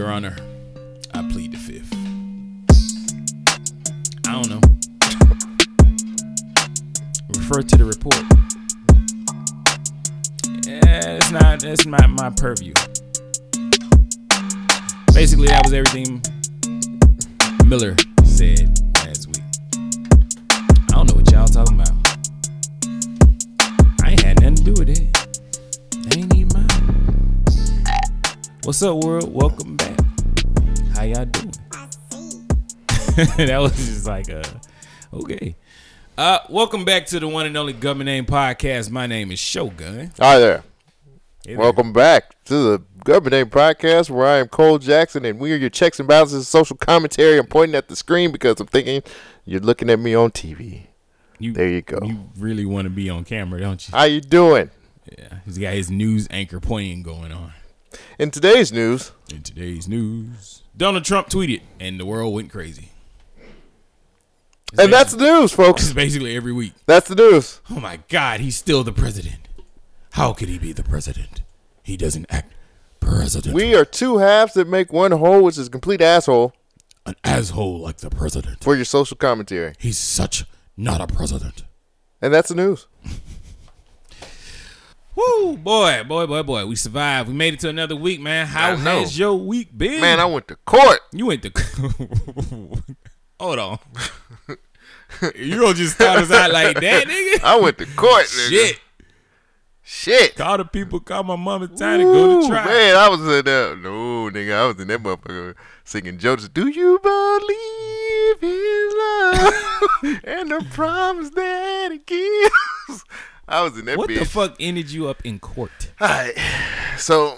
Your Honor, I plead the fifth. I don't know. Refer to the report. Yeah, it's not. It's not my purview. Basically, that was everything Miller said last week. I don't know what y'all talking about. I ain't had nothing to do with it. That ain't even mine. What's up, world? Welcome. How y'all doing? that was just like uh okay. Uh welcome back to the one and only government name podcast. My name is Shogun. Hi there. Hey there. Welcome back to the Government Name Podcast, where I am Cole Jackson, and we are your checks and balances, social commentary. I'm pointing at the screen because I'm thinking you're looking at me on TV. You, There you go. You really want to be on camera, don't you? How you doing? Yeah. He's got his news anchor pointing going on. In today's news, In today's news, Donald Trump tweeted, and the world went crazy. It's and that's the news, This folks. is basically every week. That's the news. Oh my God, he's still the president. How could he be the president? He doesn't act president. We are two halves that make one whole, which is a complete asshole an asshole like the president. for your social commentary. He's such not a president. And that's the news. Woo, boy, boy, boy, boy. We survived. We made it to another week, man. How has your week been? Man, I went to court. you went to. Hold on. you gonna just start us out like that, nigga? I went to court, nigga. Shit. Shit. Call the people. Call my mom. It's time to go to trial. Man, I was in there. No, nigga, I was in that motherfucker singing Joseph. Do you believe in love and the promise that it gives? I was in that What bitch. the fuck ended you up in court? Alright, so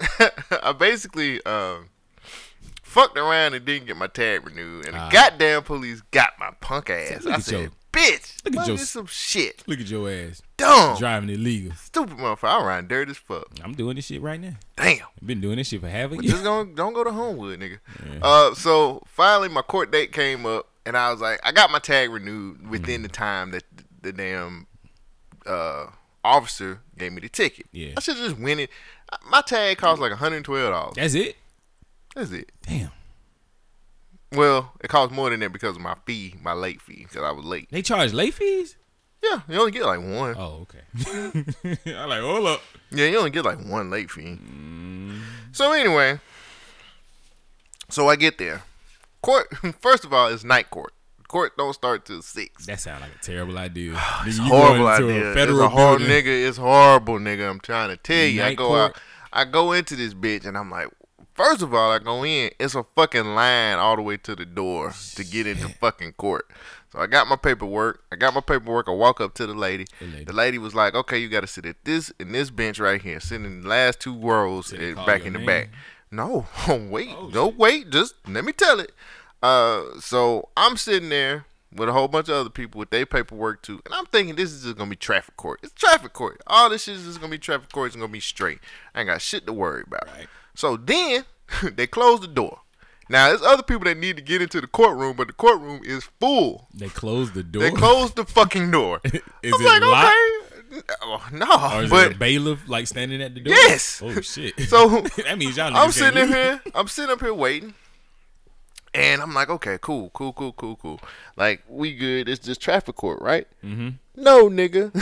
I basically um, fucked around and didn't get my tag renewed, and the goddamn police got my punk ass. I said, your- "Bitch, look at your- some shit, Look at your ass dumb, driving illegal. stupid motherfucker. I ran dirty as fuck. I'm doing this shit right now. Damn." I've been doing this shit for half a year. just don't don't go to Homewood, nigga. Uh, so finally my court date came up, and I was like, I got my tag renewed within the time that the damn uh officer gave me the ticket. Yeah. I should just win it. My tag cost like 112 dollars. That's it. That's it. Damn. Well, it cost more than that because of my fee, my late fee, because I was late. They charge late fees? Yeah, you only get like one. Oh, okay. I like, hold up. Yeah, you only get like one late fee. So anyway, so I get there. Court. First of all, it's night court. Court don't start till six. That sounds like a terrible idea. It's horrible idea. A federal it's a horrible nigga. It's horrible, nigga. I'm trying to tell you. I go court? out. I go into this bitch and I'm like, first of all, I go in. It's a fucking line all the way to the door to get into fucking court. So I got my paperwork. I got my paperwork. I walk up to the lady. The lady. The lady was like, "Okay, you got to sit at this in this bench right here. Sit in the last two rows Did they call back in the name? back." No, wait, Oh, no, wait. Just let me tell it. Uh, so I'm sitting there with a whole bunch of other people with their paperwork too, and I'm thinking this is just gonna be traffic court. It's traffic court. All this shit is just gonna be traffic court. It's gonna be straight. I ain't got shit to worry about. Right. So then they close the door. Now there's other people that need to get into the courtroom, but the courtroom is full. They closed the door. They closed the fucking door. Is I'm it like, locked? okay, oh, no, Or is but it a bailiff like standing at the door? Yes. Oh shit. So, that means y'all. I'm sitting up here. I'm sitting up here waiting, and I'm like, okay, cool, cool, cool, cool, cool. Like we good. It's just traffic court, right? Mm-hmm. No, nigga.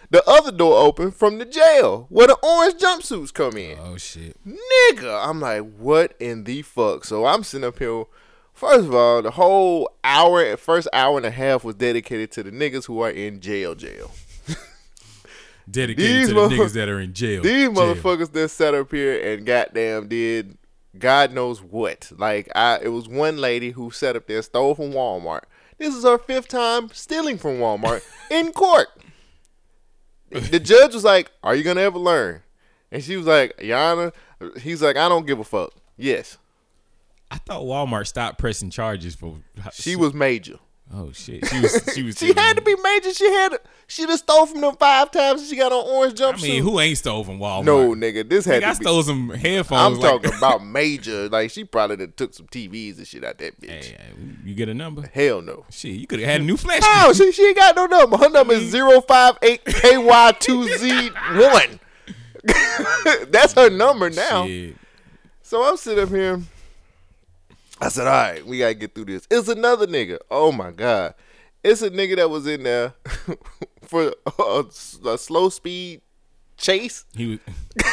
the other door open from the jail where the orange jumpsuits come in. Oh shit. Nigga, I'm like, what in the fuck? So I'm sitting up here. First of all, the whole hour, first hour and a half was dedicated to the niggas who are in jail, jail. Dedicated These to the niggas that are in jail. These Jail. motherfuckers that sat up here and goddamn did God knows what. Like I it was one lady who sat up there, stole from Walmart. This is her fifth time stealing from Walmart in court. The judge was like, Are you gonna ever learn? And she was like, Yana, he's like, I don't give a fuck. Yes. I thought Walmart stopped pressing charges for. She was major. Oh shit. She was. She was. She had to be major. She had she just stole from them five times she got on orange jumpsuit. I mean, who ain't stole from Walmart? no, nigga, this had Nigga, I to be. stole some headphones. I'm like- talking about major. Like she probably took some TVs and shit out that bitch. Hey, you get a number? Hell no. Shit, you could have had a new flash. Oh, she, she ain't got no number. Her number is mm. 058KY2Z1. That's her number now. Shit. So I'm sitting up here I said, all right, we gotta get through this. It's another nigga. Oh my god, it's a nigga that was in there for a, a slow speed chase. He was.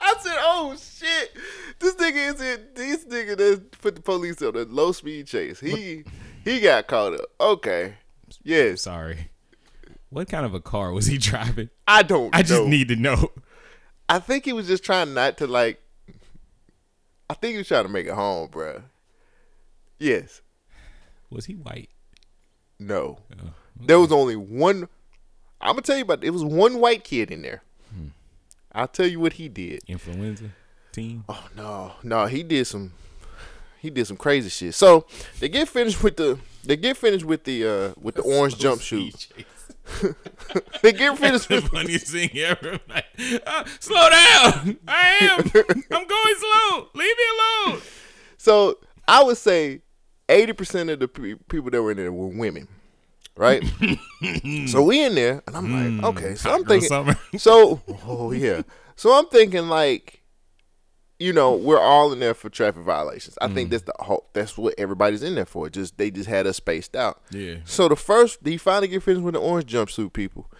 I said, oh shit, this nigga is in. This nigga that put the police on a low speed chase. He he got caught up. Okay, yes, Sorry. What kind of a car was he driving? I don't. I just know. need to know. I think he was just trying not to like. I think he was trying to make it home, bruh. Yes. Was he white? No. Oh, There was only one. I'm gonna tell you about. It was one white kid in there. Hmm. I'll tell you what he did. influenza team. Oh no, no, he did some. He did some crazy shit. So they get finished with the. They get finished with the uh with the orange jump jumpsuit. they get finished the with. funniest thing ever. Like, uh, slow down. I am. I'm going slow. Leave me alone. So I would say eighty percent of the pe- people that were in there were women, right? so we in there, and I'm like, okay. So I'm thinking, so oh yeah. So I'm thinking like, you know, we're all in there for traffic violations. I think mm. that's the whole. That's what everybody's in there for. Just they just had us spaced out. Yeah. So the first, he finally get finished with the orange jumpsuit people,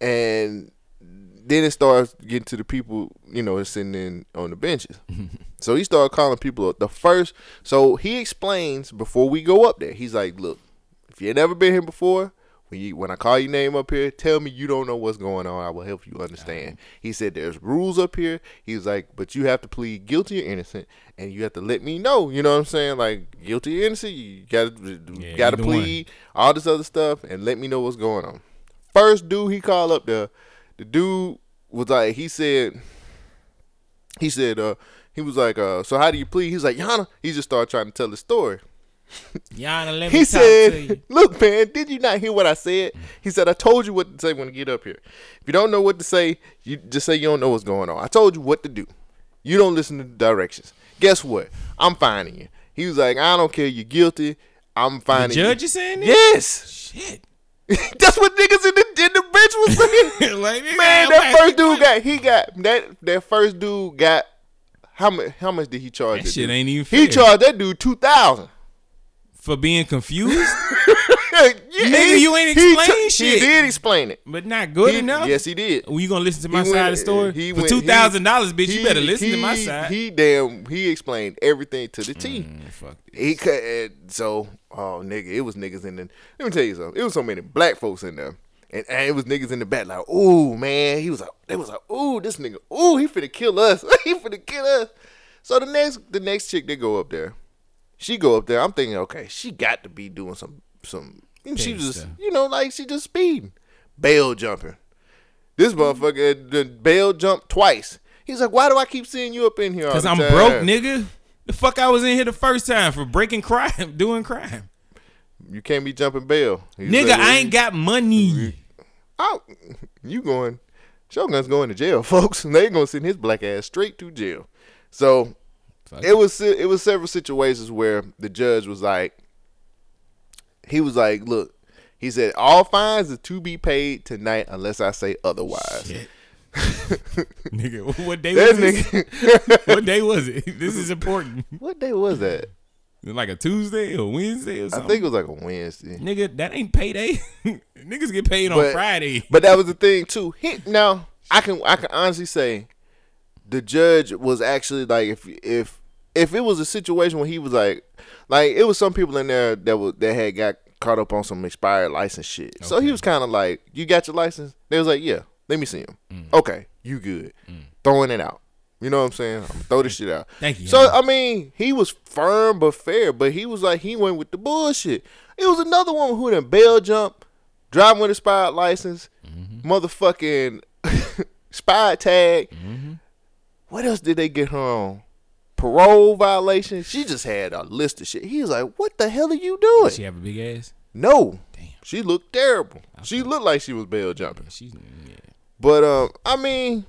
and then it starts getting to the people, you know, sitting in on the benches. so he started calling people up. The first, so he explains before we go up there. He's like, "Look, if you ain't never been here before, when you when I call your name up here, tell me you don't know what's going on. I will help you understand." He said, "There's rules up here." He was like, "But you have to plead guilty or innocent, and you have to let me know." You know what I'm saying? Like guilty or innocent, you gotta Yeah, gotta either one. plead all this other stuff, and let me know what's going on. First dude he called up there, the dude was like, he said, he said, uh, he was like, uh, so how do you plead? He's like, Yana. He just started trying to tell the story. Yana, let He talk to you. said, "Look, man, did you not hear what I said?" He said, "I told you what to say when you get up here. If you don't know what to say, you just say you don't know what's going on. I told you what to do. You don't listen to the directions. Guess what? I'm finding you." He was like, "I don't care. You're guilty. I'm The finding judge you." is saying this? Yes, Shit. that's what niggas in the in the bench was saying. like, Man, that like, first dude got he got that that first dude got how much how much did he charge? That shit dude? ain't even He charged that dude two thousand. For being confused, yeah, Nigga, you ain't he explain He shit. did explain it. but not good He- enough. Yes, he did. Well, you gonna listen to my He side went- of the story? he For two thousand dollars, bitch, he- you better listen to my he- side. He damn he explained everything to the T. Mm, fuck this. He cut so oh nigga, it was niggas in the. Let me tell you something. It was so many black folks in there, and, and it was niggas in the back like, ooh man, he was like, they was like, ooh this nigga, ooh he finna kill us, he finna kill us. So the next the next chick they go up there, she go up there. I'm thinking, okay, she got to be doing some some. She Petty was just you know like she just speeding, bail jumping. This mm-hmm. motherfucker the bail jumped twice. He's like, why do I keep seeing you up in here? Cause I'm time?" broke, nigga. The fuck I was in here the first time for breaking crime, doing crime. You can't be jumping bail. He's Nigga, like, I ain't got money. Oh, you going? Shogun's going to jail, folks. They gonna send his black ass straight to jail. So Fuck it was it was several situations where the judge was like, he was like, look, he said all fines are to be paid tonight unless I say otherwise. Nigga, what day That was nigga, What day was it? This is important. what day was that? Like a Tuesday or Wednesday or I think it was like a Wednesday. nigga, that ain't payday. Niggas get paid on Friday. But that was the thing too. He, now I can I can honestly say, the judge was actually like if if if it was a situation where he was like like it was some people in there that was that had got caught up on some expired license shit. So he was kind of like, "You got your license?" They was like, "Yeah, let me see him." Mm. Okay, you good? Throwing it out. You know what I'm saying? I'm throw this shit out. Thank you, So Yana. I mean, he was firm but fair, but he was like he went with the bullshit. It was another one who done bail jump, driving with a expired license, Mm-hmm. motherfucking spy tag. Mm-hmm. What else did they get her on? Parole violation. She just had a list of shit. He was like, "What the hell are you doing?" Does she have a big ass? no, Damn. she looked terrible. She looked like she was bail jumping. She's yeah. But um, I mean,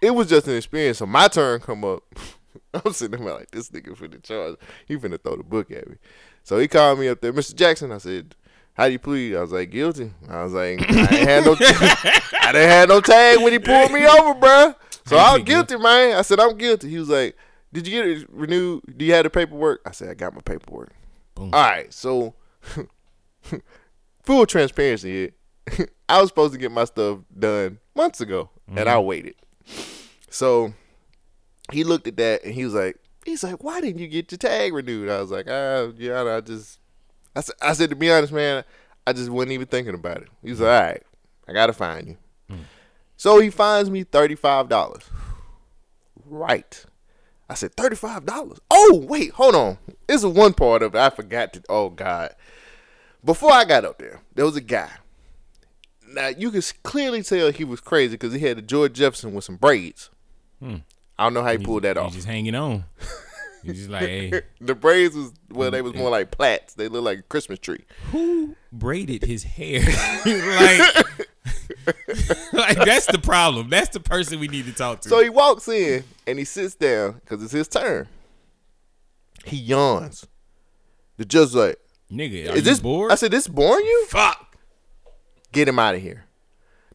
it was just an experience. So my turn come up. I'm sitting there like this nigga finna charge. He finna throw the book at me. So he called me up there, Mr. Jackson. I said, "How do you plead?" I was like, "Guilty." I was like, "I ain't had no, I didn't have no tag when he pulled me over, bruh. So I I'm guilty, man." I said, "I'm guilty." He was like, Did you get it renewed? Do you have the paperwork? I said, I got my paperwork. Boom. All right, so full transparency here. I was supposed to get my stuff done months ago, and I waited. So he looked at that and he was like, he's like, why didn't you get your tag renewed? I was like, ah, yeah, I just, I said, I said to be honest, man, I just wasn't even thinking about it. He was like, all right, I gotta find you. So he finds me thirty five dollars. Right. I said thirty five dollars. Oh wait, hold on. This is one part of it I forgot to. Oh God. Before I got up there, there was a guy. Now you could clearly tell he was crazy because he had a George Jefferson with some braids. Hmm. I don't know how he pulled that He's off. just hanging on. He's just like, hey, the braids was well, they was more like plaits. They look like a Christmas tree. who braided his hair? like, like that's the problem. That's the person we need to talk to. So he walks in and he sits down because it's his turn. He yawns. The judge's like, Nigga, are "Is you this bored? I said, "This boring you? Fuck. Get him out of here."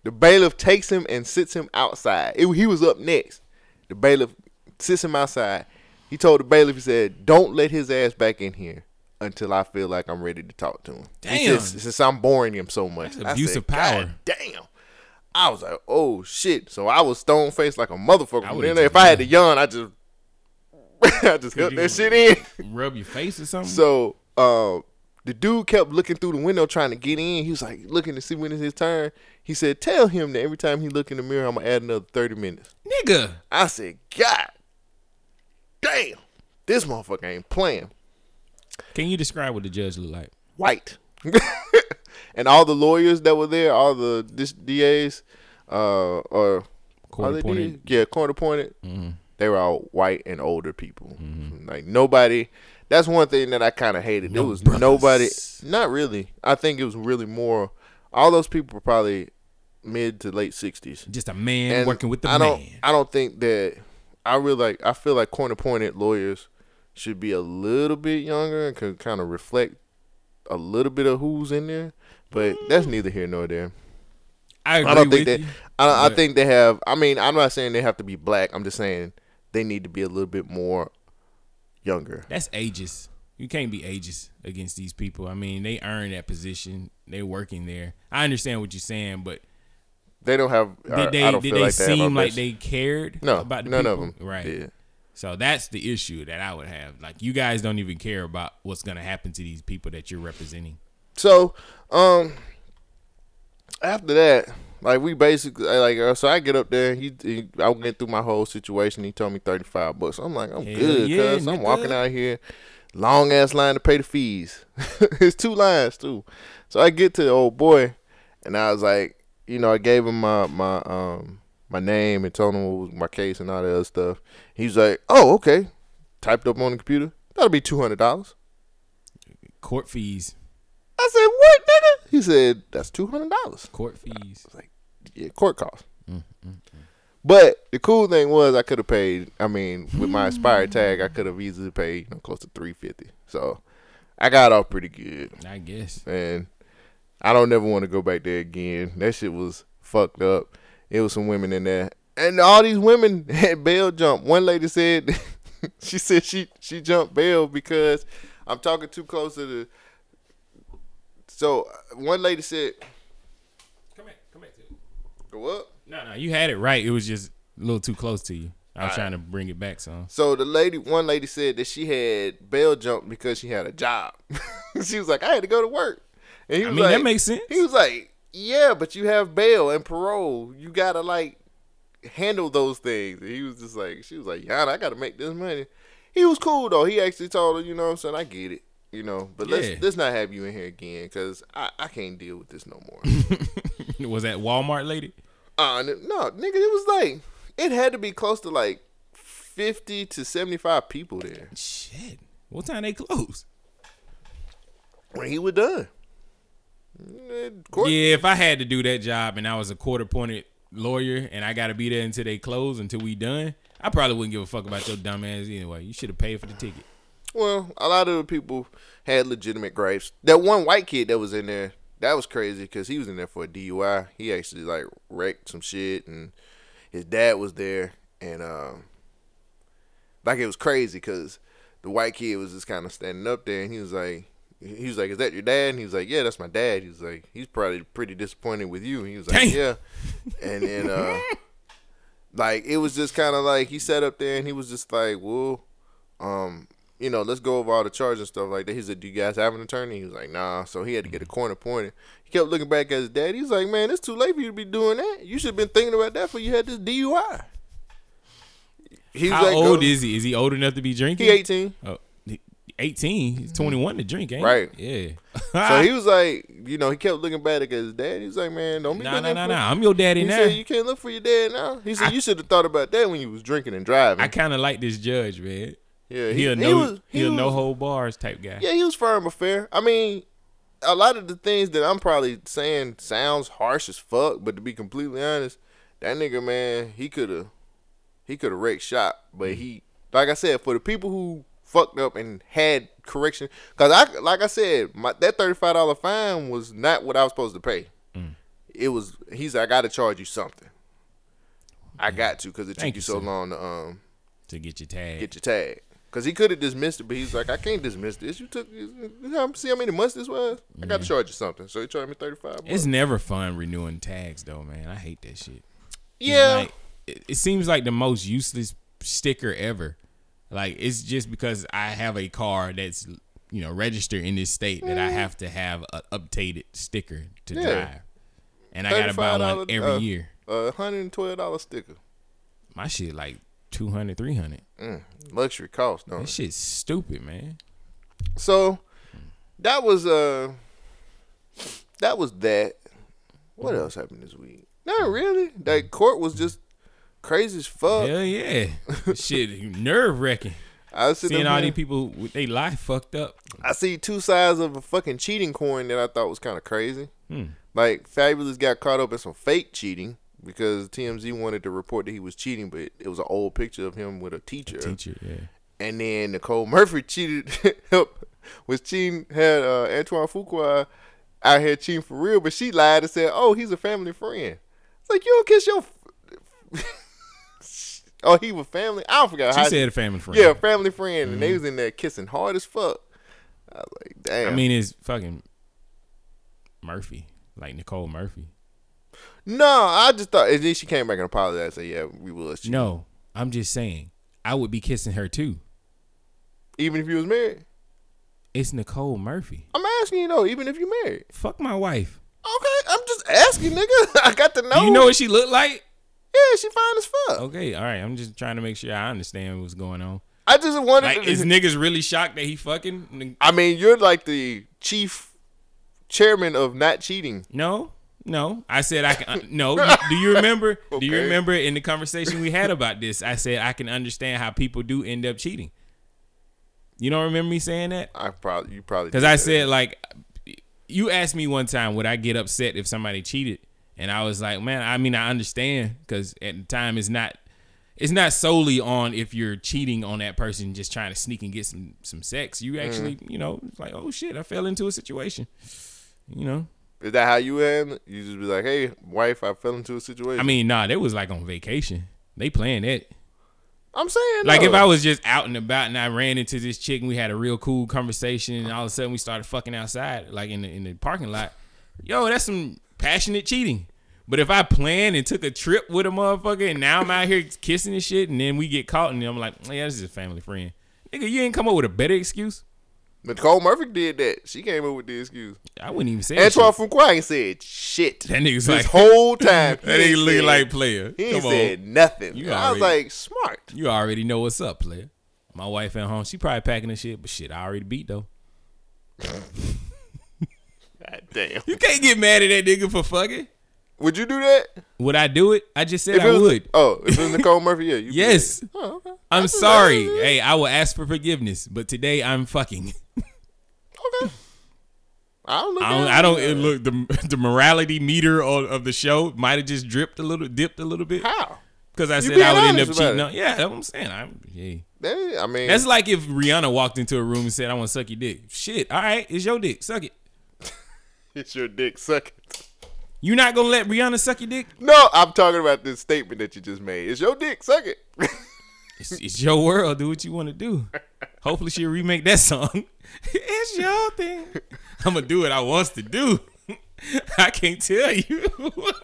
The bailiff takes him and sits him outside. It- he was up next. The bailiff sits him outside. He told the bailiff, he said, "Don't let his ass back in here until I feel like I'm ready to talk to him." Damn. says, since I'm boring him so much, That's abuse said, of power. "God Damn. I was like, oh shit. So I was stone faced like a motherfucker. I then, if I had to yawn, I just I just held that shit in. Rub your face or something. So um the dude kept looking through the window trying to get in. He was like looking to see when it's his turn. He said, Tell him that every time he look in the mirror, I'm gonna add another 30 minutes. Nigga, I said, God damn, this motherfucker ain't playing. can you describe what the judge looked like? White. and all the lawyers that were there, all the DAs, uh or Court are they appointed. DAs? Yeah, court appointed. Mhm. They were all white and older people. Mm-hmm. Like nobody. That's one thing that I kind of hated. there No was brothers. nobody. Not really. I think it was really more. All those people were probably mid to late sixties. Just a man And working with the I don't. man. I don't think that. I really like. I feel like court appointed lawyers should be a little bit younger and could kind of reflect a little bit of who's in there. But that's neither here nor there. I agree I don't think with that. you, I, I think they have. I mean, I'm not saying they have to be black. I'm just saying they need to be a little bit more younger. That's ages. You can't be ages against these people. I mean, they earn that position. They're working there. I understand what you're saying, but They don't have. Did they I don't did feel they like they seem like they cared No, about the none of them. Right. Yeah. So that's the issue that I would have. Like you guys don't even care about what's gonna happen to these people that you're representing. So, um, after that, like we basically like, uh, so I get up there. He, he, I went through my whole situation. He told me thirty five bucks. I'm like, I'm Hell good, yeah, cause I'm walking out here, long ass line to pay the fees. it's two lines too. So I get to the old boy, and I was like, you know, I gave him my my um my name and told him what was my case and all that other stuff. He's like, oh okay, typed up on the computer. That'll be two hundred dollars. Court fees. I said, what, nigga? He said, that's two hundred dollars. Court fees. Like yeah, court costs. Mm, mm, mm. But the cool thing was, I could have paid. I mean, with my expired tag, I could have easily paid you know, close to three fifty. So I got off pretty good, I guess. and I don't never want to go back there again. That shit was fucked up. It was some women in there, and all these women had bail jump. One lady said, she said she she jumped bail because I'm talking too close to the. So uh, one lady said, Come back. Come back to it. "Go up." No, no, you had it right. It was just a little too close to you. I was Alright. trying to bring it back some. So the lady, one lady said that she had bail jumped because she had a job. she was like, I had to go to work. And he I mean, like, that makes sense. He was like, Yeah, but you have bail and parole. You gotta like handle those things. And he was just like, she was like, Yana, I gotta make this money. He was cool though. He actually told her, you know what I'm saying, I get it. You know, but Yeah. let's let's not have you in here again because I, I can't deal with this no more. was that Walmart lady? uh, no, nigga, it was like it had to be close to like fifty to seventy five people there. Shit. What time they close? when he was done. Mm, Court, Yeah, if I had to do that job and I was a court appointed lawyer and I got to be there until they close until we done, I probably wouldn't give a fuck about your dumb ass anyway. You should have paid for the ticket. Well, a lot of the people had legitimate gripes. That one white kid that was in there, that was crazy because he was in there for a DUI. He actually like wrecked some shit, and his dad was there. And um, like it was crazy because the white kid was just kind of standing up there, and he was like, he was like, "Is that your dad?" And he was like, "Yeah, that's my dad." He was like, "He's probably pretty disappointed with you." And he was like, Dang. "Yeah," and then uh, like it was just kind of like he sat up there and he was just like, "Well, um." You know, let's go over all the charges and stuff like that. He said, "Do you guys have an attorney?" He was like, "Nah." So he had to get a mm-hmm. corner pointed. He kept looking back at his dad. He's like, "Man, it's too late for you to be doing that. You should have been thinking about that before you had this DUI." He was How like, old go- is he? Is he old enough to be drinking? he? Eighteen. Oh, 18. He's mm-hmm. 21 to drink, ain't? Right. Yeah. So he was like, you know, he kept looking back at his dad. He's like, man, don't be Nah, doing nah, that. nah, nah. I'm your daddy He now. said, you can't look for your dad now. He said, you should have thought about that when you was drinking and driving. I kind of like this judge, man. Yeah, he, He'll he was, he no hold bars type guy. Yeah, he was firm but fair. I mean, a lot of the things that I'm probably saying sounds harsh as fuck, but to be completely honest, that nigga, man, he could have, he could have wrecked shop. But he, like I said, for the people who fucked up and had correction, cause I, like I said, my that thirty five dollar fine was not what I was supposed to pay. Mm. It was. He's. I got to charge you something. I got to, cause it Thank took you you, so sir. long to um To get your tag. get your tag. Cause he could have dismissed it, but he's like, I can't dismiss this. You took, you know, see how many months this was? I got to charge you something. So he charged me thirty five. it's never fun renewing tags, though, man. I hate that shit. Yeah, like- it, it seems like the most useless sticker ever. Like it's just because I have a car that's you know registered in this state that I have to have an updated sticker to Yeah. drive, and I gotta buy one $35, every uh, year. a hundred and twelve dollar sticker. My shit like 200, 300. Mm, luxury cost, don't That it? shit's stupid, man. So that was uh, that was that. What else happened this week? Not really. That court was just crazy as fuck. Hell yeah, shit, nerve wracking. I was Seeing all these people with they life fucked up. I see two sides of a fucking cheating coin that I thought was kind of crazy. Hmm. Like Fabolous got caught up in some fake cheating because TMZ wanted to report that he was cheating, but it was an old picture of him with a teacher. Teacher, yeah. And then Nicole Murphy cheated, was cheating, had uh, Antoine Fuqua out here cheating for real, but she lied and said, "Oh, he's a family friend." It's like you don't kiss your. f- oh, he was family. I don't forget She said a family friend. yeah, family friend, and they was in there kissing hard as fuck. I was like, damn. I mean, it's fucking Murphy, like Nicole Murphy. No, I just thought. And then she came back and apologized. and Said, yeah, we was cheating. No, I'm just saying, I would be kissing her too. even if you was married. It's Nicole Murphy. I'm asking you though, even if you married. Fuck my wife. Okay, I'm just asking, nigga. I got to know. Do you know what she looked like? Yeah, she fine as fuck. Okay, all right. I'm just trying to make sure I understand what's going on. I just wanted. Like, to, is niggas really shocked that he fucking? I mean, you're like the chief chairman of not cheating. No, no. I said I can. uh, no. Do you remember? Do you remember in the conversation we had about this? I said I can understand how people do end up cheating. You don't remember me saying that? I probably you probably Because I said like, you asked me one time would I get upset if somebody cheated, and I was like, man, I mean I understand because at the time it's not, it's not solely on if you're cheating on that person just trying to sneak and get some some sex. You actually, you know, it's like oh shit, I fell into a situation. You know, is that how you end? You just be like, hey, wife, I fell into a situation. I mean, nah, they was like on vacation. They playing it. I'm saying Like no. if I was just out and about and I ran into this chick and we had a real cool conversation and all of a sudden we started fucking outside, like in the in the parking lot, yo, that's some passionate cheating. But if I planned and took a trip with a motherfucker and now I'm out here kissing and shit and then we get caught and I'm like, yeah, this is a family friend. Nigga, you ain't come up with a better excuse? Nicole Murphy did that. She came up with the excuse. I wouldn't even say Antoine. Fuqua ain't said shit. That nigga's this like whole time. that he nigga ain't looking like player. He ain't Come said on. nothing. You I was like, smart. You already know what's up, player. My wife at home, she probably packing the shit, but shit, I already beat though. God damn. You can't get mad at that nigga for fucking. Would you do that? Would I do it? I just said If I was, would. Oh, if it was Nicole Murphy, yeah. You Yes. Oh. I'm sorry. what that is. Hey, I will ask for forgiveness, but today I'm fucking. Okay. I don't look. I don't. I don't it. look the the morality meter of, of the show might have just dripped a little, dipped a little bit How? because I You said I would end up cheating on. Yeah, that's what I'm saying. I'm. Yeah. That- I mean, That's like if Rihanna walked into a room and said, "I want to suck your dick." Shit. All right, it's your dick. Suck it. it's your dick Suck it. You not gonna let Rihanna suck your dick? No, I'm talking about this statement that you just made. It's your dick. Suck it. It's, it's your world. Do what you want to do. Hopefully she'll remake that song. it's your thing. I'm gonna do what I wants to do. I can't tell you what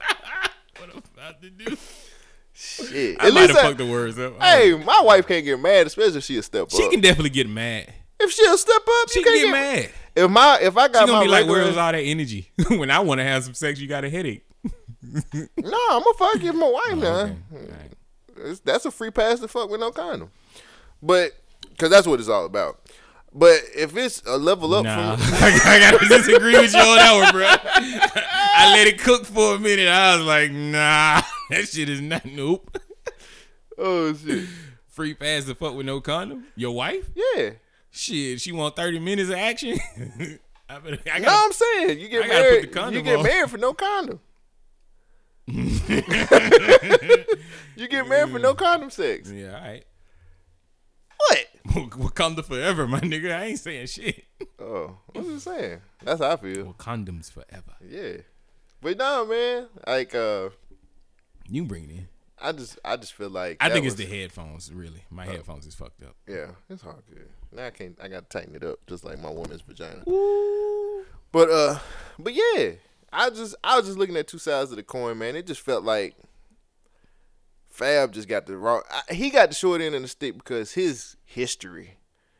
I'm about to do. Shit. I At might have fucked the words up. Hey, my wife can't get mad, especially if she a step up. she up. can definitely get mad. if she a step up, She you can can't get mad. If my if I got She gonna my be like, regular, "Where's all that energy?" when I want to have some sex, you got a headache. no, I'm gonna fuck you, my wife oh, now. Okay. All right. It's- that's a free pass to fuck with no condom. But because that's what it's all about. But if it's a level up Nah, from I gotta disagree with you on that one, bro. I let it cook for a minute. I was like, nah, that shit is not. Nope. oh shit, Free pass to fuck with no condom. Your wife? yeah. Shit, she want thirty minutes of action. I, better, I gotta, I'm saying you get I gotta put married. You get on. married for no condom. you get married for no condom sex. yeah, all right. What? Wakanda forever, my nigga. I ain't saying shit. Oh, I'm just saying. That's how I feel. Well, condoms forever. Yeah. But nah, man. Like, uh, You bring it in. I just, I just feel like I think was- it's the headphones. Really, my headphones is fucked up. Yeah, it's all good. Now I can't. I gotta tighten it up, just like my woman's vagina. Ooh. But uh, but yeah, I just I was just looking at two sides of the coin, man. It just felt like Fab just got the wrong. I, he got the short end of the stick because his history.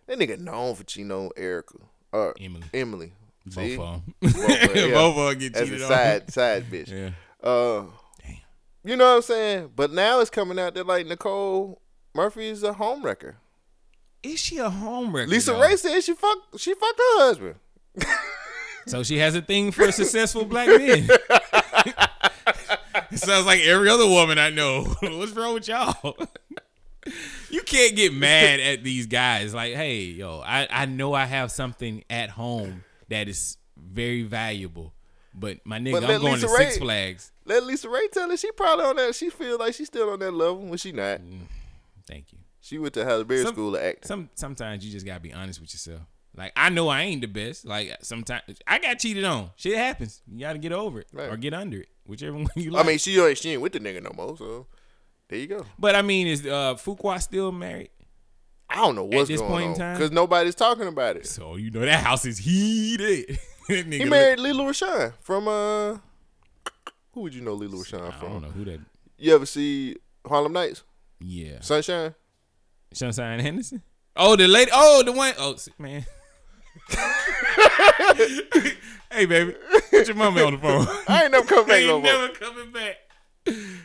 That nigga known for cheating on Erica, uh, Emily. Emily. See? Both of them. Both of 'em, yeah. Both of them get As cheated a on. side side bitch. Yeah. Uh, Damn. you know what I'm saying? But now it's coming out that like Nicole Murphy is a home wrecker. Is she a home wrecker? Lisa though? Ray said she fucked she fucked her husband. So she has a thing for successful black men. it sounds like every other woman I know. What's wrong with y'all? you can't get mad at these guys. Like, hey, yo, I, I know I have something at home that is very valuable. But my nigga, But I'm going Lisa to Six Flags. Let LisaRaye tell her she probably on that. She feel like she's still on that level when she not. Mm, thank you. She went to Halle Berry Some- School of Acting. Some sometimes you just gotta be honest with yourself. Like I know I ain't the best. Like sometimes I got cheated on. Shit happens. You gotta get over it Right. or get under it, whichever one you like. I mean, she ain't she ain't with the nigga no more. So there you go. but I mean, is uh, Fuqua still married? I don't know what's this going point in time? because nobody's talking about it. So you know that house is heated. He married Lela Rochon from uh. Who would you know Lela Rochon I from? I don't know who that. You ever see Harlem Nights? Yeah, Sunshine. Sunshine Henderson. Oh, the lady. Oh, the one. s- man. hey, baby, put your mama on the phone. I ain't never come back ain't no more. never coming back.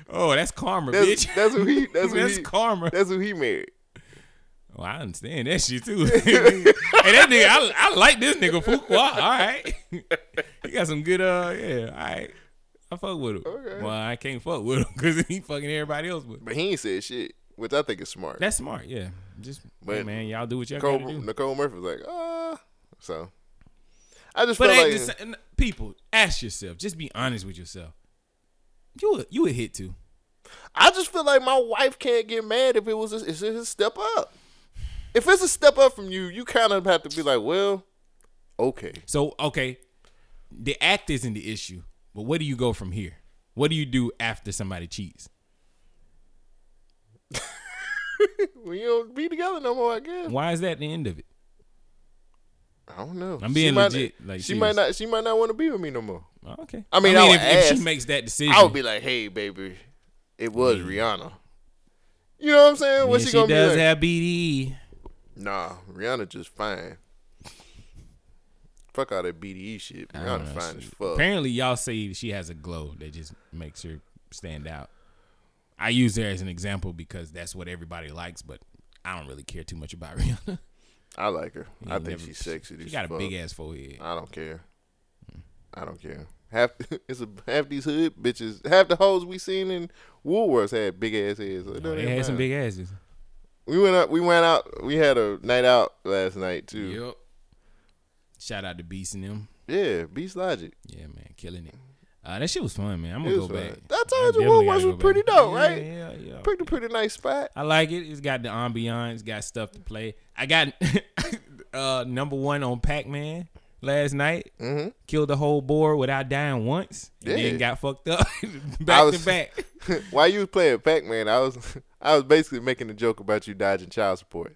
Oh, that's karma, That's, bitch. that's who he. That's who That's he. karma. That's who he married. Well, I understand that shit too. hey, that nigga, I, I like this nigga Fuqua. All right, he got some good. Uh, yeah, all right. I fuck with him. Okay. Well, I can't fuck with him because he fucking everybody else with. But he ain't said shit, which I think is smart. That's smart. Yeah, just But hey, man, y'all do what y'all Nicole, gotta do. Nicole Murphy was like, ah. So I just But feel like the people, ask yourself. Just be honest with yourself. You a, you a hit too. I just feel like my wife can't get mad if it was a, if it's a step up. If it's a step up from you, you kind of have to be like, well, okay. So okay, the act isn't the issue, but where do you go from here? What do you do after somebody cheats? We don't be together no more, I guess. Why is that the end of it? I don't know. I'm being She might- legit, like, she might not. She might not want to be with me no more. Oh, okay. I mean, I would if, if she makes that decision, I would be like, hey, baby, it was Rihanna. You know what I'm saying? yeah, What's she, she gonna does be like? have BDE. Nah, Rihanna just fine. Fuck all that BDE shit. Rihanna fine she- as fuck. Apparently, y'all say she has a glow that just makes her stand out. I use her as an example because that's what everybody likes, but I don't really care too much about Rihanna. I like her. I think never- she's sexy. She got a fuck. big ass forehead. I don't care. Mm. I don't care. Half it's a half these hood bitches. Half the hoes we seen in Woolworths had big ass heads. So Oh, they had some big asses. We went out. We went out. We had a night out last night too. Yep. Shout out to Beast and them. Yeah, Beast Logic. Yeah, man, killing it. Uh, that shit was fun, man. I'm gonna go fun. back. I told you definitely was go pretty back. dope, right? Yeah, yeah. Pretty pretty nice spot. I like it. It's got the ambiance, got stuff to play. I got uh number one on Pac Man. last night. Mm-hmm. Killed the whole board without dying once. And Yeah. then got fucked up back was- to back. While you was playing Pac Man, I was I was basically making a joke about you dodging child support.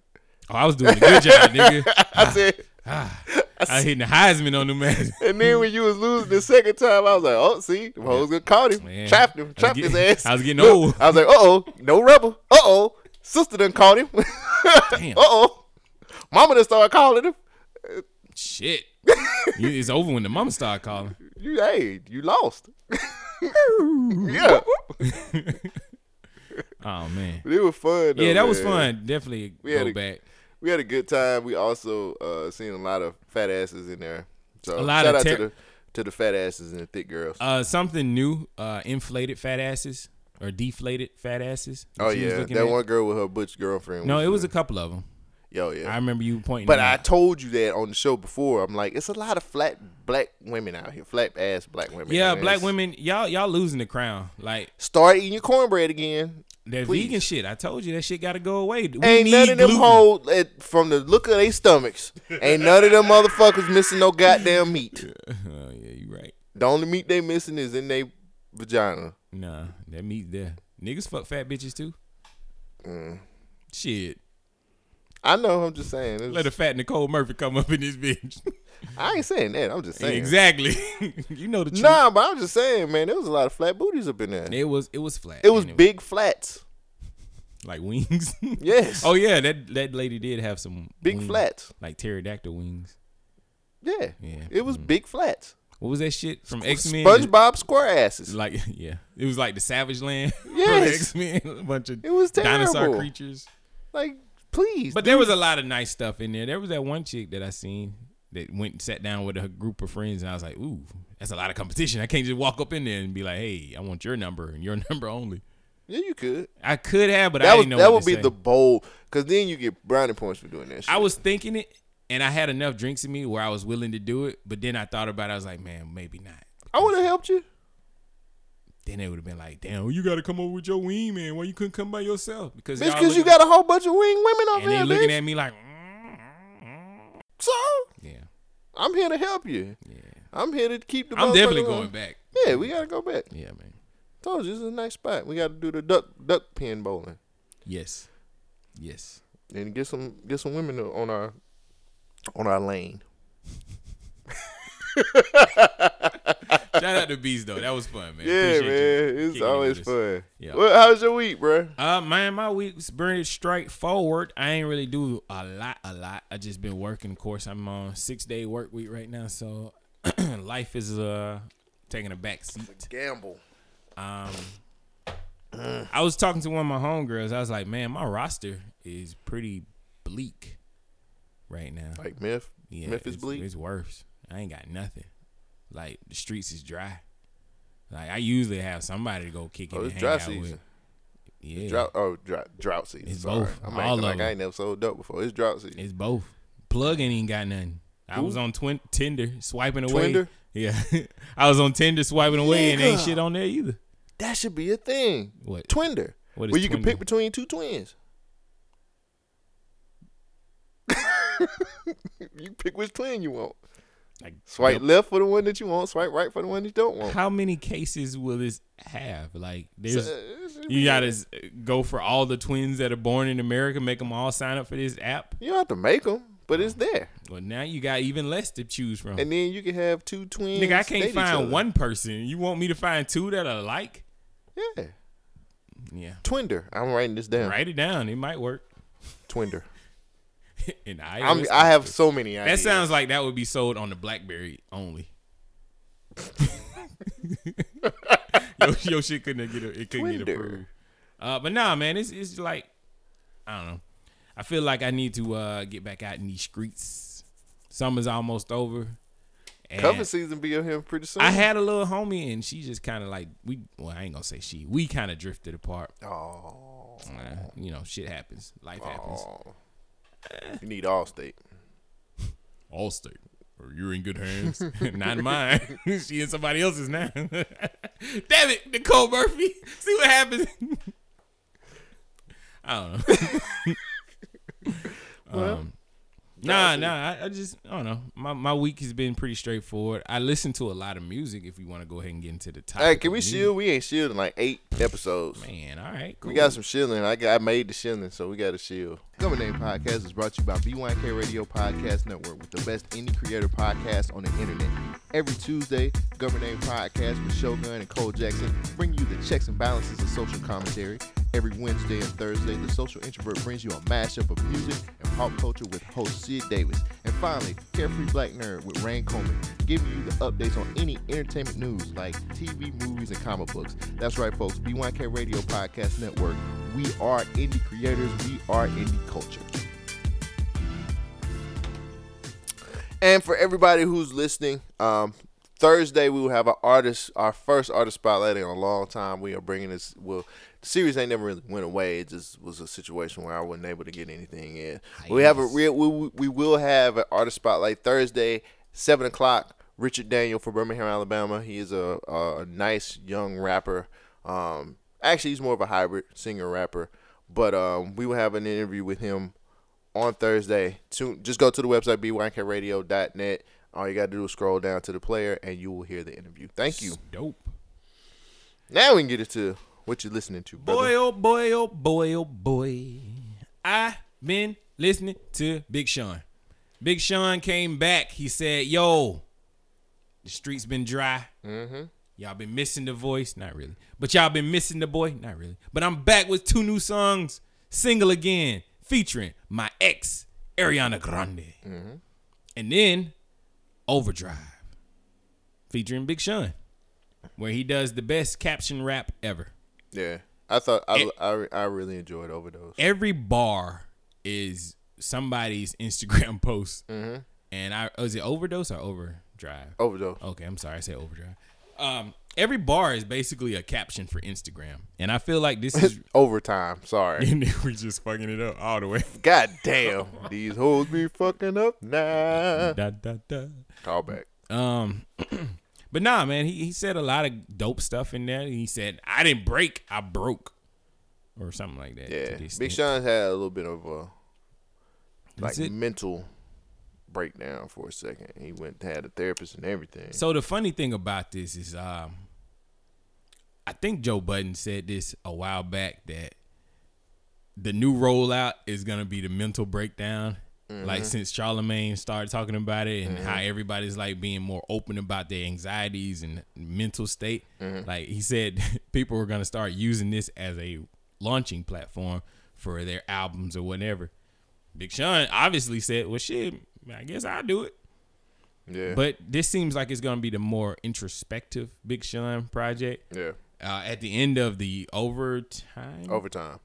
Oh, I was doing a good job, nigga. I said, Ah, I hitting the Heisman on the man. and then when you was losing the second time, I was like, oh, see, the hoes gonna caught him, Man. trapped him, trapped getting- his ass. I was getting Look, old. I was like, uh oh, no rubber. Uh oh, sister done caught him. Damn. Uh oh, mama done started calling him. Shit. It's over when the mama started calling. You, hey, you lost. yeah, Oh man. it was fun. Though, Yeah, that was fun. Definitely We go a- back. We had a good time. We also uh seen a lot of fat asses in there. So A lot shout of out to the to the fat asses and the thick girls. Uh, something new. Uh, inflated fat asses or deflated fat asses. oh yeah, that at. one girl with her butch girlfriend. No, it was a uh, couple of them. yo yeah. I remember you pointing. But I out. told you that on the show before. I'm like, it's a lot of flat black women out here, flat ass black women. yeah, black women, y'all y'all losing the crown. Like Start eating your cornbread again. That Please. vegan shit. I told you that shit got to go away. We ain't need none of them gluten. from the look of their stomachs. ain't none of them motherfuckers missing no goddamn meat. Oh yeah, you right. The only meat they missing is in their vagina. Nah, that meat there. Niggas fuck fat bitches too. Mm. Shit. I know. I'm just saying. Let a fat Nicole Murphy come up in this bitch. I ain't saying that. I'm just saying. exactly. you know the truth. Nah, but I'm just saying, man. There was a lot of flat booties up in there. It was it was flat. It was big flats. like wings. Yes. oh yeah, that that lady did have some big wings, flats. like pterodactyl wings. Yeah. Yeah. It was Mm. big flats. What was that shit from X Men? SpongeBob square asses. Like yeah, it was like the Savage Land. Yes. X Men, a bunch of It was dinosaur creatures. Like, please. But there was a lot of nice stuff in there. There was that one chick that I seen that went and sat down with a group of friends, and I was like, "Ooh, that's a lot of competition. I can't just walk up in there and be like, hey, I want your number and your number only.' yeah, you could. I could have, but I That was didn't know that would be say. the bold, because then you get brownie points for doing that. Shit. I was thinking it, and I had enough drinks in me where I was willing to do it. But then I thought about it. I was like, man, maybe not. I would have helped you. Then it would have been like, damn, you got to come over with your wing, man. Why you couldn't come by yourself? Because because you got a whole bunch of wing women over and they looking bitch. at me like, mm, so yeah, I'm here to help you. yeah. I'm here to keep the. I'm definitely going on. back. Yeah, we gotta go back. Yeah, man. Told you this is a nice spot. We got to do the duck duck pin bowling Yes, yes. and get some get some women on our on our lane. Shout out to Beast though. That was fun, man. yeah, Appreciate man, it's always fun. Yeah. Well, how's your week, bro? Uh, man, my week's pretty straightforward. I ain't really do a lot, a lot. I just been working. Of course, I'm on six day work week right now, so life is uh taking a back seat. Gamble. Um, I was talking to one of my homegirls. I was like, man, my roster is pretty bleak right now. Like myth. Yeah, Memphis it's, bleak. It's worse. I ain't got nothing. Like the streets is dry. Like I usually have somebody to go kick oh, it Oh, and it's hang dry out season. with. Yeah, Drought. Oh, drought. Drought season. It's Sorry. both. I'm All of like. I ain't never sold dope before. It's drought season. it's both. Plug ain't even got nothing. I was on twin Tinder swiping away. Twinder? Yeah, I was on Tinder swiping away and ain't shit on there either. That should be a thing. What? Twinder. What is Where you can pick between two twins. you pick which twin you want. Like, Swipe left for the one that you want. Swipe right for the one you don't want. How many cases will this have? Like, there's So, uh, you gotta s- go for all the twins that are born in America, make them all sign up for this app. You don't have to make them, but it's oh. there. Well, now you got even less to choose from. And then you can have two twins. Nigga, I can't find one person. You want me to find two that are like? Yeah. Yeah. Twinder. I'm writing this down. Write it down. It might work. Twinder. In I'm, iOS. I have so many that sounds like that would be sold on the BlackBerry only. your, your shit couldn't get it couldn't get approved. Uh, but nah, man, it's it's like I don't know. I feel like I need to uh, get back out in these streets. Summer's almost over. And Cover season be on here pretty soon. I had a little homie, and she just kind of like we. Well, I ain't gonna say she. We kind of drifted apart. Oh. Uh, you know, shit happens. Life happens. You need Allstate. Allstate. Or you're in good hands. Not mine. she in somebody else's now. Damn it, Nicole Murphy. See what happens. I don't know. Well, um, Nah, nah. I, I just I don't know. My my week has been pretty straightforward. I listen to a lot of music. If we want to go ahead and get into the topic. Hey, can we shield? We ain't shielding like eight episodes. Man, all right. Cool. We got some shielding. I got I made the shielding, so we got a shield. Government Name Podcast is brought to you by B1K Radio Podcast Network with the best indie creator podcast on the internet. Every Tuesday, Government Name Podcast with Shogun and Cole Jackson bring you the checks and balances of social commentary. Every Wednesday and Thursday, the Social Introvert brings you a mashup of music and pop culture with host Sid Davis. And finally, Carefree Black Nerd with Rain Coleman, giving you the updates on any entertainment news like TV, movies, and comic books. That's right, folks. B1K Radio Podcast Network. We are indie creators. We are indie culture. And for everybody who's listening, um, Thursday we will have our artist, our first artist spotlight in a long time. We are bringing this. Well, the series ain't never really went away. It just was a situation where I wasn't able to get anything in. We have a real. We, we will have an artist spotlight Thursday, seven o'clock. Richard Daniel from Birmingham, Alabama. He is a, a nice young rapper. Um, actually, he's more of a hybrid singer rapper. But um, we will have an interview with him on Thursday. To, just go to the website b1kradio.net. All you got to do is scroll down to the player, and you will hear the interview. Thank you. Dope. Now we can get into what you're listening to, brother. Boy, oh boy, oh boy, oh boy. I been listening to Big Sean. Big Sean came back. He said, "Yo, the streets been dry. Mm-hmm. Y'all been missing the voice, not really, but y'all been missing the boy, not really. But I'm back with two new songs, single again, featuring my ex Ariana Grande, Mm-hmm. and then Overdrive, featuring Big Sean, where he does the best caption rap ever. Yeah, I thought I, And- I, I really enjoyed Overdose. every bar is somebody's Instagram post. Mm-hmm. And I was it overdose or overdrive? Overdose. Okay, I'm sorry, I said overdrive. Um, every bar is basically a caption for Instagram, and I feel like this is Overtime. Sorry. and we just fucking it up all the way. God damn. These hoes be fucking up now. da, da, da. Call back. Um, but nah, man, he, he said a lot of dope stuff in there. He said, "I didn't break, I broke," or something like that. Yeah. Big extent. Sean had a little bit of a like mental breakdown for a second. He went had a therapist and everything. So the funny thing about this is, um, I think Joe Budden said this a while back that the new rollout is gonna be the mental breakdown. Like mm-hmm. since Charlemagne started talking about it and how mm-hmm. everybody's like being more open about their anxieties and mental state. Mm-hmm. Like he said, people were gonna start using this as a launching platform for their albums or whatever. Big Sean obviously said, "Well, shit, I guess I'll do it." yeah. But this seems like it's gonna be the more introspective Big Sean project. yeah. Uh, at the end of the overtime, Overtime.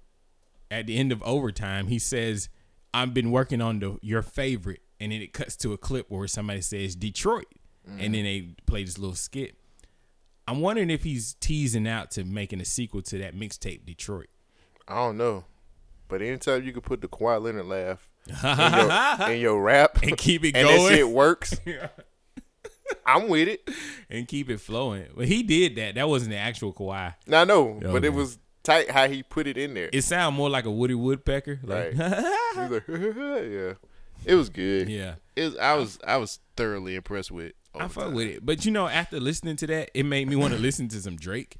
at the end of overtime, he says, "I've been working on the your favorite," and then it cuts to a clip where somebody says Detroit, and then they play this little skit. I'm wondering if he's teasing out to making a sequel to that mixtape Detroit. I don't know. But anytime you can put the Kawhi Leonard laugh in your, in your rap And keep it and going. it works, I'm with it. and keep it flowing. Well, he did that. That wasn't the actual Kawhi. Now I know, but it was tight how he put it in there. It sounded more like a Woody Woodpecker. Like, was like, yeah. It was good. yeah. It was, I was I was thoroughly impressed with. I fuck Overtime. with it. But you know, after listening to that, it made me want to listen to some Drake.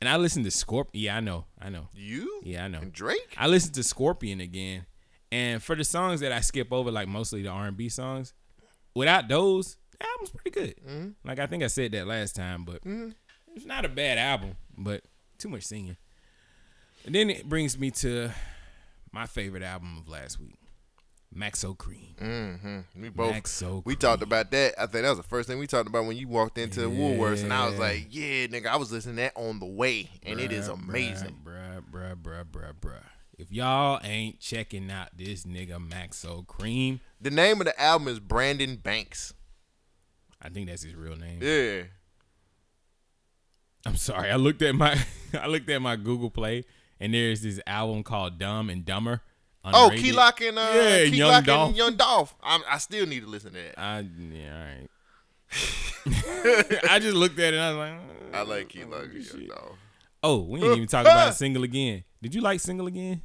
And I listened to Scorpion. Yeah, I know. I know. You? Yeah, I know. And Drake? I listened to Scorpion again. And for the songs that I skip over, like mostly the R&B songs, without those, the album's pretty good. Mm-hmm. Like I think I said that last time, but it's not a bad album, but too much singing. And then it brings me to my favorite album of last week, Maxo Kream. Mm-hmm. We both Maxo we Cream. talked about that. I think that was the first thing we talked about when you walked into Woolworths, and I was like, "Yeah, nigga, I was listening to that on the way, and it is amazing." Bruh, bruh, bruh, bruh, bruh. If y'all ain't checking out this nigga Maxo Kream, The name of the album is Brandon Banks. I think that's his real name. Yeah, I'm sorry. I looked at my I looked at my Google Play and there's this album called Dumb and Dumber. Oh. Key Glock and uh, Yeah, Key Young Lock Dolph. and Young Dolph. I'm, I still need to listen to that. I yeah, all right. I just looked at it and I was like, I "Uh, like Key Glock and Young. Dolph. Oh, we didn't even talk about Single Again. Did you like Single Again?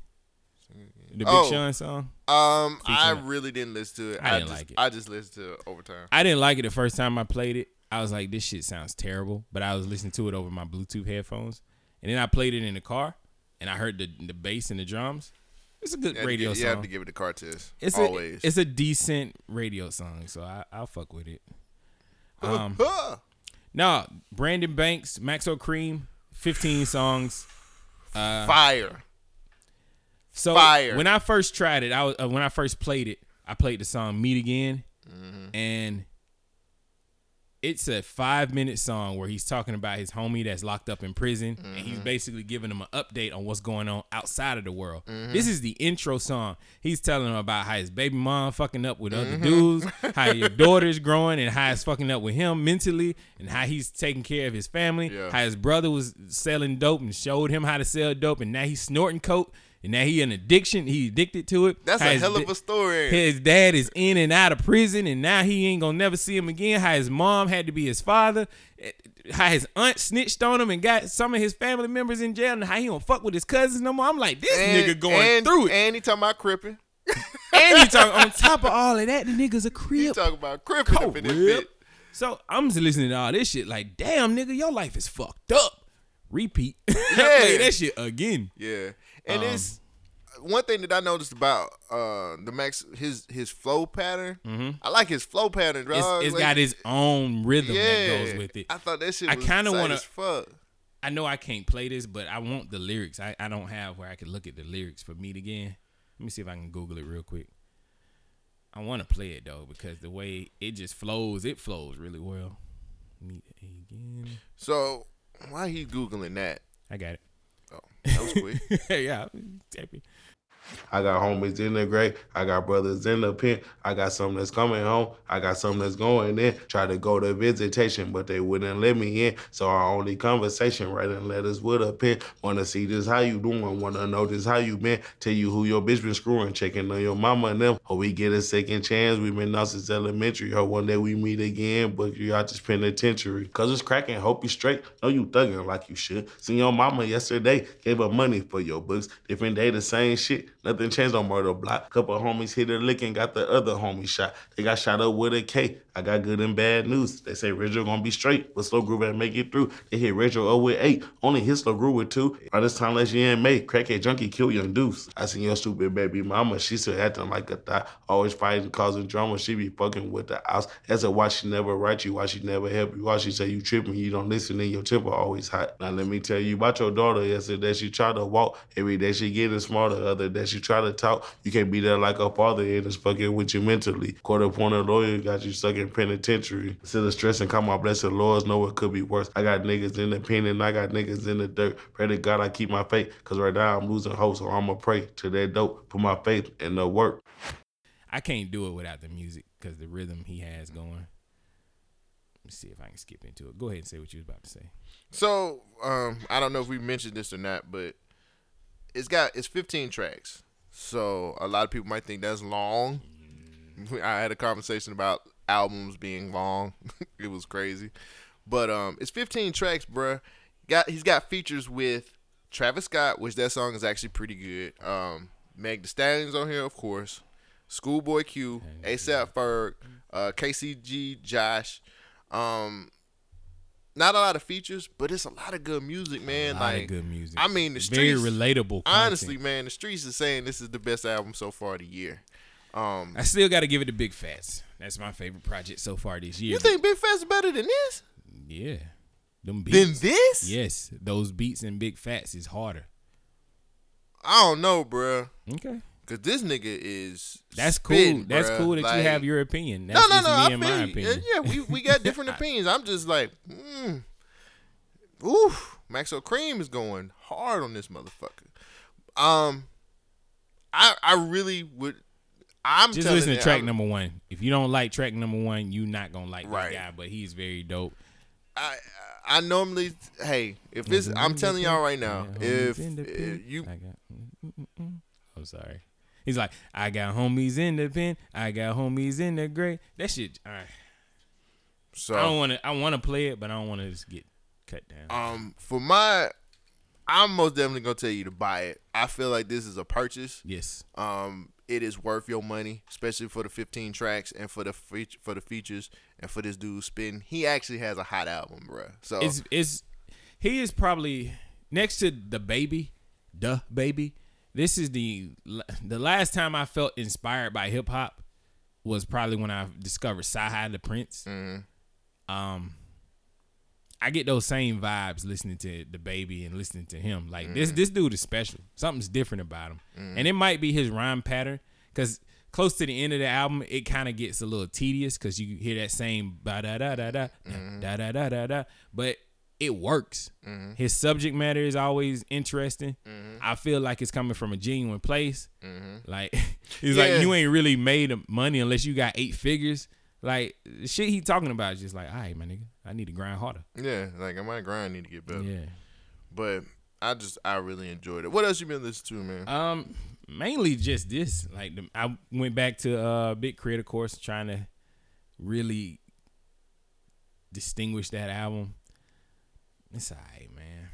the Big Oh. Sean song. Um, I really didn't listen to it. I didn't just, like it. I just listened to it over time. I didn't like it the first time I played it. I was like, this shit sounds terrible. But I was listening to it over my Bluetooth headphones, and then I played it in the car, and I heard the the bass and the drums. It's a good You to radio give- You have song. to give it to Cortez. It's always. a it's a decent radio song, so I, I'll fuck with it. Um, no, Brandon Banks, Maxo Kream, fifteen songs. Uh, Fire. So Fire. when I first tried it, I was uh, when I first played it, I played the song "Meet Again," Mm-hmm. and it's a five minute song where he's talking about his homie that's locked up in prison, and Mm-hmm. he's basically giving him an update on what's going on outside of the world. Mm-hmm. This is the intro song. He's telling him about how his baby mom fucking up with Mm-hmm. other dudes, how your daughter's growing, and how it's fucking up with him mentally, and how he's taking care of his family. Yeah. How his brother was selling dope and showed him how to sell dope, and now he's snorting coke. And now he an addiction. He addicted to it. That's How a hell of a story. his dad is in and out of prison, and now he ain't gonna never see him again. How his mom had to be his father. eh, How his aunt snitched on him and got some of his family members in jail, and how he don't fuck with his cousins no more. I'm like, this nigga going and, through it. And he talking about cripping. And he talking on top of all of that, the nigga's a crip. He talking about cripping up in this bit. So I'm just listening to all this shit, like, damn, nigga, your life is fucked up. Repeat. Yeah. Play that shit again. Yeah, and Um, it's one thing that I noticed about uh the Max his his flow pattern. I like his flow pattern. Mm-hmm. It's, it's Like, got its own rhythm yeah, that goes with it. I thought that shit. I Was kinda wanna- as fuck. I know I can't play this, but I want the lyrics. I, I don't have where I can look at the lyrics for Meet Again. Let me see if I can Google it real quick. I want to play it though because the way it just flows, it flows really well. Meet Again. So why he googling that? I got it. Oh, that was quick. yeah. I got homies in the grave. I got brothers in the pen. I got some that's coming home. I got some that's going in. Tried to go to visitation, but they wouldn't let me in. So our only conversation, writing letters with a pen. Wanna see just how you doing. Wanna know just how you been. Tell you who your bitch been screwing. Checking on your mama and them. Hope we get a second chance. we been out since elementary. Hope one day we meet again. But you out this penitentiary. Cause it's cracking. Hope you straight. Know you thugging like you should. Seen your mama yesterday. Gave her money for your books. Different day, the same shit. Nothing changed on murder block. Couple homies hit a lick and got the other homie shot. They got shot up with a K. I got good and bad news. They say Rachel gonna be straight, but slow groove and make it through. They hit Rachel up with eight. Only hit slow groove with two. By this time last year in May, crackhead junkie kill young deuce. I seen your stupid baby mama. She still acting like a thot. Always fighting, causing drama. She be fucking with the house. That's a why she never write you. Why she never help you. Why she say you tripping. You don't listen and your temper always hot. Now let me tell you about your daughter. Yesterday she tried to walk. Every day she getting smarter. Other day she try to talk. You can't be there like a father and it's fucking with you mentally. Court appointed lawyer got you stuck in penitentiary. Instead of stressing, call my blessed lords know it could be worse. I got niggas in the pen and I got niggas in the dirt. Pray to God I keep my faith. Cause right now I'm losing hope. So I'ma pray to that dope. Put my faith in the work. I can't do it without the music because the rhythm he has going. Let's see if I can skip into it. Go ahead and say what you was about to say. So um, I don't know if we mentioned this or not, but it's got it's 15 tracks. So a lot of people might think that's long. I had a conversation about albums being long. it was crazy, but um, it's 15 tracks, bruh. Got he's got features with Travis Scott, which that song is actually pretty good. Um, Meg Thee Stallion's on here, of course. Schoolboy Q, ASAP Ferg, uh, KCG, Josh. Um, not a lot of features, but it's a lot of good music, man. like good music. I mean, the streets very relatable. Content. honestly, man, the streets is saying this is the best album so far of the year. Um, I still got to give it to Big Fats. That's my favorite project so far this year. you think Big Fat's better than this? Yeah, them beats. Than this? Yes, those beats and Big Fats is harder. I don't know, bruh. Okay, Cause this nigga is that's cool. spitting, That's cool that Like- you have your opinion. That's no, no, just no. me I and my opinion. Yeah, we we got different opinions. I'm just like, mm, oof. Maxo Kream is going hard on this motherfucker. Um, I I really would. I'm Just listen to track I'm- number one. If you don't like track number one, you not gonna like Right. that guy. But he's very dope. I I normally hey if it's I'm telling y'all right now if, if you I got, mm, mm, mm. I'm sorry. He's like, I got homies in the pen. I got homies in the gray. That shit. All right. so I don't want to. I want to play it, but I don't want to just get cut down. um for my I'm most definitely gonna tell you to buy it. I feel like this is a purchase. Yes. Um, it is worth your money, especially for the 15 tracks and for the feature, for the features and for this dude spin. He actually has a hot album, bro. So It's it's he is probably next to DaBaby, the baby. This is the the last time I felt inspired by hip hop was probably when I discovered Sci the Prince. Um, I get those same vibes listening to DaBaby and listening to him. Like this mm. this dude is special. Something's different about him, mm. and it might be his rhyme pattern because. Close to the end of the album, it kind of gets a little tedious because you hear that same da da da da da da da da da da, but it works. Mm-hmm. His subject matter is always interesting. Mm-hmm. I feel like it's coming from a genuine place. Mm-hmm. Like it's Yeah. like you ain't really made money unless you got eight figures. Like the shit he talking about is just like, all right, my nigga, I need to grind harder. yeah, like I might grind need to get better. Yeah. But I just I really enjoyed it. What else you been listening to, man? Um, mainly just this. Like the, I went back to uh Big Creator course trying to really distinguish that album. It's alright, man.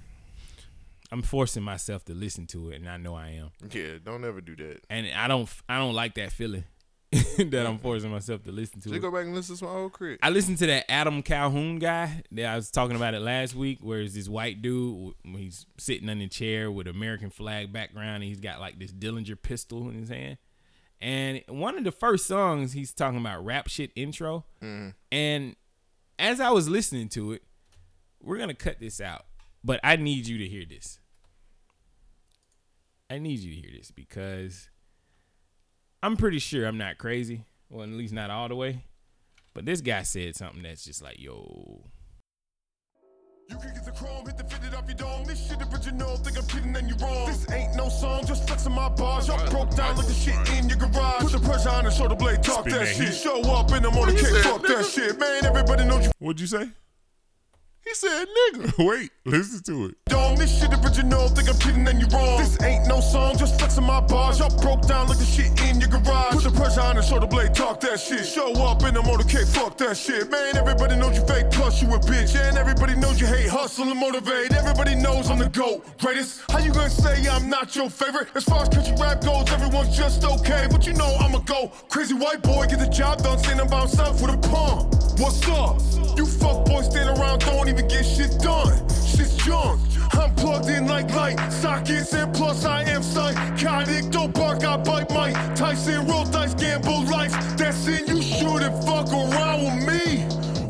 I'm forcing myself to listen to it, and I know I am. yeah, don't ever do that. And I don't, I don't like that feeling that I'm mm. forcing myself to listen to Just go back and listen to my old crit. I listened to that Adam Calhoun guy that I was talking about it last week, where it's this white dude. He's sitting in a chair with American flag background, and he's got like this Derringer pistol in his hand. And one of the first songs, he's talking about rap shit intro. Mm-hmm. And as I was listening to it, we're gonna cut this out, but I need you to hear this. I need you to hear this because I'm pretty sure I'm not crazy. Well, at least not all the way. But this guy said something that's just like, yo. You can get the chrome, hit the fitted off your dome. This shit original, think I'm kidding and you wrong. This ain't no song, just flexing my bars. Y'all broke down like the shit in your garage. Put the pressure on and show the blade, talk that, shit. Show up in the motorcade, fuck that shit. Man, everybody knows you What'd you say? He said nigga. Wait, listen to it. dome. This shit original, think I'm kidding and you wrong. This ain't no song, just flexing my bars. Y'all broke down like the shit in your garage. Put the pressure on and show the blade, talk that shit. Show up in the motorcade, fuck that shit. Man, everybody knows you fake, plus you a bitch. And everybody knows you hate, hustle and motivate. Everybody knows I'm the GOAT, greatest. How you gonna say I'm not your favorite? As far as country rap goes, everyone's just okay. But you know I'ma go. Crazy white boy, get the job done, standing by himself with a palm. What's up? You fuck boys stand around, don't even get shit done. Shit's junk. I'm plugged in like light sockets, and plus I am psychotic. Don't bark, I bite Mike Tyson. Roll dice, gamble life. That's it. You shouldn't fuck around with me.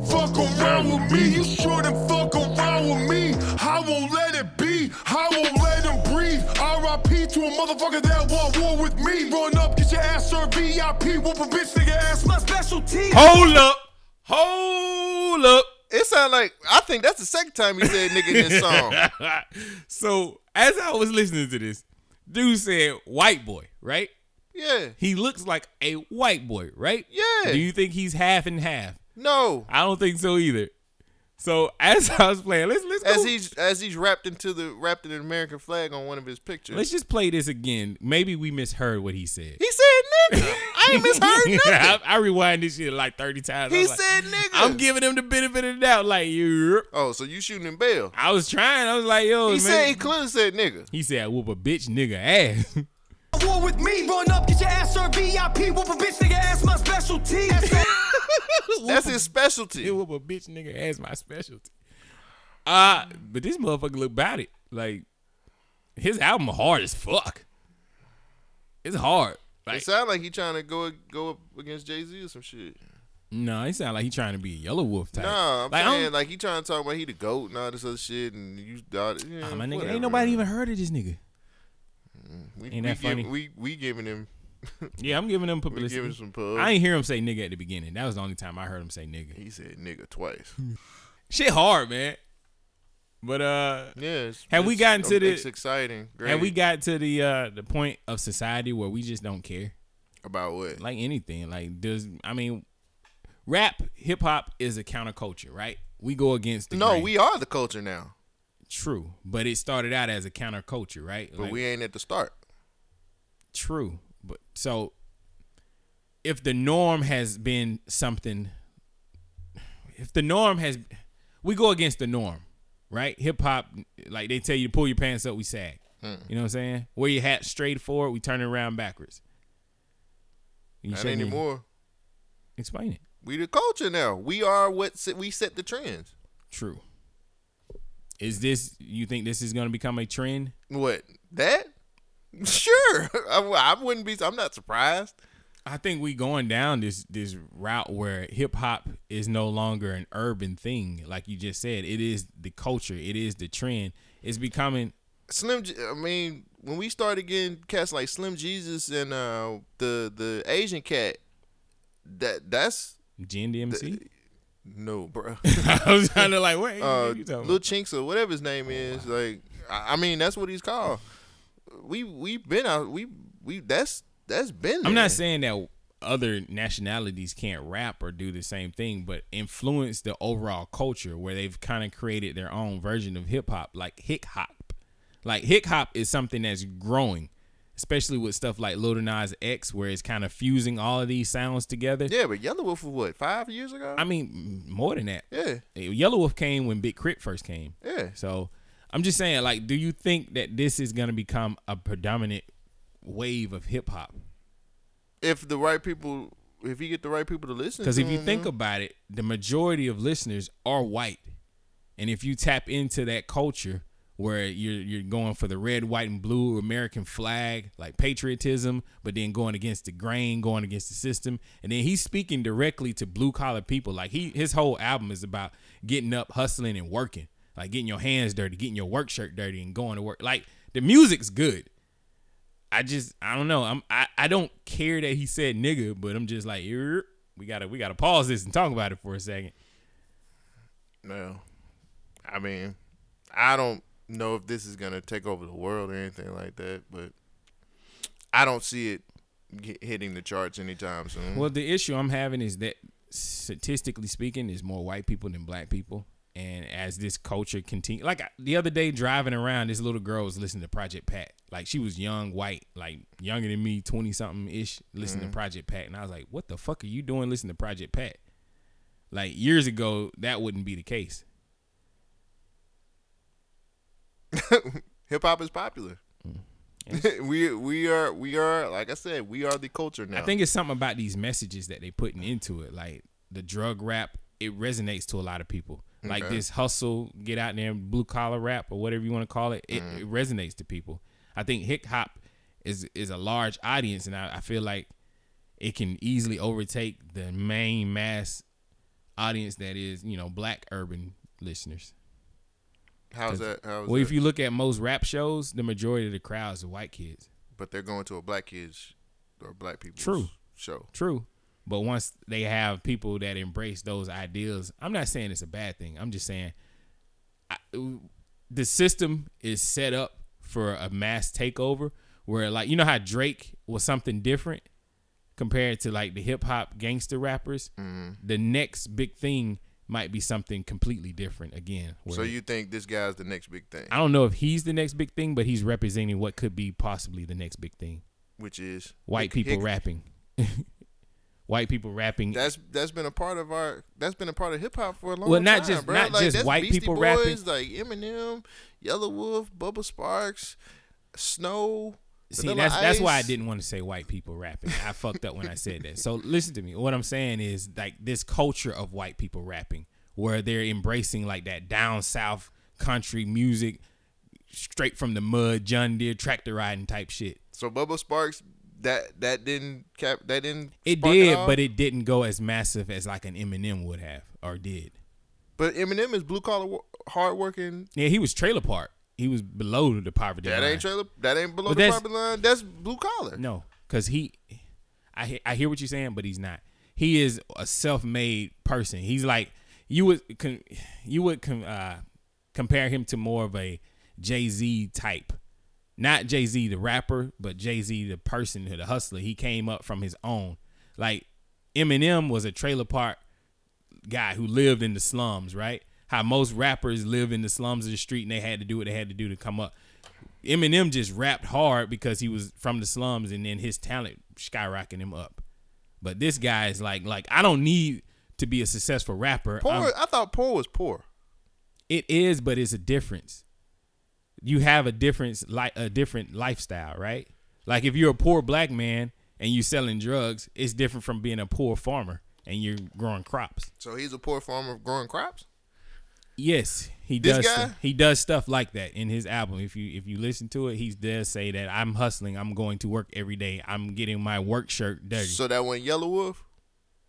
Fuck around with me. You shouldn't fuck around with me. I won't let it be. I won't let him breathe. R.I.P. to a motherfucker that want war with me. Run up, get your ass served VIP. Whoop a bitch, nigga ass. My specialty. Hold up. Hold up. It sound like I think that's the second time he said nigga in this song. so as I was listening to this, dude said white boy, right? Yeah. He looks like a white boy, right? Yeah. Do you think he's half and half? No. I don't think so either. So as I was playing, let's let's As go- he's as he's wrapped into the wrapped in an American flag on one of his pictures. let's just play this again. Maybe we misheard what he said. he said nigga. I ain't misheard nothing. I, I rewind this shit like thirty times. I He was like, said nigga. I'm giving him the benefit of the doubt. Like you, Oh, so you shooting in bail? I was trying. I was like, yo, He man. said he clearly said nigga. he said, I whoop a bitch nigga ass. War with me, run up, get your ass served VIP. Whoop a bitch, nigga ass, my specialty. That's his specialty. it whoop a bitch nigga ass my specialty. Uh, but this motherfucker look about it. Like his album hard as fuck. It's hard. It Like sound like he trying to go go up against Jay Z or some shit. no, he sound like he trying to be a Yelawolf type. Nah, I'm like, saying like he trying to talk about he the goat and all this other shit and you. Yeah, Ah, my nigga, whatever. ain't nobody even heard of this nigga. We, ain't we that give- funny? we we giving him Yeah, I'm giving him we publicity. giving some pub. I ain't hear him say nigga at the beginning. That was the only time I heard him say nigga. he said nigga twice. Shit hard, man. But uh Yeah. It's, Have we it's- gotten to the- It's exciting. Great. have we got to the uh the point of society where we just don't care? about what? Like anything. Like does I mean rap, hip hop is a counterculture, right? We go against the no, grain. we are the culture now, true. But it started out as a counterculture, right? but Like, we ain't at the start. True. But so if the norm has been something if the norm has we go against the norm, right? Hip hop, like they tell you to pull your pants up, we sag. Hmm. You know what I'm saying? Wear your hat straight forward, we turn it around backwards. You Not anymore. Explain it. We the culture now. We are what set, we set the trends. True. Is this you think this is going to become a trend? What that? Sure, I, I wouldn't be. I'm not surprised. I think we going down this this route where hip hop is no longer an urban thing, like you just said. It is the culture. It is the trend. It's becoming. Slim. J- I mean, when we started getting cats like Slim Jesus and uh, the the Asian cat, that that's Gen DMC. no, bro. I was kind of like, wait, uh, what you talking Lil about? Chinks or whatever his name is. Like, I, I mean, that's what he's called. We we been out. We we that's that's been. I'm not saying that other nationalities can't rap or do the same thing, but influence the overall culture where they've kind of created their own version of hip hop, like hick hop. Like hick hop is something that's growing, especially with stuff like Lil Nas X, where it's kind of fusing all of these sounds together. Yeah, but Yelawolf was what five years ago. I mean, more than that. yeah, eh, Yelawolf came when Big K.R.I.T. first came. yeah. So I'm just saying, like, do you think that this is gonna become a predominant wave of hip hop? If the right people, if you get the right people to listen, Because if you think about it, the majority of listeners are white, and if you tap into that culture where you're you're going for the red, white, and blue American flag, like patriotism, but then going against the grain, going against the system, and then he's speaking directly to blue collar people. Like he his whole album is about getting up, hustling, and working, like getting your hands dirty, getting your work shirt dirty, and going to work. Like the music's good. I just I don't know. I'm I, I don't care that he said nigga, but I'm just like "Yerp, we gotta we gotta pause this and talk about it for a second. no, I mean, I don't know if this is gonna take over the world or anything like that, but I don't see it hitting the charts anytime soon. Well, the issue I'm having is that statistically speaking, there's more white people than black people. And as this culture continue, like the other day driving around, this little girl was listening to Project Pat. Like she was young, white, like younger than me, twenty something ish, listening to mm-hmm. Project Pat. And I was like, "What the fuck are you doing listening to Project Pat?" Like years ago, that wouldn't be the case. Hip hop is popular. Mm. we we are we are like I said, we are the culture now. I think it's something about these messages that they putting into it, like the drug rap. It resonates to a lot of people. Like Okay. this hustle, get out there, blue collar rap or whatever you want to call it. It, Mm. it resonates to people. I think hip hop is is a large audience, and I, I feel like it can easily overtake the main mass audience that is you know black urban listeners. how's that? How's Well, that? if you look at most rap shows, the majority of the crowds are white kids. but they're going to a black kids or black people True. show. True. But once they have people that embrace those ideals, I'm not saying it's a bad thing. I'm just saying I, the system is set up for a mass takeover where, like, you know how Drake was something different compared to like the hip hop gangster rappers? Mm-hmm. The next big thing might be something completely different again. where- So you think this guy's the next big thing, I don't know if he's the next big thing, but he's representing what could be possibly the next big thing. which is White Hick- people Hick- rapping. White people rapping That's that's been a part of our that's been a part of hip hop for a long Well, time. not just- bro. not like, just that's white Beastie people Boys, rapping. like Eminem, Yelawolf, Bubba Sparxxx, Snow. See, Vanilla that's that's why I didn't want to say white people rapping. I fucked up when I said that. So listen to me. What I'm saying is like this culture of white people rapping, where they're embracing like that down south country music, straight from the mud, John Deere tractor riding type shit. So Bubba Sparxxx that that didn't cap that didn't It did, off? but it didn't go as massive as like an Eminem would have or did. but Eminem is blue collar wo- hard working. Yeah, he was trailer park. He was below the poverty That line. ain't trailer. That ain't below But the poverty line. That's blue collar. No, because he, I I hear what you're saying, but he's not. He is a self-made person. He's like you would you would com, uh, compare him to more of a Jay Z type, not Jay Z the rapper, but Jay Z the person, the hustler. He came up from his own. Like Eminem was a trailer park guy who lived in the slums, right? How most rappers live in the slums of the street and they had to do what they had to do to come up. Eminem just rapped hard because he was from the slums and then his talent skyrocketed him up. But this guy is like like I don't need to be a successful rapper. Poor. I'm- I thought poor was poor. It is, but it's a difference. You have a difference, like a different lifestyle, right? Like if you're a poor black man and you're selling drugs, it's different from being a poor farmer and you're growing crops. So he's a poor farmer growing crops. Yes, he This does. guy? He does stuff like that in his album. If you if you listen to it, he does say that I'm hustling. I'm going to work every day. I'm getting my work shirt dirty. So that one Yelawolf.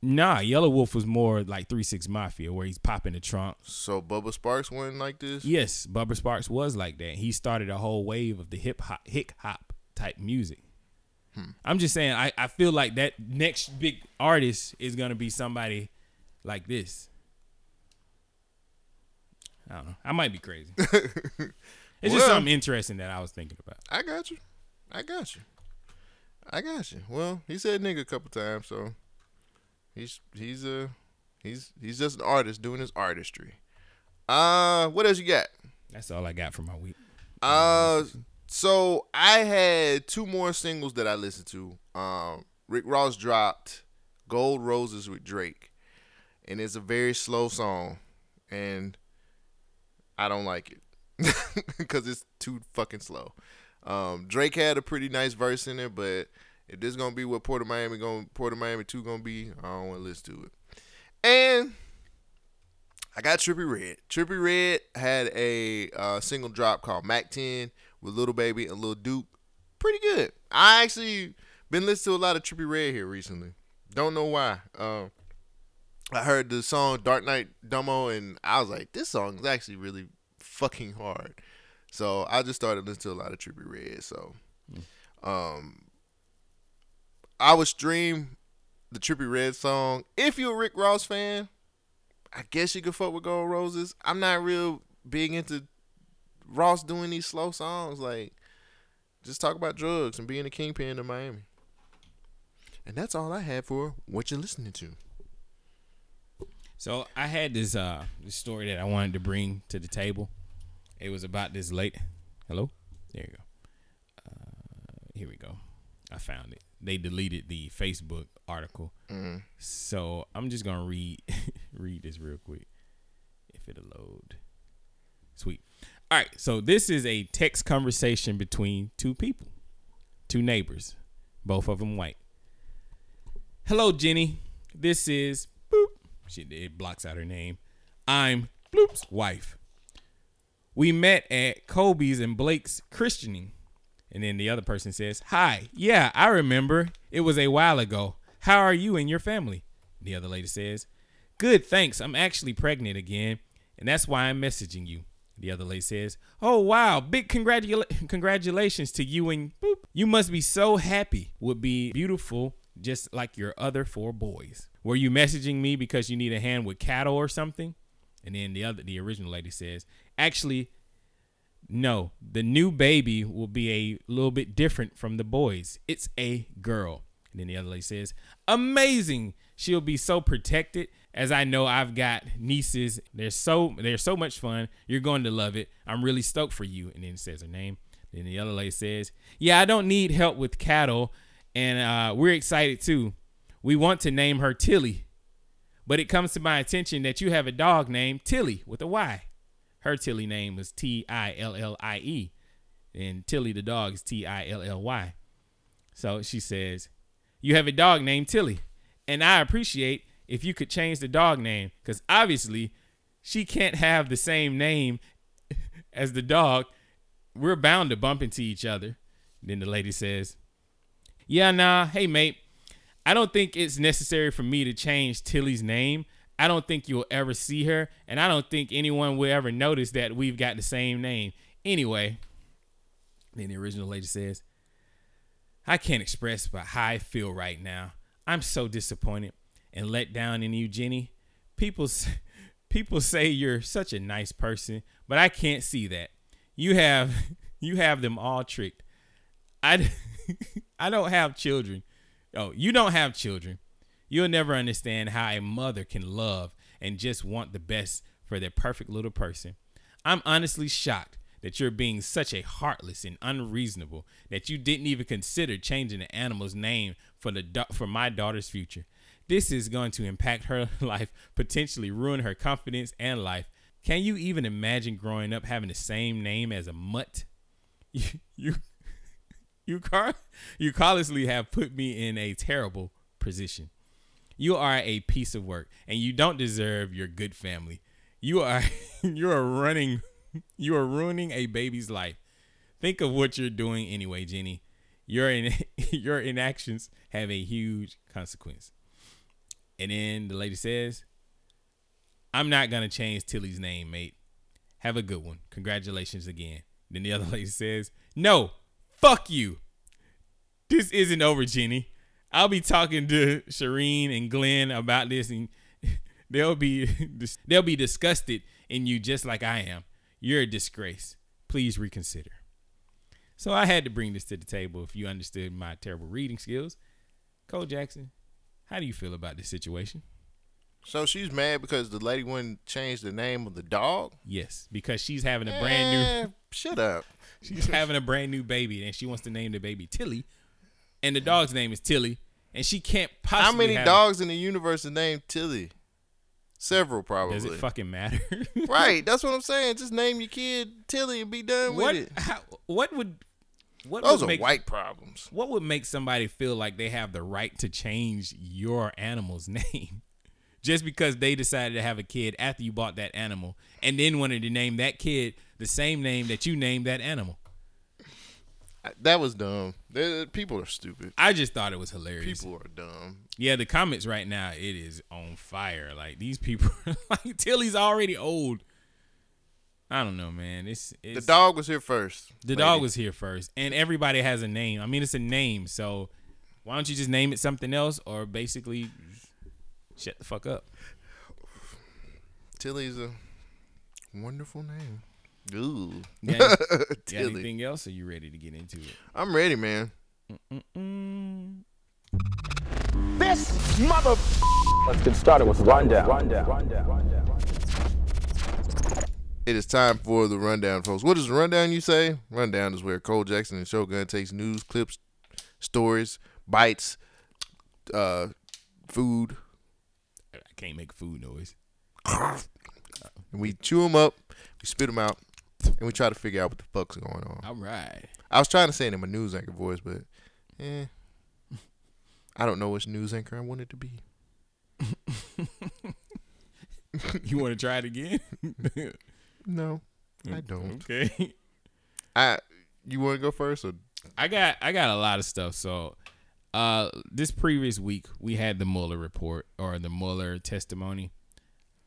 Nah, Yelawolf was more like Three Six Mafia, where he's popping the trunk. So Bubba Sparxxx went like this. Yes, Bubba Sparxxx was like that. He started a whole wave of the hip hop, hip hop type music. Hmm. I'm just saying, I, I feel like that next big artist is gonna be somebody like this. I don't know. I might be crazy. it's just something interesting that I was thinking about. I got you. I got you. I got you. Well, he said nigga a couple times, so he's he's a he's he's just an artist doing his artistry. Uh, what else you got? That's all I got for my week. Uh, so I had two more singles that I listened to. Um, Rick Ross dropped "Gold Roses" with Drake, and it's a very slow song, and I don't like it because it's too fucking slow. Um, Drake had a pretty nice verse in it, but if this gonna be what Port of Miami going Port of Miami two gonna be, I don't want to listen to it. And I got Trippie Redd. Trippie Redd had a uh, single drop called Mac 10 with Little Baby and Little Duke. Pretty good. I actually been listening to a lot of Trippie Redd here recently. Don't know why. Um, I heard the song Dark Knight Dummo and I was like, this song is actually really fucking hard. So I just started listening to a lot of Trippie Redd. So, um, I would stream the Trippie Redd song. If you're a Rick Ross fan, I guess you could fuck with Gold Roses. I'm not real big into Ross doing these slow songs. Like, just talk about drugs and being a kingpin in Miami. And that's all I had for what you're listening to. So I had this uh this story that I wanted to bring to the table. It was about this late. Hello, there you go. Uh, here we go. I found it. They deleted the Facebook article, mm-hmm. so I'm just gonna read read this real quick. If it'll load. Sweet. All right. So this is a text conversation between two people, two neighbors, both of them white. Hello, Jenny. This is boop. She it blocks out her name. I'm bloop's wife. We met at Kobe's and Blake's christening. And then the other person says, Hi, yeah, I remember. It was a while ago. How are you and your family? The other lady says, Good, thanks. I'm actually pregnant again, and that's why I'm messaging you. The other lady says, Oh, wow, big congratula- congratulations to you and boop. You must be so happy. Would be beautiful, just like your other four boys. Were you messaging me because you need a hand with cattle or something? And then the other, the original lady says, Actually, no, the new baby will be a little bit different from the boys. It's a girl. And then the other lady says, Amazing. She'll be so protected. As I know I've got nieces. They're so they're so much fun. You're going to love it. I'm really stoked for you. And then says her name. Then the other lady says, Yeah, I don't need help with cattle. And uh, we're excited too. We want to name her Tilly. But it comes to my attention that you have a dog named Tilly with a Y. Her Tilly name was T I L L I E. And Tilly the dog is T I L L Y. So she says, You have a dog named Tilly. And I appreciate if you could change the dog name because obviously she can't have the same name as the dog. We're bound to bump into each other. Then the lady says, Yeah, nah, hey, mate. I don't think it's necessary for me to change Tilly's name. I don't think you'll ever see her, and I don't think anyone will ever notice that we've got the same name. Anyway, then the original lady says, I can't express but how I feel right now. I'm so disappointed and let down in you, Jenny. People, people say you're such a nice person, but I can't see that. You have, you have them all tricked. I, I don't have children. Oh, you don't have children. You'll never understand how a mother can love and just want the best for their perfect little person. I'm honestly shocked that you're being such a heartless and unreasonable that you didn't even consider changing the animal's name for the for my daughter's future. This is going to impact her life, potentially ruin her confidence and life. Can you even imagine growing up having the same name as a mutt? You you you, car, you callously have put me in a terrible position. You are a piece of work, and you don't deserve your good family. You are you are running you are ruining a baby's life. Think of what you're doing anyway, Jenny. Your in, your inactions have a huge consequence. And then the lady says, I'm not gonna change Tilly's name, mate. Have a good one. Congratulations again. Then the other lady says, No, fuck you. This isn't over, Jenny. I'll be talking to Shireen and Glenn about this, and they'll be they'll be disgusted in you just like I am. You're a disgrace. Please reconsider. So I had to bring this to the table. If you understood my terrible reading skills, Cole Jackson, how do you feel about this situation? So she's mad because the lady wouldn't change the name of the dog. Yes, because she's having a brand new Shut up. She's having a brand new baby, and she wants to name the baby Tilly, and the dog's name is Tilly, and she can't possibly. How many have- dogs in the universe are named Tilly? Several, probably. Does it fucking matter? right. That's what I'm saying. Just name your kid Tilly and be done with it. How, what would? What Those would are make, white problems. What would make somebody feel like they have the right to change your animal's name? Just because they decided to have a kid after you bought that animal and then wanted to name that kid the same name that you named that animal. That was dumb. People are stupid. I just thought it was hilarious. People are dumb. Yeah, the comments right now, it is on fire. Like these people, like Tilly's already old. I don't know, man. It's, The dog was here first. The lady. dog was here first, and everybody has a name. I mean, it's a name, so why don't you just name it something else, or basically shut the fuck up? Tilly's a wonderful name. Ooh. Got, any- got anything else? Are you ready to get into it? I'm ready, man. Mm, This mother. Let's get started with the rundown. Rundown. It is time for the rundown, folks. What is the rundown you say? Rundown is where Cole Jackson and Shogun takes news, clips, stories, bites, uh, food, I can't make food noise. and we chew them up, we spit them out, and we try to figure out what the fuck's going on. All right. I was trying to say it in my news anchor voice, but eh, I don't know which news anchor I wanted to be. You want to try it again? No, I don't. okay. I you want to go first or I got I got a lot of stuff. So uh this previous week we had the Mueller report or the Mueller testimony.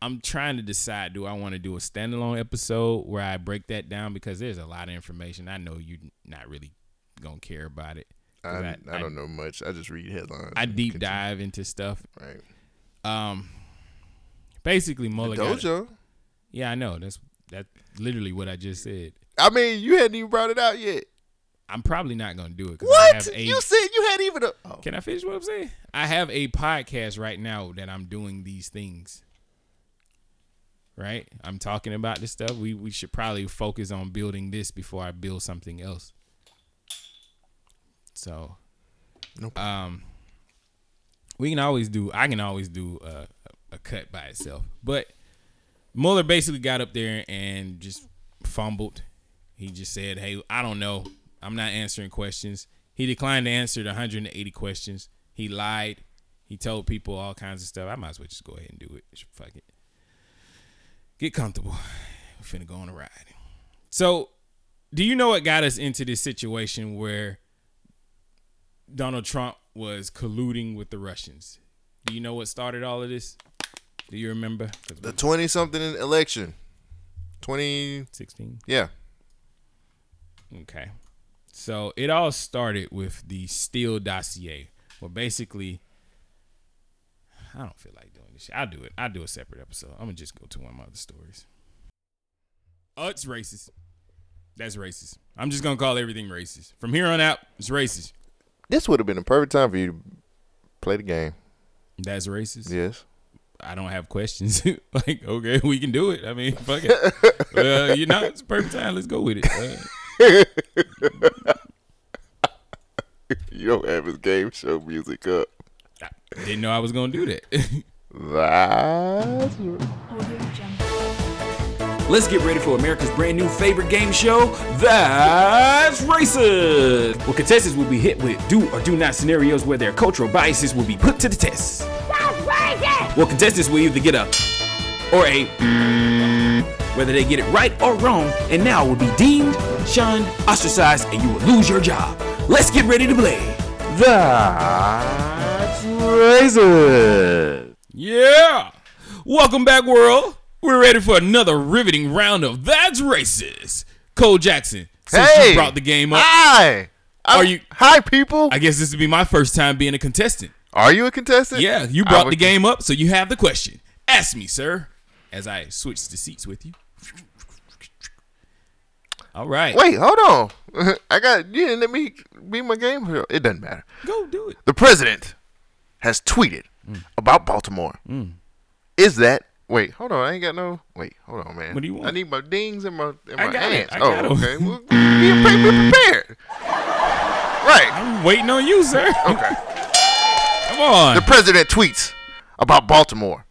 I'm trying to decide do I want to do a standalone episode where I break that down because there's a lot of information. I know you're not really gonna care about it. I, I, don't know much. I just read headlines. I deep continue. dive into stuff. Right. Um basically The got- dojo. Yeah, I know. That's that's literally what I just said. I mean, you hadn't even brought it out yet. I'm probably not gonna do it I What? a You said you had even a. Oh. Can I finish what I'm saying? I have a podcast right now that I'm doing these things. Right? I'm talking about this stuff. We we should probably focus on building this before I build something else. So, No um, we can always do. I can always do a, a cut by itself. But Mueller basically got up there and just fumbled. He just said, "Hey, I don't know. I'm not answering questions." He declined to answer the 180 questions. He lied. He told people all kinds of stuff. I might as well just go ahead and do it. Fuck it. Get comfortable. We're finna go on a ride. So, do you know what got us into this situation where Donald Trump was colluding with the Russians? Do you know what started all of this? Do you remember? The twenty something election. 2016. Yeah. Okay. So it all started with the Steele dossier. Well, basically, I don't feel like doing. I'll do it. I'll do a separate episode. I'm gonna just go to one of my other stories. Oh, it's racist. That's racist. I'm just gonna call everything racist. From here on out, it's racist. This would have been a perfect time for you to play the game. That's racist. Yes. I don't have questions. like, okay, we can do it. I mean, fuck it. uh, you know, it's a perfect time. Let's go with it. Uh, You don't have his game show music up. I didn't know I was gonna do that. That's Audio Jungle. let's get ready for America's brand new favorite game show, That's Racist. Where contestants will be hit with do or do not scenarios where their cultural biases will be put to the test. That's racist! Well, contestants will either get a or a whether they get it right or wrong, and now will be deemed, shunned, ostracized, and you will lose your job. Let's get ready to play. That's racist. Yeah. Welcome back, world. We're ready for another riveting round of That's Racist. Cole Jackson, since Hey. you brought the game up, Hi. I'm- Are you- Hi, people. I guess this would be my first time being a contestant. Are you a contestant? Yeah, you brought the game up, so you have the question. Ask me, sir, as I switch the seats with you. All right. Wait, hold on. I got you didn't let me be my game. It doesn't matter. Go do it. The president has tweeted Mm. about Baltimore. Is that wait? Hold on. I ain't got no. Wait, hold on, man. What do you want? I need my dings and my and I my got it. hands. I oh, got 'em. okay. Well, be, pre- be prepared. Right. I'm waiting on you, sir. Okay. Come on. The president tweets about Baltimore.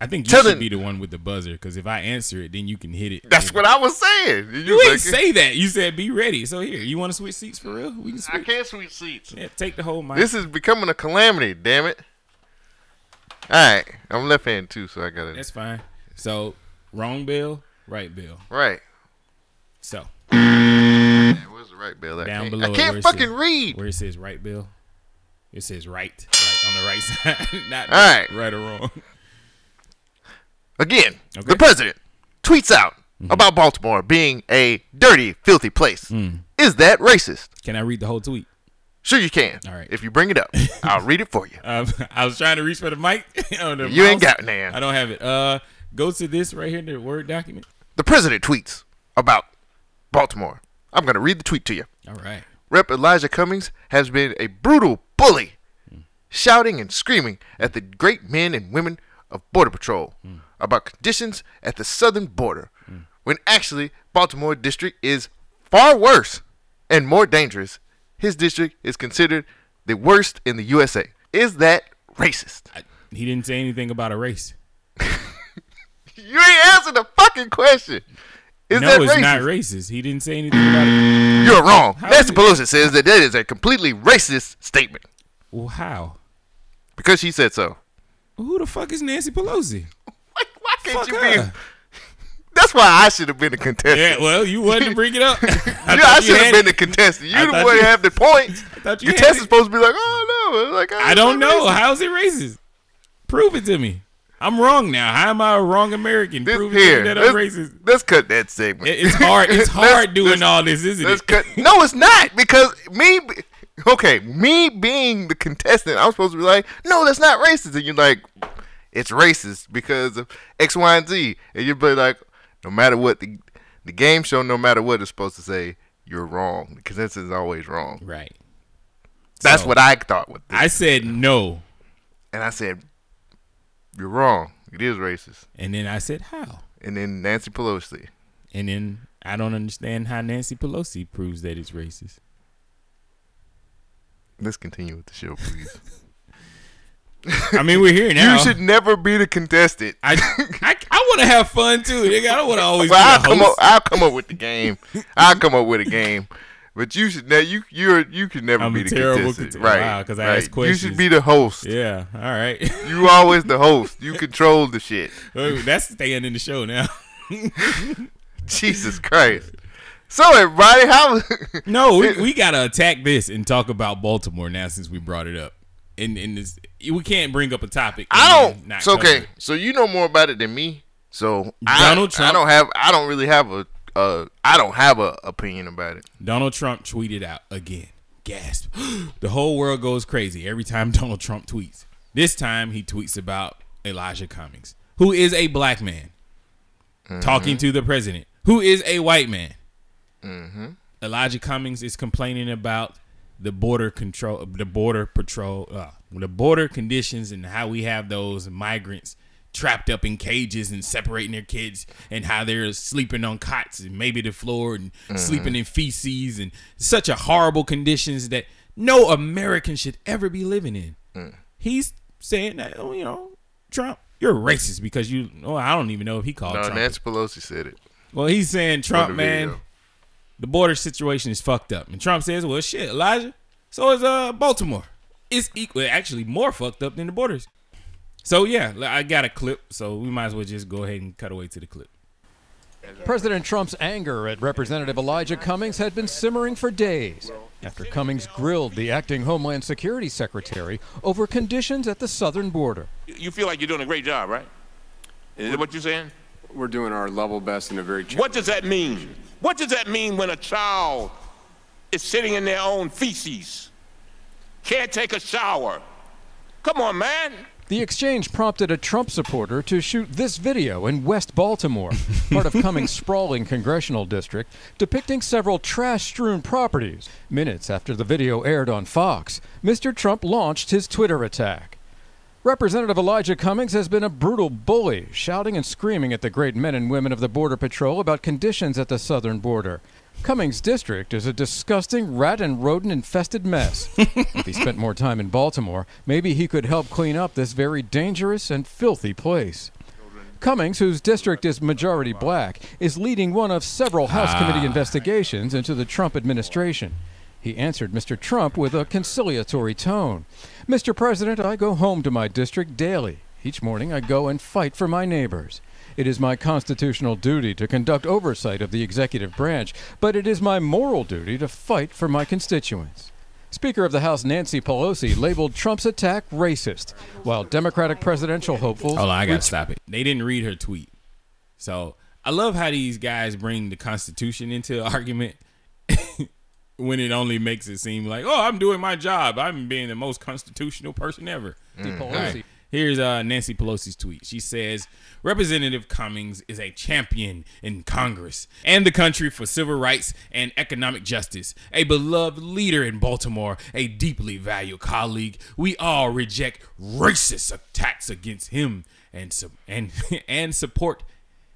I think you Tell should them- be the one with the buzzer, because if I answer it, then you can hit it. That's what I was saying. You, You was ain't say that. You said be ready. So here, you want to switch seats for real? We can. I can't switch seats. Yeah, take the whole mic. This is becoming a calamity. Damn it. All right, I'm left handed too, so I got it. That's fine. So wrong bill, right bill. Right. So Man, where's the right bill? I down can't, below I can't fucking says- read. where it says right bill, it says right, like on the right side, not All right. right or wrong. Again, Okay. the president tweets out Mm-hmm. about Baltimore being a dirty, filthy place. Mm. Is that racist? Can I read the whole tweet? Sure, you can. All right. If you bring it up, I'll read it for you. Um, I was trying to reach for the mic. the You ain't got it, man. I don't have it. Uh, go to this right here, the word document. The president tweets about Baltimore. I'm going to read the tweet to you. All right. Rep. Elijah Cummings has been a brutal bully, shouting and screaming at the great men and women of Border Patrol about conditions at the southern border, when actually Baltimore district is far worse and more dangerous. His district is considered the worst in the USA. Is that racist? I, he didn't say anything about a race. You ain't answered the fucking question. Is no, that it's racist? not racist. He didn't say anything about it. You're wrong. How Nancy Pelosi says that that is a completely racist statement Well, how? because she said so. Who the fuck is Nancy Pelosi? Why, why can't Fuck you her. be? That's why I should have been the contestant. Yeah, well, you wanted to bring it up. I, yeah, I should have been the it. contestant. You the one you- have the points. thought you had Contestant's supposed to be like, oh no, It's like oh, I don't know. racist. How's it racist? Prove it to me. I'm wrong now. How am I a wrong American? This, Prove it to here, me that I'm racist. let's cut that segment. It- It's hard. It's hard doing all this, isn't it? cut. No, it's not because me. Okay, me being the contestant, I'm supposed to be like, no, that's not racist, and you're like, it's racist because of X, Y, and Z, and you'd be like, no matter what the the game show, no matter what it's supposed to say, you're wrong. The consensus is always wrong. Right. That's So, what I thought with this. I said no, and I said, you're wrong. It is racist. and then I said how, And then Nancy Pelosi. and then I don't understand how Nancy Pelosi proves that it's racist. Let's continue with the show, please. I mean, we're here now. You should never be the contestant. I I, I want to have fun too. Nigga. I don't want to always Well, I'll be come up. I'll come up with the game. I'll come up with a game. But you should. Now you you're you can never I'm be a the terrible contestant, cont- right? wow, 'cause I right. ask You should be the host. Yeah. All right. You always the host. You control the shit. That's staying in the show now. Jesus Christ. So everybody, how? No, we, we gotta attack this and talk about Baltimore now since we brought it up. And in this, we can't bring up a topic. I don't. not So okay. it. So you know more about it than me. So I, Donald I Trump- don't have. I don't really have a. Uh, I don't have a opinion about it. Donald Trump tweeted out again. Gasp. the whole world goes crazy every time Donald Trump tweets. This time he tweets about Elijah Cummings, who is a black man, talking to the president, who is a white man. Elijah Cummings is complaining about the border control, the border patrol, uh, the border conditions, and how we have those migrants trapped up in cages and separating their kids, and how they're sleeping on cots and maybe the floor and sleeping in feces and such a horrible conditions that no American should ever be living in. He's saying that oh, you know Trump, you're a racist because you. Oh, I don't even know if he called No, Trump. Nancy Pelosi said it. well, he's saying Trump, the man, video. the border situation is fucked up, and Trump says, "Well, shit, Elijah, so is uh Baltimore. It's equal, actually more fucked up than the borders." So yeah, I got a clip, so we might as well just go ahead and cut away to the clip. President Trump's anger at Representative Elijah Cummings had been simmering for days after Cummings grilled the acting Homeland Security Secretary over conditions at the southern border. You feel like you're doing a great job, right? Is that what you're saying? We're doing our level best in a very What does that mean? What does that mean when a child is sitting in their own feces? Can't take a shower. Come on, man. The exchange prompted a Trump supporter to shoot this video in West Baltimore, part of Cummings' sprawling congressional district, depicting several trash strewn properties. Minutes after the video aired on Fox, Mr. Trump launched his Twitter attack. Representative Elijah Cummings has been a brutal bully, shouting and screaming at the great men and women of the Border Patrol about conditions at the southern border. Cummings' district is a disgusting rat and rodent infested mess. if he spent more time in Baltimore, maybe he could help clean up this very dangerous and filthy place. Cummings, whose district is majority black, is leading one of several House ah. committee investigations into the Trump administration. He answered Mr. Trump with a conciliatory tone. Mr. President, I go home to my district daily. Each morning I go and fight for my neighbors. It is my constitutional duty to conduct oversight of the executive branch, but it is my moral duty to fight for my constituents. Speaker of the House Nancy Pelosi labeled Trump's attack racist, while Democratic presidential hopefuls. Hold on, I gotta stop it. They didn't read her tweet. So I love how these guys bring the Constitution into the argument when it only makes it seem like, oh, I'm doing my job. I'm being the most constitutional person ever. Mm, Pelosi. All right. Here's uh, Nancy Pelosi's tweet. She says, Representative Cummings is a champion in Congress and the country for civil rights and economic justice, a beloved leader in Baltimore, a deeply valued colleague. We all reject racist attacks against him and, su- and, and support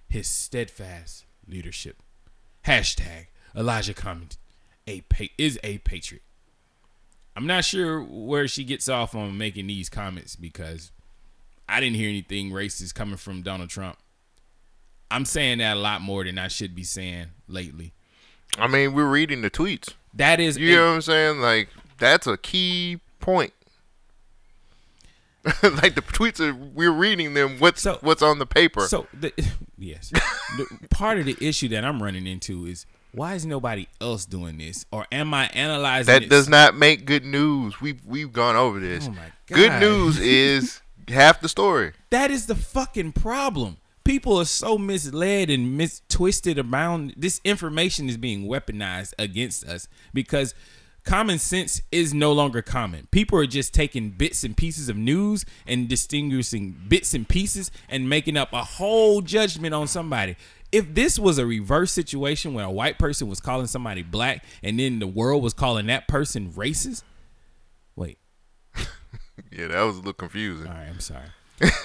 his steadfast leadership. Hashtag Elijah Cummings a pa- is a patriot. I'm not sure where she gets off on making these comments because I didn't hear anything racist coming from Donald Trump. I'm saying that a lot more than I should be saying lately. I mean, we're reading the tweets. That is You a- know what I'm saying? Like that's a key point. like the tweets are we're reading them. What's So- what's on the paper? So the, yes, the, part of the issue that I'm running into is why is nobody else doing this, or am I analyzing that it does not make good news. We've we've gone over this. Oh my Good news is half the story. That is the fucking problem. People are so misled and mis twisted around. This information is being weaponized against us because common sense is no longer common. People are just taking bits and pieces of news and distinguishing bits and pieces and making up a whole judgment on somebody. If this was a reverse situation where a white person was calling somebody black and then the world was calling that person racist, Yeah, that was a little confusing. all right, I'm sorry.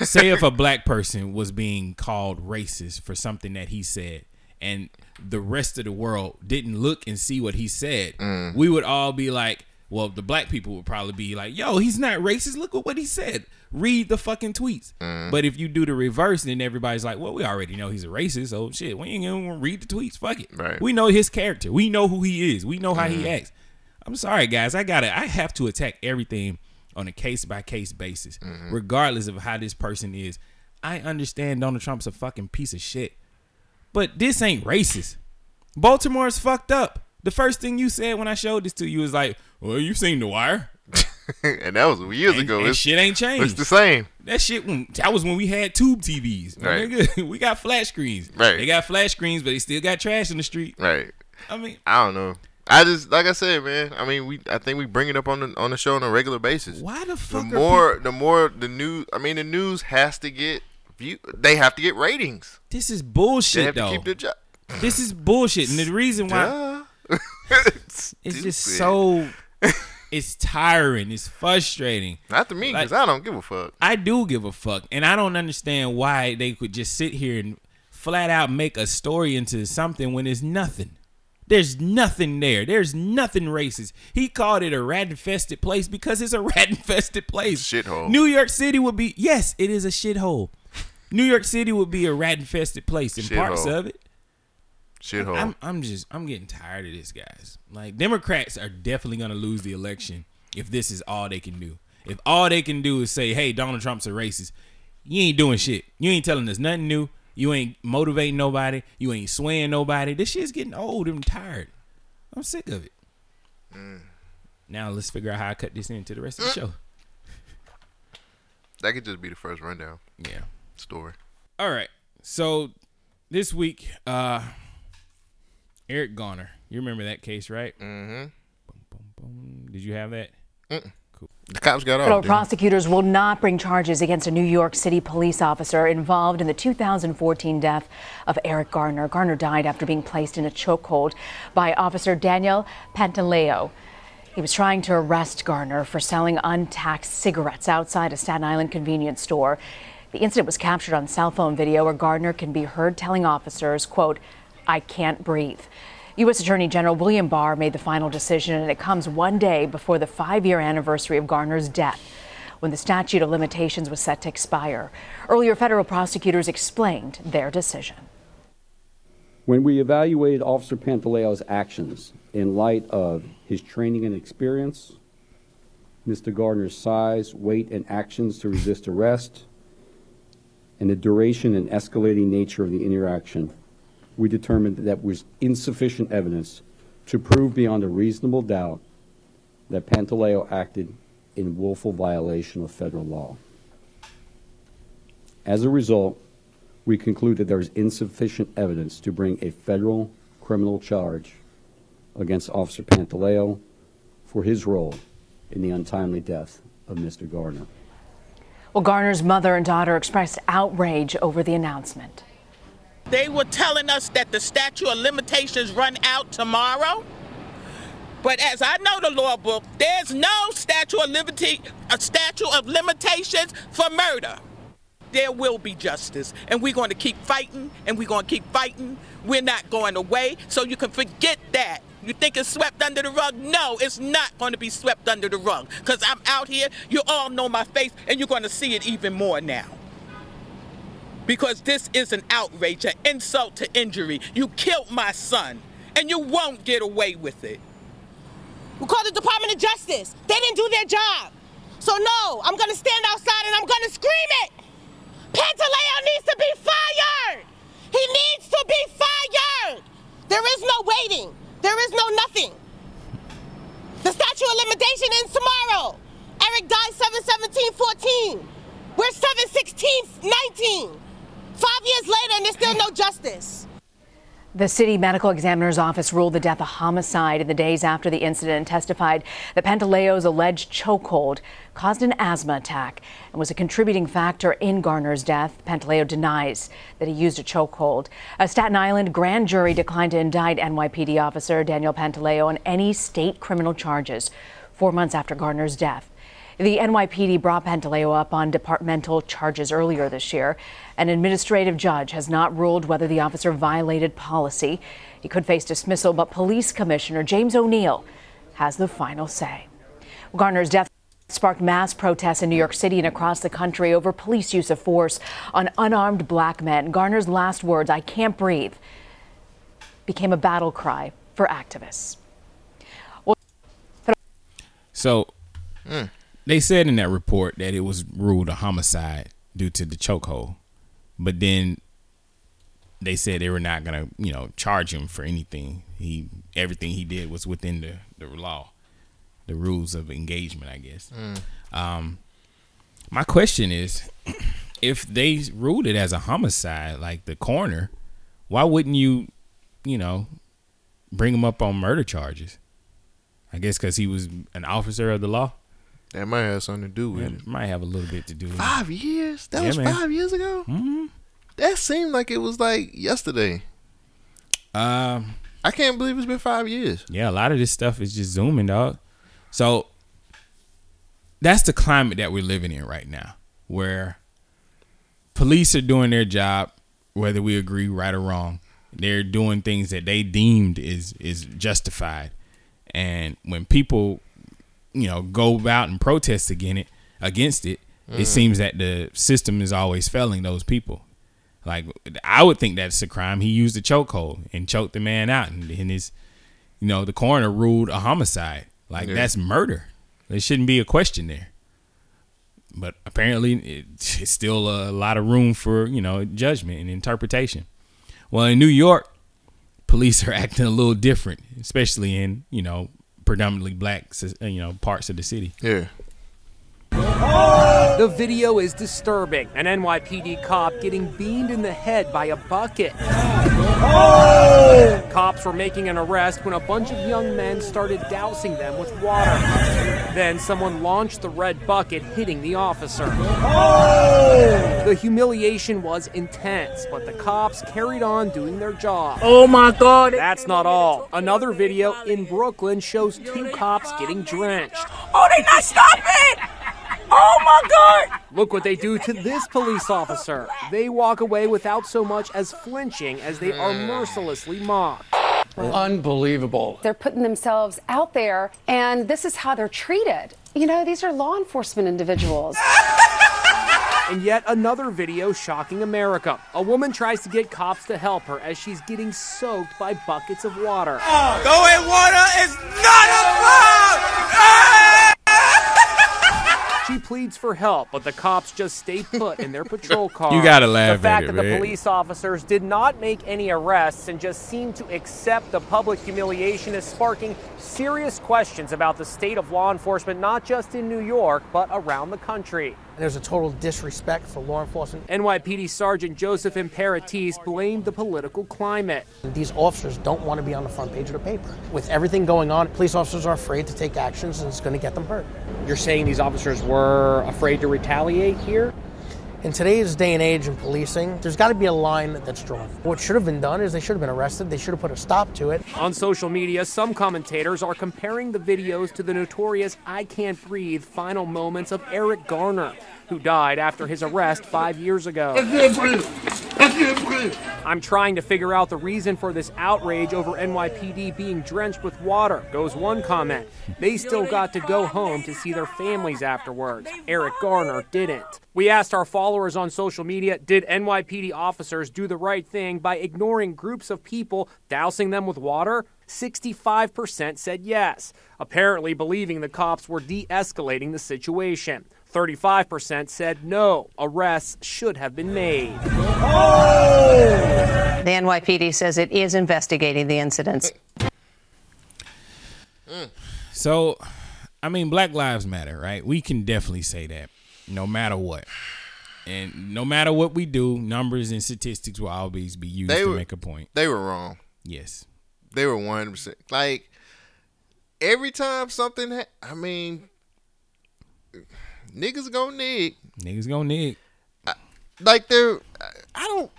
Say if a black person was being called racist for something that he said, and the rest of the world didn't look and see what he said, mm. we would all be like, well, the black people would probably be like, yo, he's not racist. Look at what he said. Read the fucking tweets. Mm. But if you do the reverse, then everybody's like, well, we already know he's a racist. So shit, we ain't gonna read the tweets. Fuck it. Right. We know his character. We know who he is. We know how he mm. acts. I'm sorry, guys. I gotta. I have to attack everything on a case by case basis, mm-hmm. regardless of how this person is. I understand Donald Trump's a fucking piece of shit, but this ain't racist. Baltimore's fucked up. The first thing you said when I showed this to you was like, "Well, you've seen The Wire, and that was years and, ago. and It's, shit ain't changed. it's the same. That shit, that was when we had tube TVs. Right. we got flat screens. Right. They got flat screens, but they still got trash in the street. Right. I mean, I don't know. I just like I said, man. I mean, we I think we bring it up on the on the show on a regular basis. why the The fuck are more the more the news. I mean, the news has to get view. They have to get ratings. This is bullshit. They have though. to keep their job. this is bullshit, and the reason why Duh. it's just so it's tiring, it's frustrating. Not to me, because Like- I don't give a fuck. I do give a fuck, and I don't understand why they could just sit here and flat out make a story into something when it's nothing. There's nothing there. There's nothing racist. He called it a rat infested place because it's a rat infested place. Shithole. New York City would be yes, it is a shithole. New York City would be a rat infested place in parts Shithole. of it. Shithole. I'm I'm just I'm getting tired of this, guys. Like Democrats are definitely gonna lose the election if this is all they can do. If all they can do is say, "Hey, Donald Trump's a racist," you ain't doing shit. You ain't telling us nothing new. You ain't motivating nobody. You ain't swaying nobody. This shit's getting old I'm tired. I'm sick of it. Now let's figure out how I cut this into the rest of the show. that could just be the first rundown Yeah. story. All right. So this week, uh Eric Garner. You remember that case, right? Mm-hmm. Did you have that? The cops got Federal off. didn't prosecutors will not bring charges against a New York City police officer involved in the 2014 death of Eric Garner. Garner died after being placed in a chokehold by Officer Daniel Pantaleo. He was trying to arrest Garner for selling untaxed cigarettes outside a Staten Island convenience store. The incident was captured on cell phone video where Gardner can be heard telling officers, quote, I can't breathe. U.S. Attorney General William Barr made the final decision, and it comes one day before the five year anniversary of Garner's death, when the statute of limitations was set to expire. Earlier, federal prosecutors explained their decision. When we evaluated Officer Pantaleo's actions in light of his training and experience, Mr. Gardner's size, weight, and actions to resist arrest, and the duration and escalating nature of the interaction, we determined that was insufficient evidence to prove beyond a reasonable doubt that Pantaleo acted in willful violation of federal law. As a result, we conclude that there is insufficient evidence to bring a federal criminal charge against Officer Pantaleo for his role in the untimely death of Mr. Garner. Well, Garner's mother and daughter expressed outrage over the announcement. They were telling us that the statute of limitations run out tomorrow. But as I know the law book, there's no statute of liberty, a statute of limitations for murder. There will be justice, and we're going to keep fighting, and we're going to keep fighting. We're not going away, so you can forget that. You think it's swept under the rug? No, it's not going to be swept under the rug. Because I'm out here, you all know my face, and you're going to see it even more now because this is an outrage, an insult to injury. You killed my son, and you won't get away with it. We call the Department of Justice. They didn't do their job. So no, I'm gonna stand outside and I'm gonna scream it. Pantaleo needs to be fired. He needs to be fired. There is no waiting. There is no nothing. The statute of limitation ends tomorrow. Eric died 7-17-14. We're 7-16-19. Five years later and there's still no justice. The city medical examiner's office ruled the death a homicide in the days after the incident and testified that Pantaleo's alleged chokehold caused an asthma attack and was a contributing factor in Garner's death. Pantaleo denies that he used a chokehold. A Staten Island grand jury declined to indict NYPD officer Daniel Pantaleo on any state criminal charges four months after Garner's death. The NYPD brought Pantaleo up on departmental charges earlier this year. An administrative judge has not ruled whether the officer violated policy. He could face dismissal, but Police Commissioner James O'Neill has the final say. Garner's death sparked mass protests in New York City and across the country over police use of force on unarmed black men. Garner's last words, I can't breathe, became a battle cry for activists. So hmm. They said in that report that it was ruled a homicide due to the chokehold, but then they said they were not gonna, you know, charge him for anything. He everything he did was within the the law, the rules of engagement, I guess. Um, my question is, if they ruled it as a homicide, like the coroner, why wouldn't you, you know, bring him up on murder charges? I guess because he was an officer of the law. That might have something to do with It it. might have a little bit to do with it. Five years? That Yeah, was man. five years ago? Mm-hmm. That seemed like it was like yesterday. Um, I can't believe it's been five years. yeah, a lot of this stuff is just zooming, dog. So that's the climate that we're living in right now, where police are doing their job, whether we agree right or wrong. They're doing things that they deemed is is justified, and when people, you know, go out and protest against it, against it, It Mhm. seems that the system is always failing those people. Like I would think that's a crime. He used a chokehold and choked the man out, and, and his, you know, the coroner ruled a homicide. Like Yeah. that's murder. There shouldn't be a question there. But apparently, it, it's still a lot of room for you know judgment and interpretation. Well, in New York, police are acting a little different, especially in you know predominantly black you know parts of the city. Yeah. The video is disturbing. An NYPD cop getting beamed in the head by a bucket. Cops were making an arrest when a bunch of young men started dousing them with water. Then someone launched the red bucket, hitting the officer. Oh! The humiliation was intense, but the cops carried on doing their job. Oh my God. That's not all. Another video in Brooklyn shows two cops getting drenched. Oh, they not stopping! Oh my God! Look what they do to this police officer. They walk away without so much as flinching as they are hmm. mercilessly mocked. Unbelievable. They're putting themselves out there, and this is how they're treated. You know, these are law enforcement individuals. And yet another video shocking America. A woman tries to get cops to help her as she's getting soaked by buckets of water. Going water is not allowed! She pleads for help, but the cops just stay put in their patrol car. You gotta laugh The fact at it, that the man. police officers did not make any arrests and just seem to accept the public humiliation is sparking serious questions about the state of law enforcement, not just in New York, but around the country. There's a total disrespect for law enforcement. NYPD Sergeant Joseph Imperatrice blamed the political climate. These officers don't want to be on the front page of the paper. With everything going on, police officers are afraid to take actions and it's going to get them hurt. You're saying these officers were afraid to retaliate here? In today's day and age in policing, there's got to be a line that's drawn. What should have been done is they should have been arrested. They should have put a stop to it. On social media, some commentators are comparing the videos to the notorious I Can't Breathe final moments of Eric Garner, who died after his arrest five years ago. I'm trying to figure out the reason for this outrage over NYPD being drenched with water, goes one comment. They still got to go home to see their families afterwards. Eric Garner didn't. We asked our followers on social media did NYPD officers do the right thing by ignoring groups of people, dousing them with water? 65% said yes, apparently believing the cops were de escalating the situation. 35% said no, arrests should have been made. The NYPD says it is investigating the incidents. So, I mean, Black Lives Matter, right? We can definitely say that, no matter what, and no matter what we do, numbers and statistics will always be used They to were- make a point. They were wrong. Yes. They were 100%. Like, every time something, ha- I mean, niggas gonna nig. Niggas gonna nig. Like, they're, I don't,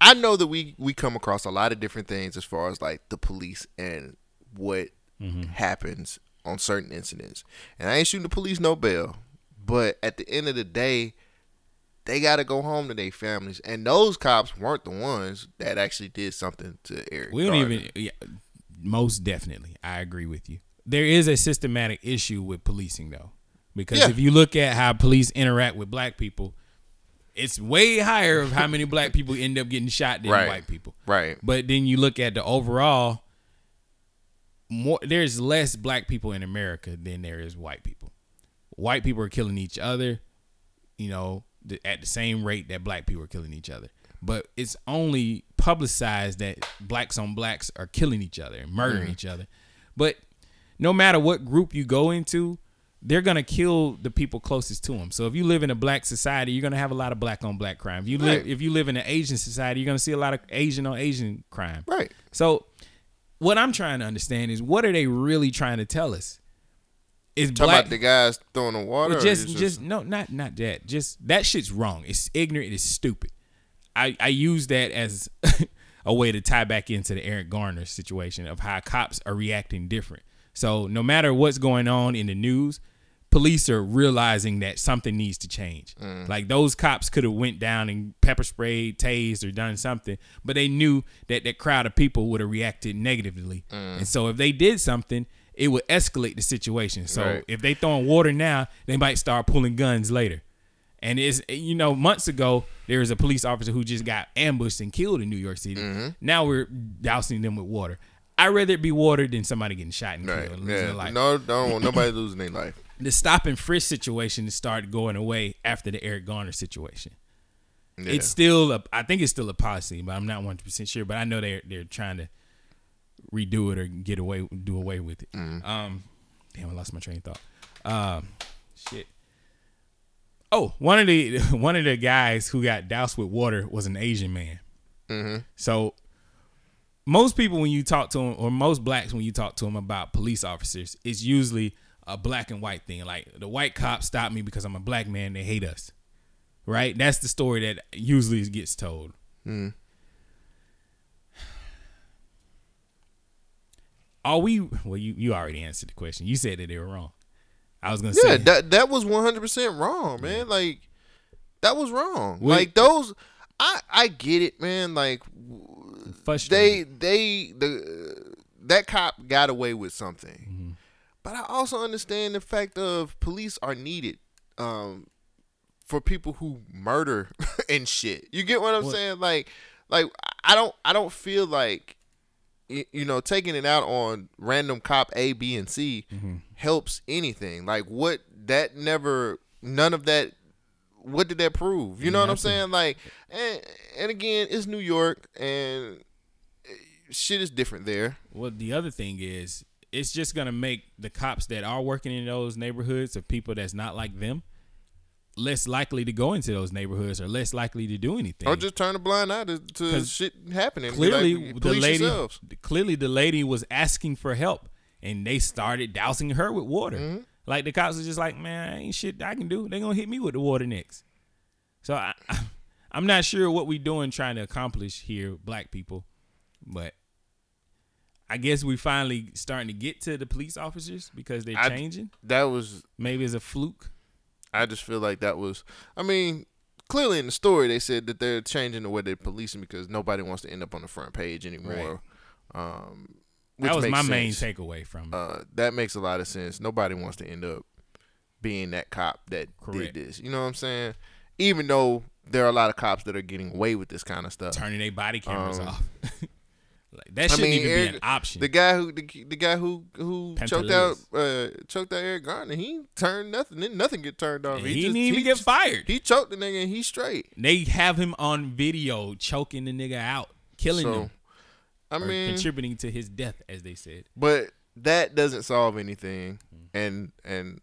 I know that we, we come across a lot of different things as far as like the police and what Mhm. happens on certain incidents. And I ain't shooting the police no bail. But at the end of the day, they got to go home to their families. And those cops weren't the ones that actually did something to Eric. We don't Garner. even. Yeah, most definitely, I agree with you. There is a systematic issue with policing, though, because Yeah. if you look at how police interact with black people, it's way higher of how many black people end up getting shot than Right. white people. Right. But then you look at the overall. More, there's less black people in America than there is white people. White people are killing each other, you know, th- at the same rate that black people are killing each other. But it's only publicized that blacks on blacks are killing each other and murdering Mhm. each other. But no matter what group you go into, they're gonna kill the people closest to them. So if you live in a black society, you're gonna have a lot of black on black crime. If you live if you live in an Asian society, you're gonna see a lot of Asian on Asian crime. Right. So what I'm trying to understand is what are they really trying to tell us? Is Talking black about the guys throwing the water. or just, just, no, not not that. Just that shit's wrong. It's ignorant. It's stupid. I I use that as a way to tie back into the Eric Garner situation of how cops are reacting different. So no matter what's going on in the news, police are realizing that something needs to change. Mm. Like those cops could have went down and pepper sprayed, tased, or done something, but they knew that that crowd of people would have reacted negatively. Mm. And so if they did something, it would escalate the situation. So Right. if they throwing water now, they might start pulling guns later. And it's you know months ago there was a police officer who just got ambushed and killed in New York City. Mm-hmm. Now we're dousing them with water. I'd rather it be water than somebody getting shot and Right. killed. losing Yeah. their life. No, don't want nobody losing their life. The stop and frisk situation started going away after the Eric Garner situation. Yeah. It's still a, I think it's still a policy, but I'm not 100 percent sure. But I know they're they're trying to redo it or get away do away with it. Mm-hmm. Um, damn, I lost my train of thought. Um, shit. Oh, one of the one of the guys who got doused with water was an Asian man. Mm-hmm. So most people when you talk to them, or most blacks when you talk to them about police officers, it's usually a black and white thing. Like the white cops stopped me because I'm a black man. They hate us, right? That's the story that usually gets told. Mm. Are we? Well, you you already answered the question. You said that they were wrong. I was gonna Yeah, say that that was one hundred percent wrong, man. Like that was wrong. We- like those, I I get it, man. Like they they the that cop got away with something, Mm-hmm. but I also understand the fact of police are needed, um, for people who murder and shit. You get what I'm Well- saying? Like like I don't I don't feel like y- you know taking it out on random cop A, B, and C Mm-hmm. helps anything. Like what that never none of that. What did that prove? You know what I'm saying? Like, and, and again, it's New York, and shit is different there. Well, the other thing is, it's just gonna make the cops that are working in those neighborhoods of people that's not like them less likely to go into those neighborhoods or less likely to do anything. Or just turn a blind eye to, to shit happening. Clearly, like, the lady, yourselves. clearly the lady was asking for help, and they started dousing her with water. Mm-hmm. Like the cops are just like, man, ain't shit I can do. They gonna hit me with the water next. So I, I'm not sure what we doing trying to accomplish here, black people, but I guess we finally starting to get to the police officers because they're I- changing. That was Maybe it's a fluke. I just feel like that was. I mean, clearly in the story they said that they're changing the way they're policing because nobody wants to end up on the front page anymore. Um, which That was my main takeaway from it. Uh, that makes a lot of sense. Nobody wants to end up being that cop that Correct. did this. You know what I'm saying? Even though there are a lot of cops that are getting away with this kind of stuff, Turning their body cameras Um, off. like that shouldn't even be an option. The guy who the, the guy who who choked out uh, choked out Eric Garner, he turned nothing. Didn't nothing get turned off. He didn't even get fired. He choked the nigga and he's straight. They have him on video choking the nigga out, killing So, him. I mean- contributing to his death, as they said. But that doesn't solve anything, and and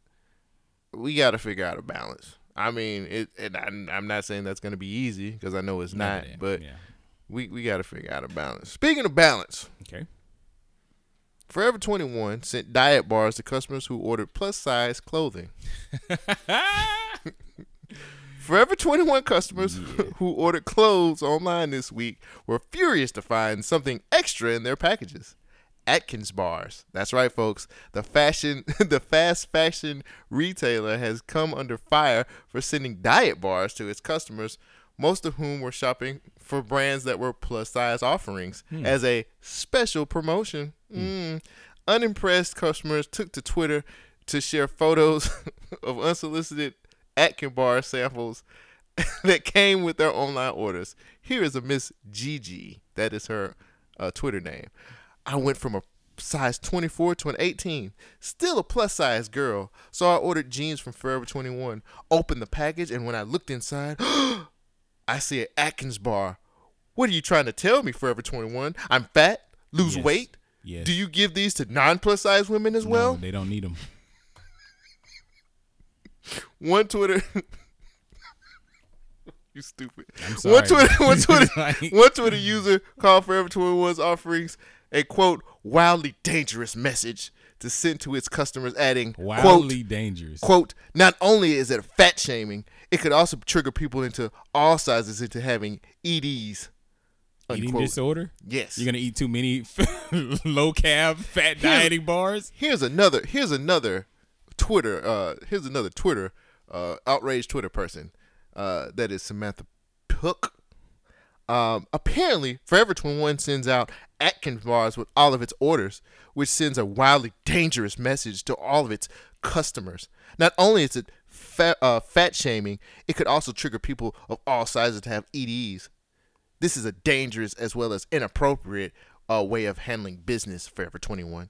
we got to figure out a balance. I mean, it. And I'm, I'm not saying that's going to be easy because I know it's not. But yeah. We we got to figure out a balance. Speaking of balance, Okay. Forever 21 sent diet bars to customers who ordered plus size clothing. Forever 21 customers who ordered clothes online this week were furious to find something extra in their packages. Atkins bars. That's right, folks. The fashion, the fast fashion retailer has come under fire for sending diet bars to its customers, most of whom were shopping for brands that were plus size offerings Hmm. as a special promotion. Mm. Unimpressed customers took to Twitter to share photos of unsolicited Atkin bar samples that came with their online orders. Here is a Miss Gigi. That is her uh, Twitter name. I went from a size 24 to an 18. Still a plus size girl. So I ordered jeans from Forever 21. Opened the package, and when I looked inside, I see an Atkins bar. What are you trying to tell me, Forever 21? I'm fat? Lose Yes. weight? Yes. Do you give these to non plus size women as well? they don't need them. One Twitter. you stupid. One Twitter, one Twitter, one Twitter user called Forever 21's offerings a quote wildly dangerous message to send to its customers, adding Wildly quote, dangerous. Quote: Not only is it fat shaming, it could also trigger people into all sizes into having EDs. Eating disorder? Yes. You're gonna eat too many low carb fat Here's- dieting bars? Here's another. Here's another Twitter. Uh, here's another Twitter. Uh, outraged Twitter person. Uh, that is Samantha Hook. Um, apparently, Forever 21 sends out Atkins bars with all of its orders, which sends a wildly dangerous message to all of its customers. Not only is it fat, uh, fat shaming, it could also trigger people of all sizes to have EDs. This is a dangerous as well as inappropriate uh, way of handling business. Forever 21.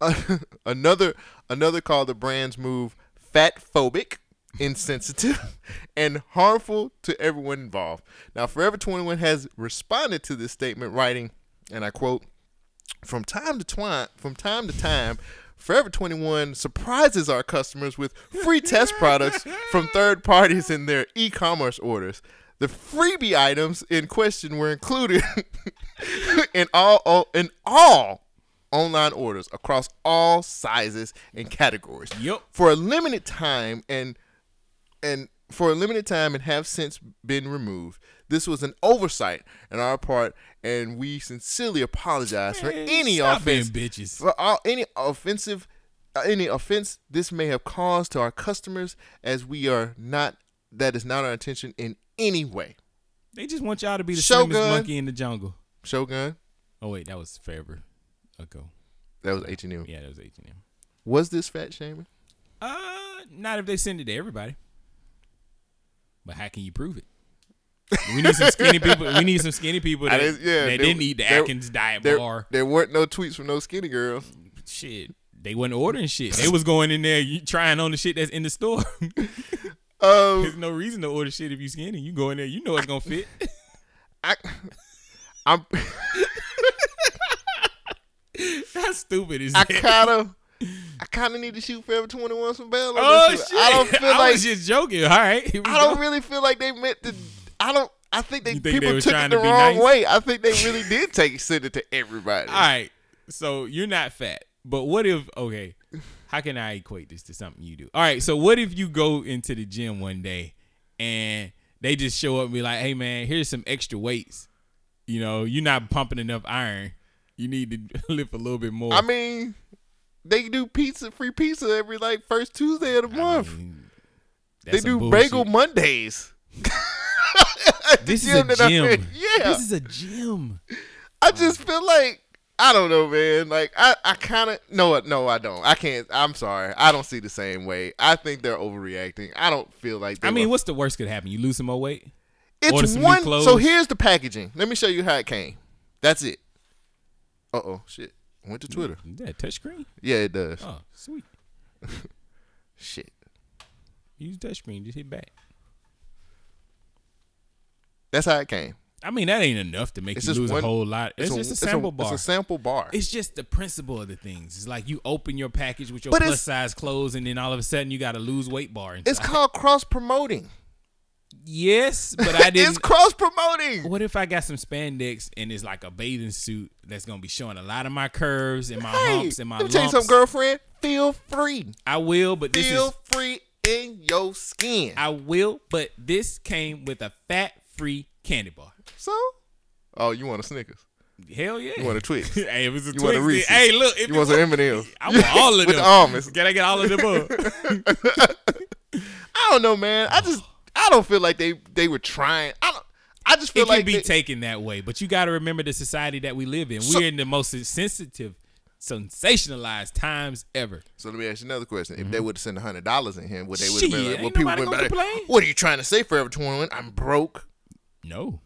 another another called the brand's move fat phobic, insensitive, and harmful to everyone involved. Now, Forever 21 has responded to this statement, writing, and I quote, "From time to twine, from time to time." Forever 21 surprises our customers with free test products from third parties in their e commerce orders. The freebie items in question were included in all in all online orders across all sizes and categories. Yep. For a limited time and and for a limited time and have since been removed. This was an oversight on our part, and we sincerely apologize for any offense, bitches. for all, any offensive, uh, any offense this may have caused to our customers, as we are not. That is not our intention in any way. They just want y'all to be the Shogun. monkey in the jungle. Shogun. Oh wait, that was forever ago. That was H and M. Yeah, that was H and M. Was this fat shaming? Uh, not if they send it to everybody. But how can you prove it? We need some skinny people. We need some skinny people that, didn't- yeah, that didn't eat the there- Atkins diet there, bar. There weren't no tweets from no skinny girls. Shit, they wasn't ordering shit. They was going in there you trying on the shit that's in the store. Um, There's no reason to order shit if you skinny. You go in there, you know it's gonna fit. I, I'm. That's stupid. Is I kind of, I kind of need to shoot Forever 21 some bail. Oh shit! I don't feel I like was just joking. All right, I don't go. really feel like they meant to. I don't. I think they think people was took it the to wrong nice? way. I think they really did take send it to everybody. All right, so you're not fat, but what if? Okay, how can I equate this to something you do? All right, so what if you go into the gym one day and they just show up and be like, "Hey man, here's some extra weights. You know, you're not pumping enough iron. You need to lift a little bit more." I mean, they do pizza, free pizza every like first Tuesday of the month. they that's some do bagel. Mondays. this is a gym. Yeah, this is a gym. I just feel like I don't know, man. Like I, I kind of no, no, I don't. I can't. I'm sorry. I don't see the same way. I think they're overreacting. I don't feel like. They I mean, were- what's the worst could happen? You lose some more weight. It's one. So here's the packaging. Let me show you how it came. That's it. Uh oh, shit. Went to Twitter. Mm, yeah, touchscreen. Yeah, it does. Oh, sweet. Shit. Use touchscreen. Just hit back. That's how it came. I mean, that ain't enough to make It's you lose one- a whole lot. It's, it's a- just a it's a- sample it's bar. a sample bar. It's just the principle of the things. It's like you open your package with your But plus size clothes, and then all of a sudden you got to lose weight bar. Inside. It's called cross promoting. Yes, but I didn't. it's cross promoting. what if I got some spandex and it's like a bathing suit that's gonna be showing a lot of my curves and my Hey, humps and my let me tell you lumps? something, girlfriend. Feel free. I will, but this Feel is free in your skin. I will, but this came with a fat-free candy bar. So? Oh, you want a Snickers? Hell yeah. You want a Twix? hey, it was a You want a Twix. Reese's? Hey, look. if You want some M&Ms? I want all of With them. the almonds. Can I get all of them up? I don't know, man. I just I don't feel like they they were trying. I don't. I just feel it can like be they- taken that way, but you got to remember the society that we live in. So- We're in the most sensitive, sensationalized times ever. So let me ask you another question: If they mm-hmm. would have sent hundred dollars in here, would they would Shit, have been like, "Well, people would be like, what are you trying to say, Forever Twenty One? I'm broke." No.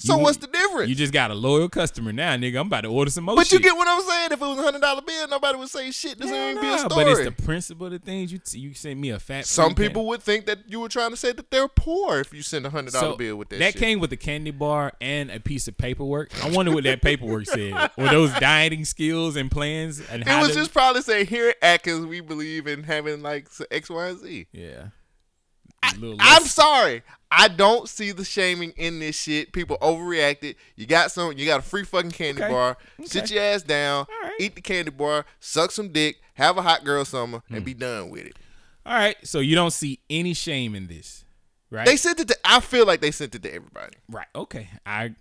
So You- what's the difference? You just got a loyal customer now, nigga. I'm about to order some more but you get what I'm saying. If it was a hundred dollar bill, nobody would say shit. This ain't even be a Nah, story. but it's the principle of the things. You you sent me a fat. Some people would think that you were trying to say that they're poor if you send a hundred dollar So bill with that. that shit. came with a candy bar and a piece of paperwork. I wonder what that paperwork said. Were those dieting skills and plans and It was to- just probably saying here at Atkins we believe in having like X, Y, and Z. Yeah. I'm sorry. I don't see the shaming in this shit. People overreacted. You got some. You got a free fucking candy Okay. bar. Sit your ass down. Eat the candy bar. Suck some dick. Have a hot girl summer Hmm. and be done with it. All right, so you don't see any shame in this, right? They sent it to. I feel like they sent it to everybody. Right. Okay. I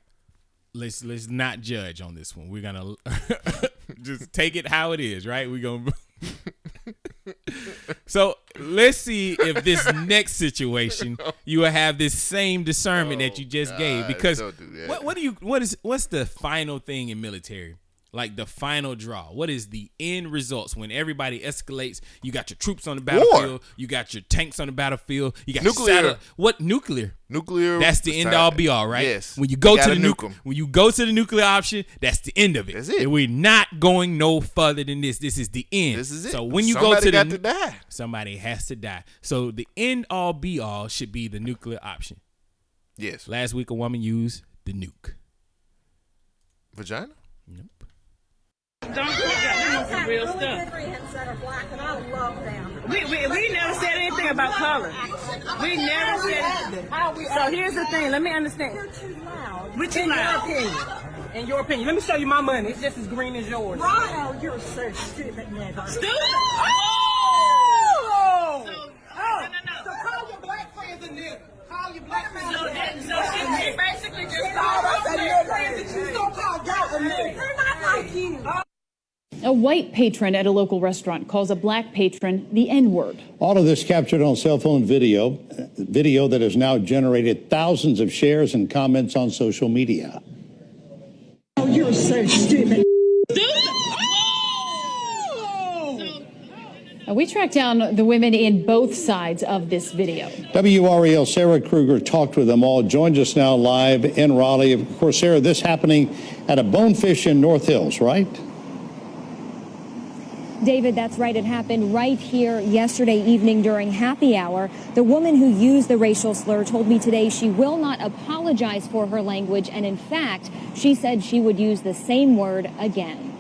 let's let's not judge on this one. We're gonna just take it how it is, right? We're gonna So let's see if this next situation you will have this same discernment that you just gave. Because do what what do you what is what's the final thing in military? Like the final draw. What is the end results when everybody escalates? You got your troops on the battlefield. You got your tanks on the battlefield. You got Nuclear. Satellite. What nuclear? Nuclear. That's the end all be all, right? Yes. When you go You to the gotta nuke nuke, 'em. when you go to the nuclear option, that's the end of it. That's it. And we're not going no further than this. This is the end. This is it. So when you Somebody go to got the to die. somebody has to die. So the end all be all should be the nuclear option. Yes. Last week a woman used the nuke. Vagina? Don't forget, them is some real stuff. We, we, we never said anything about color. We never said anything. So here's the thing. Let me understand. You're too loud. We're too In your opinion. In your opinion. Let me show you my money. It's just as green as yours. Ronald, you're so stupid, nigga. Stupid? Oh! oh! So, Oh! So call your black friends a nigga. Call your black friends So that- nigga. so she- basically just called us a nigga. nigga. She's gonna call y'all a nigga. They're not like you. Oh. A white patron at a local restaurant calls a black patron the N word. All of this captured on cell phone video, uh, video that has now generated thousands of shares and comments on social media. Oh, you're so stupid. Uh, we tracked down the women in both sides of this video. WRAL Sarah Kruger talked with them all, joins us now live in Raleigh. Of course, Sarah, this happening at a bonefish in North Hills, right? David, that's right. It happened right here yesterday evening during happy hour. The woman who used the racial slur told me today she will not apologize for her language. And in fact, she said she would use the same word again.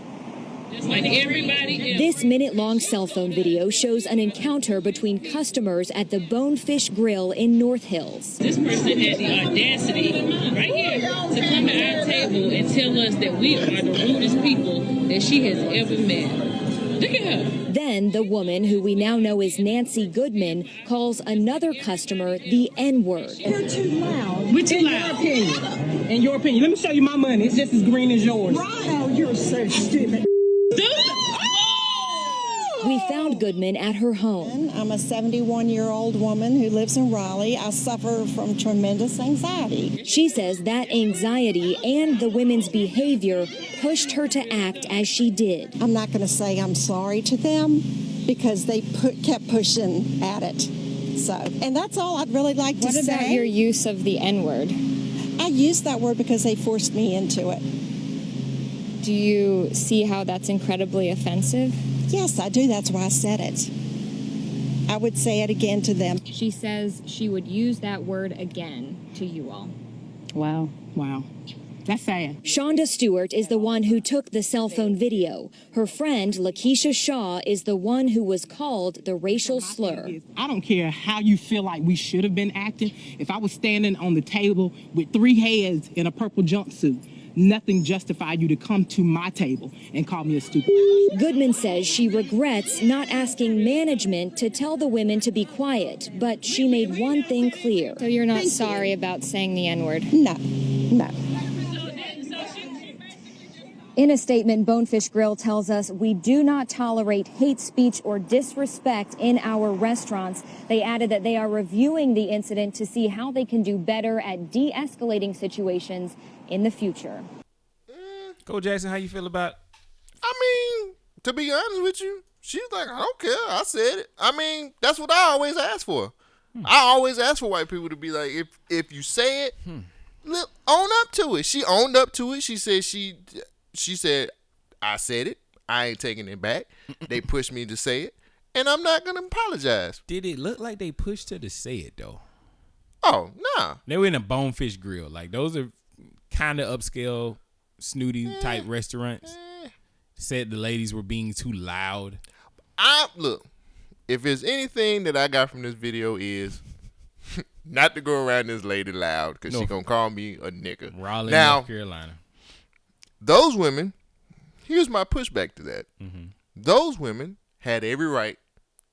Just like everybody else. This minute long cell phone video shows an encounter between customers at the Bonefish Grill in North Hills. This person had the audacity right here to come to our table and tell us that we are the rudest people that she has ever met. Look. Then the woman, who we now know is Nancy Goodman, calls another customer the N word. You're too loud. We're too loud. In your opinion. In your opinion. Let me show you my money. It's just as green as yours. Ronald, oh, you're so stupid. We found Goodman at her home. I'm a 71 year old woman who lives in Raleigh. I suffer from tremendous anxiety. She says that anxiety and the women's behavior pushed her to act as she did. I'm not going to say I'm sorry to them because they put, kept pushing at it. So, and that's all I'd really like What to say. What about your use of the N word? I used that word because they forced me into it. Do you see how that's incredibly offensive? Yes, I do. That's why I said it. I would say it again to them. She says she would use that word again to you all. Wow. Wow. That's sad. Shonda Stewart is the one who took the cell phone video. Her friend, Lakeisha Shaw, is the one who was called the racial slur. I don't care how you feel like we should have been acting. If I was standing on the table with three heads in a purple jumpsuit, nothing justified you to come to my table and call me a stupid. Goodman says she regrets not asking management to tell the women to be quiet, but she made one thing clear. So you're not sorry about saying the N word? No, no. In a statement, Bonefish Grill tells us we do not tolerate hate speech or disrespect in our restaurants. They added that they are reviewing the incident to see how they can do better at de escalating situations in the future. Cole Jackson, how you feel about I mean, to be honest with you, she's like, I don't care. I said it. I mean, that's what I always ask for. Hmm. I always ask for white people to be like, if if you say it, hmm. look, own up to it. She owned up to it. She said she she said, I said it. I ain't taking it back. they pushed me to say it, and I'm not gonna apologize. Did it look like they pushed her to say it though? Oh nah. They were in a bonefish grill. Like those are kind of upscale, snooty eh, type restaurants. Eh. Said the ladies were being too loud. I look. If there's anything that I got from this video is not to go around this lady loud because she No. gonna call me a nigga. Raleigh, now, North Carolina. Those women. Here's my pushback to that. Mm-hmm. Those women had every right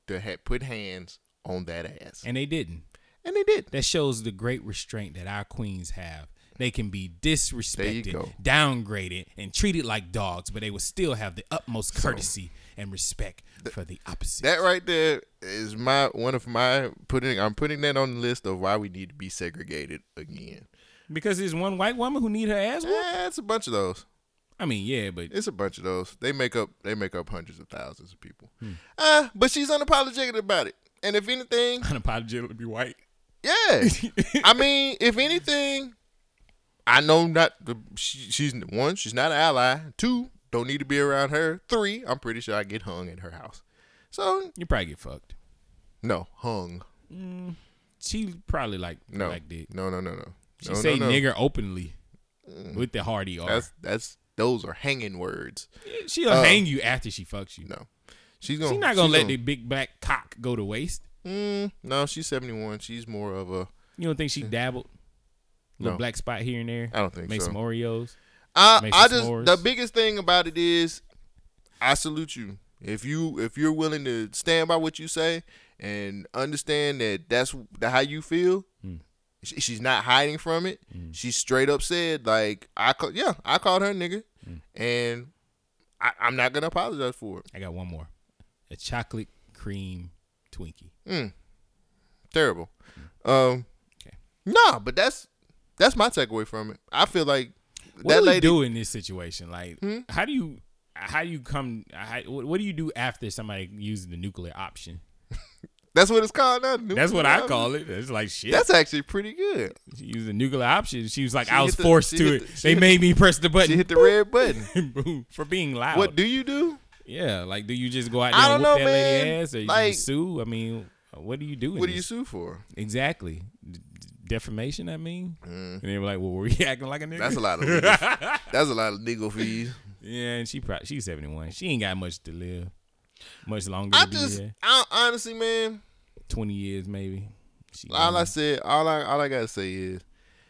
to ha- put hands on that ass, And they didn't. and they did. That shows the great restraint that our queens have They can be disrespected, downgraded, and treated like dogs, but they will still have the utmost courtesy and respect for the opposite. That right there is my one of my putting. I'm putting that on the list of why we need to be segregated again. Because there's one white woman who need her ass whooped. Yeah, it's a bunch of those. I mean, yeah, but It's a bunch of those. They make up. They make up hundreds of thousands of people. Hmm. Uh, but she's unapologetic about it. And if anything, unapologetically be white. Yeah. I mean, if anything, I know not the she, she's one, she's not an ally. Two, don't need to be around her. Three, I'm pretty sure I get hung at her house. So you probably get fucked. No, hung. Mm, she probably like No. like dick. No, no, no, no. She No, say no, no. nigger openly Mm. with the hard ER. That's that's those are hanging words. She'll Uh, hang you after she fucks you. No, she's gonna. She's not gonna she's let the big black cock go to waste. Mm, no, she's 71. She's more of a. You don't think she dabbled? Little No. black spot here and there. I don't think Make so. some Oreos. I I just s'mores. the biggest thing about it is I salute you. If you if you're willing to stand by what you say and understand that that's how you feel. She, she's not hiding from it. She straight up said like I call, yeah I called her nigga, Hmm. and I, I'm not gonna apologize for it. I got one more. A chocolate cream Twinkie. Mm. Terrible. Um, okay. nah, but that's that's my takeaway from it. I feel like What that do lady. do in this situation? Like, Hmm? how do you how do you come? How, what what do you do after somebody uses the nuclear option? That's what it's called now. That's what I call it. It's like shit. That's actually pretty good. She used the nuclear option. She was like, She I was the- forced she to hit it. the- she they hit made me press the button. She hit the red button. Boom, for being loud. What do you do? Yeah, like do you just go out I there and don't whoop know, that lady man. ass, or you Like- just sue? I mean, what do you do? in What do you this? sue for? Exactly, D- d- defamation. I mean, and they were like, "Well, were you acting like a nigga?" Mm. That's a lot of legal, that's a lot of legal fees. Yeah, and she probably she's seventy one. She ain't got much to live, much longer. I to be just here. I, honestly, man. twenty years maybe. She All I said, all I all I gotta say is,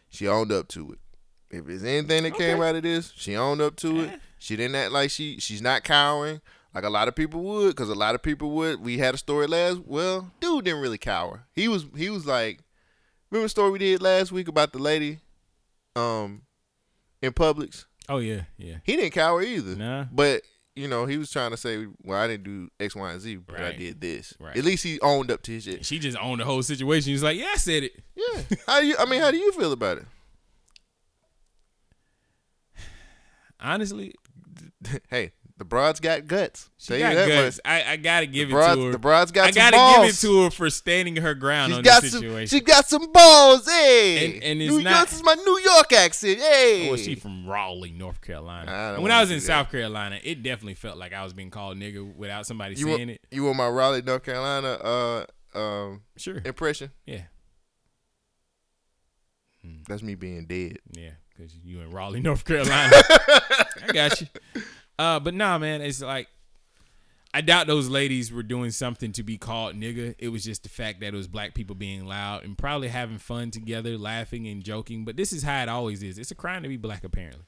she owned up to it. If there's anything that came out of this, she owned up to it. She didn't act like she she's not cowering like a lot of people would, because a lot of people would. We had a story last. Well, dude didn't really cower. He was he was like, remember the story we did last week about the lady, um, in Publix. Oh yeah, yeah. He didn't cower either. Nah. But you know, he was trying to say, "Well, I didn't do X, Y, and Z, but I did this." Right. At least he owned up to his shit. She just owned the whole situation. He's like, "Yeah, I said it." Yeah. How do you? I mean, how do you feel about it? Honestly, hey, the broad's got guts. she got guts. I, I gotta give broad- it to her. the broad's got balls. I gotta give it to her for standing her ground She's on got this some. situation. She got some balls. Hey, And- and it's New not- York is my New York accent. Hey, Well, she from Raleigh, North Carolina. I when I was in that. South Carolina, it definitely felt like I was being called nigga without somebody you saying want, it. You want my Raleigh, North Carolina, uh, um, Sure. impression? Yeah. That's me being dead. Yeah, because you in Raleigh, North Carolina. I got you. Uh, but nah, man, it's like I doubt those ladies were doing something to be called nigga. It was just the fact that it was black people being loud and probably having fun together, laughing and joking. But this is how it always is. It's a crime to be black, apparently.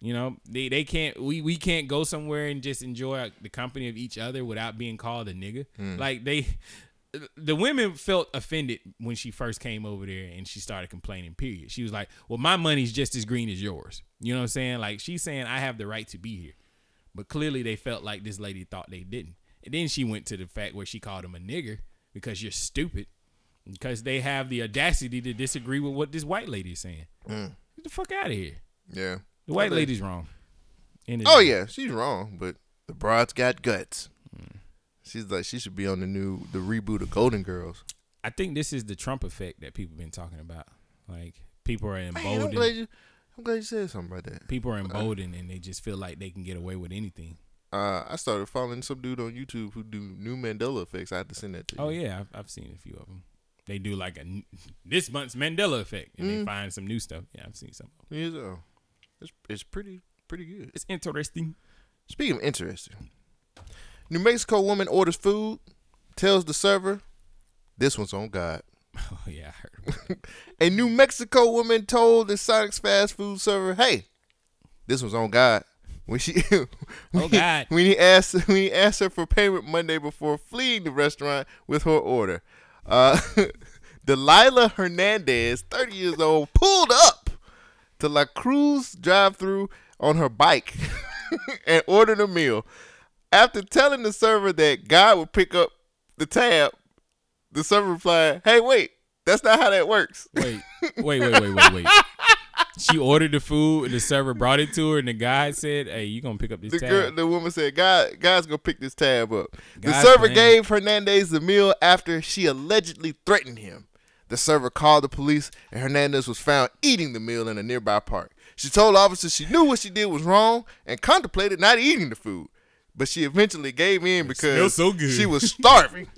You know, they, they can't we, we can't go somewhere and just enjoy the company of each other without being called a nigga. Mm. Like they the women felt offended when she first came over there and she started complaining, period. She was like, Well, my money's just as green as yours. You know what I'm saying? Like she's saying I have the right to be here. But clearly they felt like this lady thought they didn't. And then she went to the fact where she called him a nigger because you're stupid. Because they have the audacity to disagree with what this white lady is saying. Mm. Get the fuck out of here. Yeah. The white lady's wrong. Oh yeah, she's wrong, but the broad's got guts. She's like she should be on the new the reboot of Golden Girls. I think this is the Trump effect that people been talking about. Like people are Man, I'm emboldened. glad you I'm glad you said something about that. people are emboldened and they just feel like they can get away with anything. Uh, I started following some dude on YouTube who do new Mandela effects. I had to send that to you. Oh yeah, I've, I've seen a few of them. They do like a this month's Mandela effect, and they Mm. find some new stuff. Yeah, I've seen some. Yeah, so it's it's pretty pretty good. It's interesting. Speaking of interesting, New Mexico woman orders food, tells the server, "This one's on God." Oh yeah, I heard. A New Mexico woman told the Sonic's fast food server, "Hey, this one's on God." When she, Oh, God. when he asked when he asked her for payment Monday before fleeing the restaurant with her order, uh, Delilah Hernandez, 30 years old, pulled up to Las Cruces drive-through on her bike and ordered a meal. After telling the server that God would pick up the tab, the server replied, "Hey, wait, that's not how that works." Wait, wait, wait, wait, wait, wait. She ordered the food and the server brought it to her, and the guy said, "Hey, you gonna pick up this The tab?" girl, the woman said, "God, God's gonna pick this tab up." The God's server plan. gave Hernandez the meal after she allegedly threatened him. The server called the police, and Hernandez was found eating the meal in a nearby park. She told officers she knew what she did was wrong and contemplated not eating the food, but she eventually gave in because so she was starving.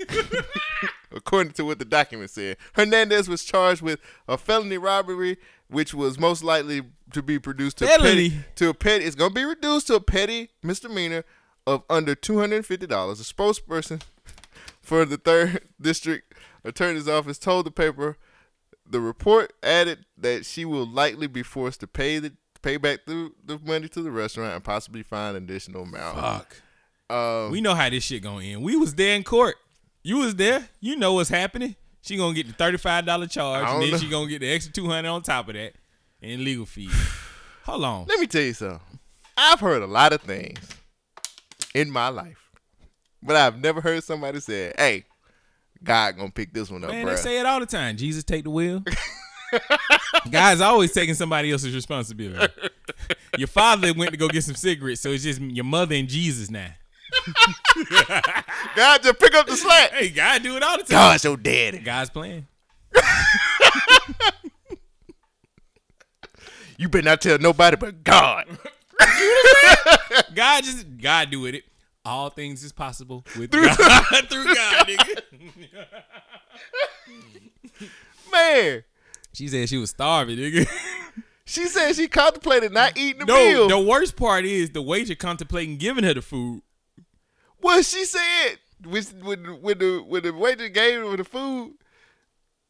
According to what the document said, Hernandez was charged with a felony robbery, which was most likely to be produced to a Felony? petty, to a petty. It's going to be reduced to a petty misdemeanor of under two hundred and fifty dollars. A spokesperson for the third district attorney's office told the paper the report added that she will likely be forced to pay the pay back the, the money to the restaurant and possibly find an additional amount. Fuck. Um, we know how this shit gonna end. We was there in court. You was there. You know what's happening. She gonna get the thirty five dollar charge, and then know. she gonna get the extra two hundred on top of that, and legal fees. Hold on. Let me tell you something. I've heard a lot of things in my life, but I've never heard somebody say, "Hey, God gonna pick this one up, Man, bro." they say it all the time. Jesus take the wheel. Guy's always taking somebody else's responsibility. Your father went to go get some cigarettes, so it's just your mother and Jesus now. God just pick up the slack. Hey, God do it all the time. God's so dead. God's playing. You better not tell nobody but God. God just God do with it. All things is possible with Through God. God. Through God, nigga. Man, She said she was starving, nigga. she said she contemplated not eating the No, meal. the worst part is the waiter contemplating giving her the food. Well, she said when when when the when the waiter gave her the food,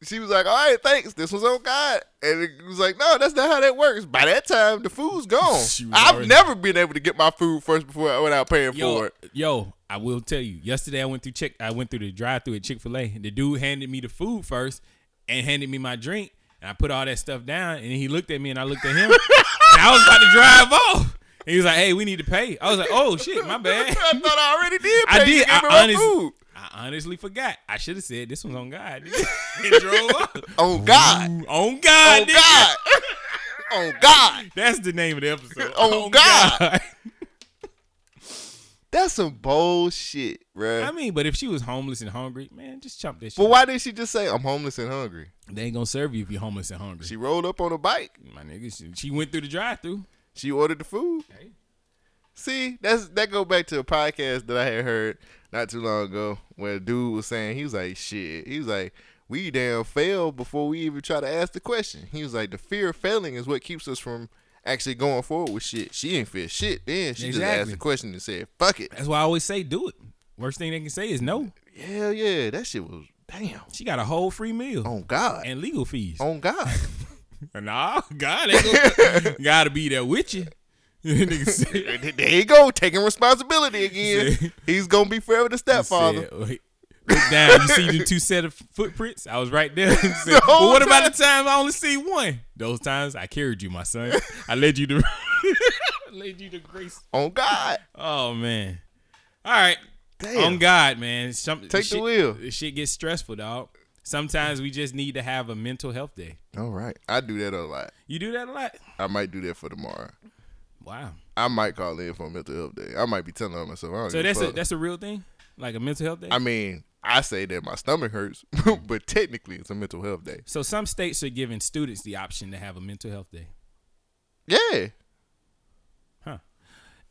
she was like, "All right, thanks. This was on God." And it was like, "No, that's not how that works." By that time, the food's gone. I've already- never been able to get my food first before without paying Yo, for it. yo, I will tell you. Yesterday, I went through Chick. I went through the drive-through at Chick Fil A. The dude handed me the food first and handed me my drink, and I put all that stuff down. And he looked at me, and I looked at him, and I was about to drive off. And he was like, "Hey, we need to pay." I was like, "Oh shit, my bad." I thought I already did. Pay I You did. gave me I, my honest, food. I honestly forgot. I should have said this one's on God. nigga. and drove off. On God. Ooh, on God. On nigga. God. on God. That's the name of the episode. On God. That's some bullshit, bruh. I mean, but if she was homeless and hungry, man, just chump this shit. But why did she just say I'm homeless and hungry? They ain't gonna serve you if you're homeless and hungry. She rolled up on a bike. My nigga, she, she went through the drive-through. She ordered the food. See, that's that go back to a podcast that I had heard not too long ago where a dude was saying he was like, shit. He was like, we damn failed before we even try to ask the question. He was like, the fear of failing is what keeps us from actually going forward with shit. She ain't fear shit. Then she just asked Exactly. the question and said, fuck it. That's why I always say do it. Worst thing they can say is no. Hell yeah, that shit was damn. She got a whole free meal. On God. And legal fees. On God. nah, God ain't gonna, gotta be there with you. There you go, taking responsibility again. He's gonna be forever the stepfather. said, look down. You see the two set of footprints? I was right there. Said, The what about the time I only see one? Those times I carried you, my son. I led you to led you to grace. On God. Oh man. All right. Damn. On God, man. Some, Take the wheel. This shit gets stressful, dog. Sometimes we just need to have a mental health day. All right. I do that a lot. You do that a lot? I might do that for tomorrow. Wow. I might call in for a mental health day. I might be telling on myself. I don't So that's a that's a real thing? Like a mental health day? I mean, I say that my stomach hurts, but technically it's a mental health day. so some states are giving students the option to have a mental health day. Yeah. Huh.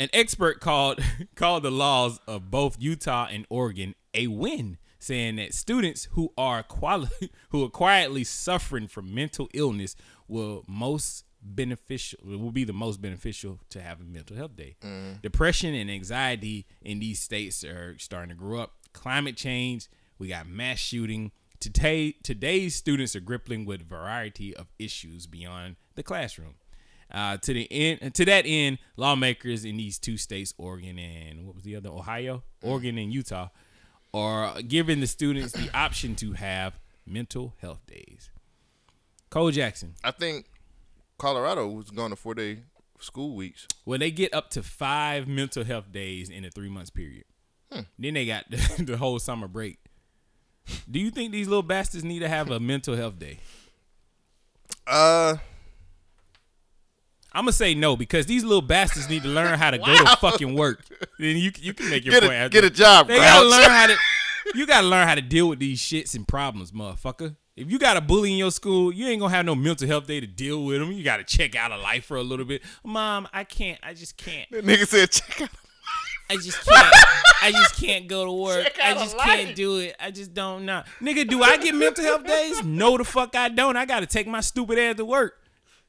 An expert called called the laws of both Utah and Oregon a win, saying that students who are quali- who are quietly suffering from mental illness will most beneficial will be the most beneficial to have a mental health day. Depression and anxiety in these states are starting to grow up. Climate change, we got mass shooting. Today today's students are grappling with a variety of issues beyond the classroom. Uh, to the end, to that end, lawmakers in these two states, Oregon and what was the other, Ohio, Oregon and Utah, are giving the students the option to have mental health days. Cole Jackson. I think Colorado was going to four day school weeks. Well, they get up to five mental health days in a three months period. Hmm. Then they got the, the whole summer break. Do you think these little bastards need to have a mental health day? Uh, I'm gonna say no because these little bastards need to learn how to go to fucking work. Then you you can make your Get a- point. after get a job, They gotta learn how to. You gotta learn how to deal with these shits and problems, motherfucker. If you got a bully in your school, you ain't gonna have no mental health day to deal with them. You gotta check out of life for a little bit. Mom, I can't. I just can't. That nigga said check out. I just can't. I just can't go to work. I just can't do it. I just don't know. Nigga, do I get mental health days? No, the fuck I don't. I gotta take my stupid ass to work.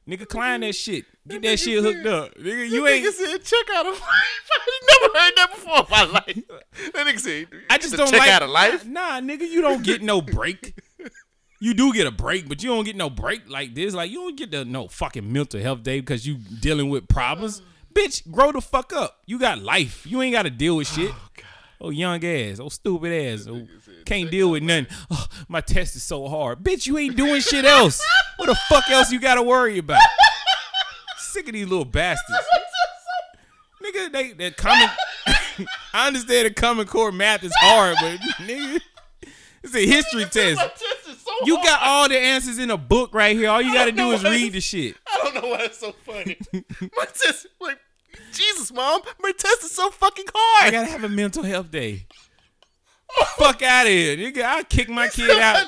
Nigga, climb that shit. Get that shit hooked up. Nigga, you that ain't. Nigga said check out of life. I never heard that before in my life. That nigga said I just don't check like out of life. Nah, nigga, you don't get no break. You do get a break, but you don't get no break like this. Like you don't get the no fucking mental health day because you dealing with problems. Mm. Bitch, grow the fuck up. You got life. You ain't got to deal with shit. Oh, oh, young ass. Oh, stupid ass. Oh, can't deal with nothing. Oh, my test is so hard. Bitch, you ain't doing shit else. What the fuck else you got to worry about? Sick of these little bastards. Nigga, they they common. I understand the common core math is hard, but nigga, it's a history test. You got all the answers in a book right here. All you got to do is read the shit. I don't know why it's so funny. my test, like, Jesus, mom, my test is so fucking hard. I gotta have a mental health day. Fuck out of here, nigga. I'll kick my kid out.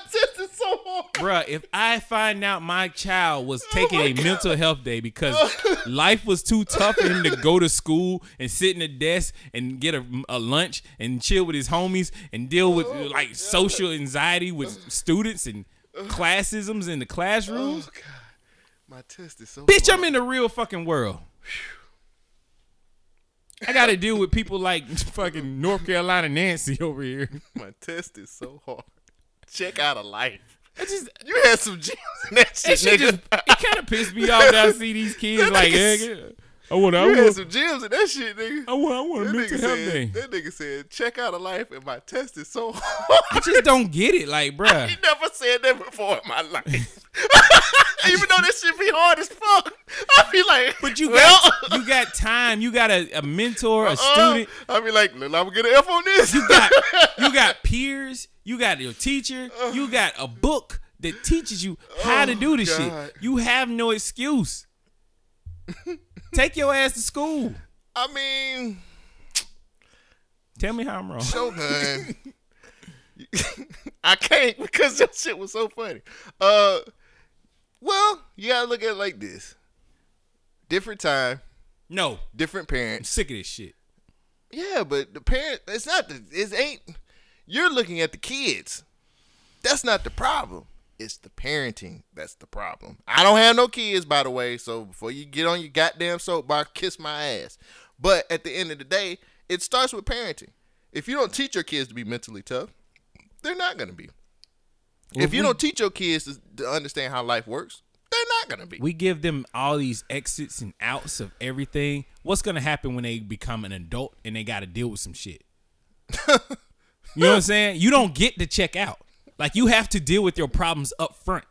so. Bruh, if I find out my child was oh taking Oh a God. mental health day because life was too tough for him to go to school and sit in a desk and get a, a lunch and chill with his homies and deal with Oh like social anxiety with students and classisms in the classrooms. Oh god, my test is so. Bitch, hard. I'm in the real fucking world. I gotta deal with people like fucking North Carolina Nancy over here. My test is so hard. Check out a life. I just You had some gems in that shit, nigga. just it kind of pissed me off that I see these kids like, yeah. I want, I want, some gems in that shit, nigga. I want, I want a That mental health said, day. that nigga said, check out of life, and my test is so hard. I just don't get it, like, bruh. He never said that before in my life. Even though this shit be hard as fuck, I be like, But you well, got you got time. You got a, a mentor, a uh, student. I be like, look, I'm gonna get an F on this. You got you got peers. You got your teacher. You got a book that teaches you how to Oh, do this God. shit. You have no excuse. Take your ass to school. I mean, Tell me how I'm wrong. Shogun. I can't because that shit was so funny. Uh, well, you gotta look at it like this: different time, No, different I'm parents. sick of this shit. Yeah, but the parent, it's not the, it ain't. You're looking at the kids. That's not the problem. It's the parenting that's the problem. I don't have no kids, by the way. So before you get on your goddamn soapbox, kiss my ass. But at the end of the day, it starts with parenting. If you don't teach your kids to be mentally tough, they're not gonna be. Well, if you we- don't teach your kids to, to understand how life works, they're not gonna be. We give them all these exits and outs of everything. What's gonna happen when they become an adult and they got to deal with some shit? you know what I'm saying? You don't get to check out. Like you have to deal with your problems up front.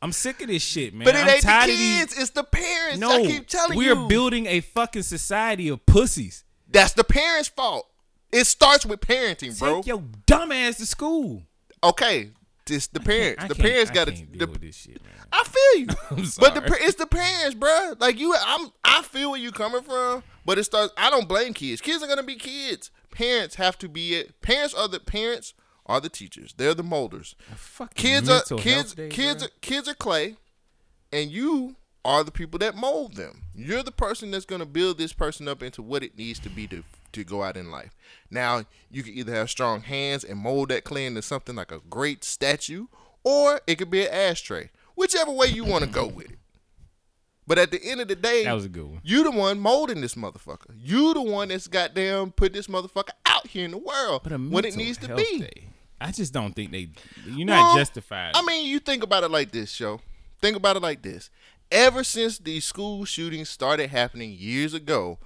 I'm sick of this shit, man. but it I'm ain't the of these- kids; it's the parents. No, I keep telling we you, are building a fucking society of pussies. That's the parents' fault. It starts with parenting, bro. Take your dumb ass to school. okay, this the parents. The parents got to. deal with this shit, man. I feel you, but the it's the parents, bro. Like you, I'm. I feel where you coming from, but it starts. I don't blame kids. Kids are gonna be kids. Parents have to be it. Parents are the parents are the teachers. They're the molders. Kids are kids. day, kids. Are, kids are clay, and you are the people that mold them. You're the person that's gonna build this person up into what it needs to be to to go out in life. Now you can either have strong hands and mold that clay into something like a great statue, or it could be an ashtray. Whichever way you want to go with it. But at the end of the day, That was a good one. You the one molding this motherfucker. You the one that's goddamn put this motherfucker out here in the world when it needs to be. day. I just don't think they. You're not Well, justified. I mean, you think about it like this, show. Think about it like this. Ever since these school shootings started happening years ago,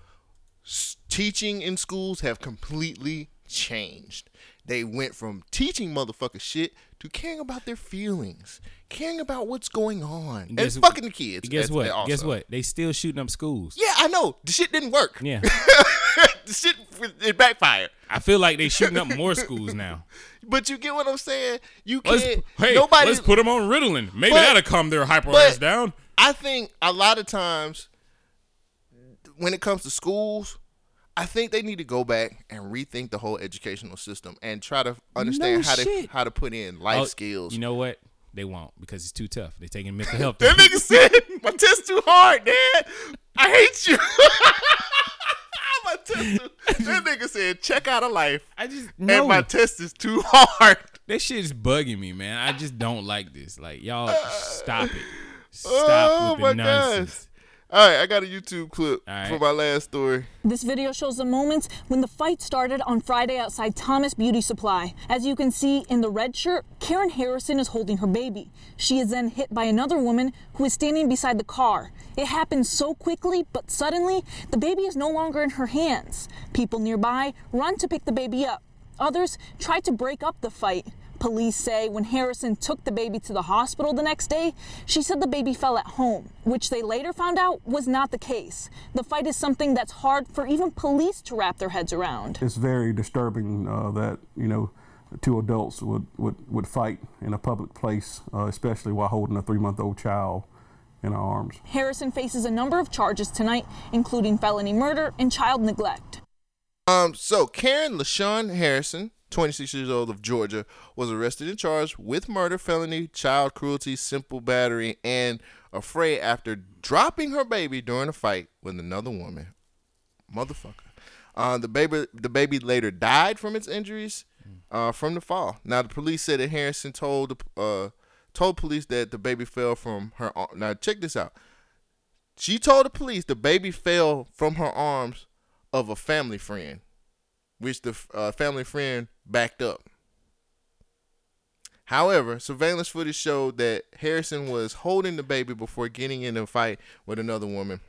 s- teaching in schools have completely changed. They went from teaching motherfucker shit to caring about their feelings, caring about what's going on, and Guess- fucking the kids. Guess what? also. Guess what? They still shooting up schools. Yeah, I know. The shit didn't work. Yeah. the shit it backfired. I feel like they shooting up more schools now. But you get what I'm saying? You Let's, can't. hey, nobody. let's put them on Ritalin. Maybe But- that'll calm their hyper ass down. I think a lot of times when it comes to schools, I think they need to go back and rethink the whole educational system and try to understand No how to how to put in life Oh, skills. You know what? They won't because it's too tough. They're taking mental health. that nigga said my test too hard, Dad. I hate you. my test too, that nigga said check out of life. I just and my test is too hard. That shit is bugging me, man. I just don't like this. Like y'all, stop it. Oh stop oh with the my nonsense. gosh. All right, I got a YouTube clip right. for my last story. This video shows the moments when the fight started on Friday outside Thomas Beauty Supply. As you can see in the red shirt, Karen Harrison is holding her baby. She is then hit by another woman who is standing beside the car. It happens so quickly, but suddenly, the baby is no longer in her hands. People nearby run to pick the baby up. Others try to break up the fight. Police say when Harrison took the baby to the hospital the next day, she said the baby fell at home, which they later found out was not the case. The fight is something that's hard for even police to wrap their heads around. It's very disturbing uh, that you know two adults would, would, would fight in a public place, uh, especially while holding a three-month-old child in our arms. Harrison faces a number of charges tonight, including felony murder and child neglect. Um, so Karen LaShawn Harrison, 26 years old of Georgia, was arrested and charged with murder, felony, child cruelty, simple battery, and a affray after dropping her baby during a fight with another woman. Motherfucker. Uh, the baby, the baby later died from its injuries uh, from the fall. Now the police said that Harrison told uh, told police that the baby fell from her. ar- Now check this out. She told the police the baby fell from her arms of a family friend, which the uh, family friend backed up. However, surveillance footage showed that Harrison was holding the baby before getting in a fight with another woman.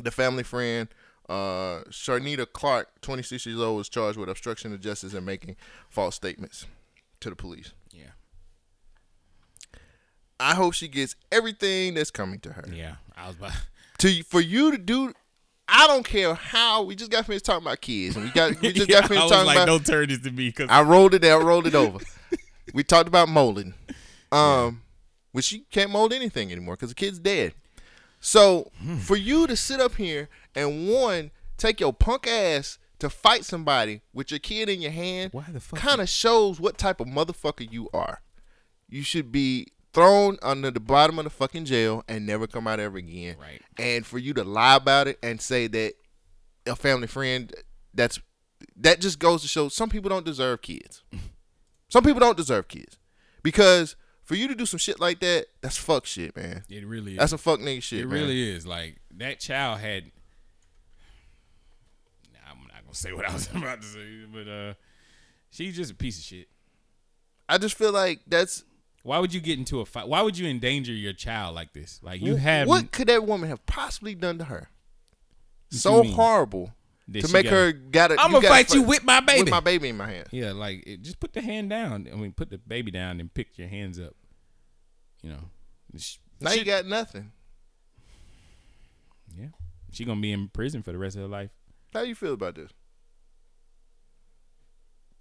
The family friend, uh, Sharnita Clark, 26 years old, was charged with obstruction of justice and making false statements to the police. Yeah. I hope she gets everything that's coming to her. Yeah, I was about. To for you to do, I don't care how. We just got finished talking about kids, and we got we just Yeah, got finished I was talking like, about. don't turn this to me because I rolled it. I rolled it over. we talked about molding, um, which you can't mold anything anymore because the kid's dead. So Hmm. for you to sit up here and one take your punk ass to fight somebody with your kid in your hand, kind of shows what type of motherfucker you are. You should be thrown under the bottom of the fucking jail and never come out ever again. Right. And for you to lie about it and say that a family friend that's that just goes to show some people don't deserve kids. some people don't deserve kids. Because for you to do some shit like that, that's fuck shit, man. It really is. That's some fuck nigga shit, It man. really is. Like that child had. Nah, I'm not gonna say what I was about to say, but uh, she's just a piece of shit. I just feel like that's. Why would you get into a fight? Why would you endanger your child like this? Like you have. What could that woman have possibly done to her? So mean? horrible That to make gotta- her gotta. I'm gonna gotta fight you with my baby. With my baby in my hand. Yeah, like it, just put the hand down. I mean, put the baby down and pick your hands up. You know. Sh- Now you got nothing. Yeah, she gonna be in prison for the rest of her life. How you feel about this?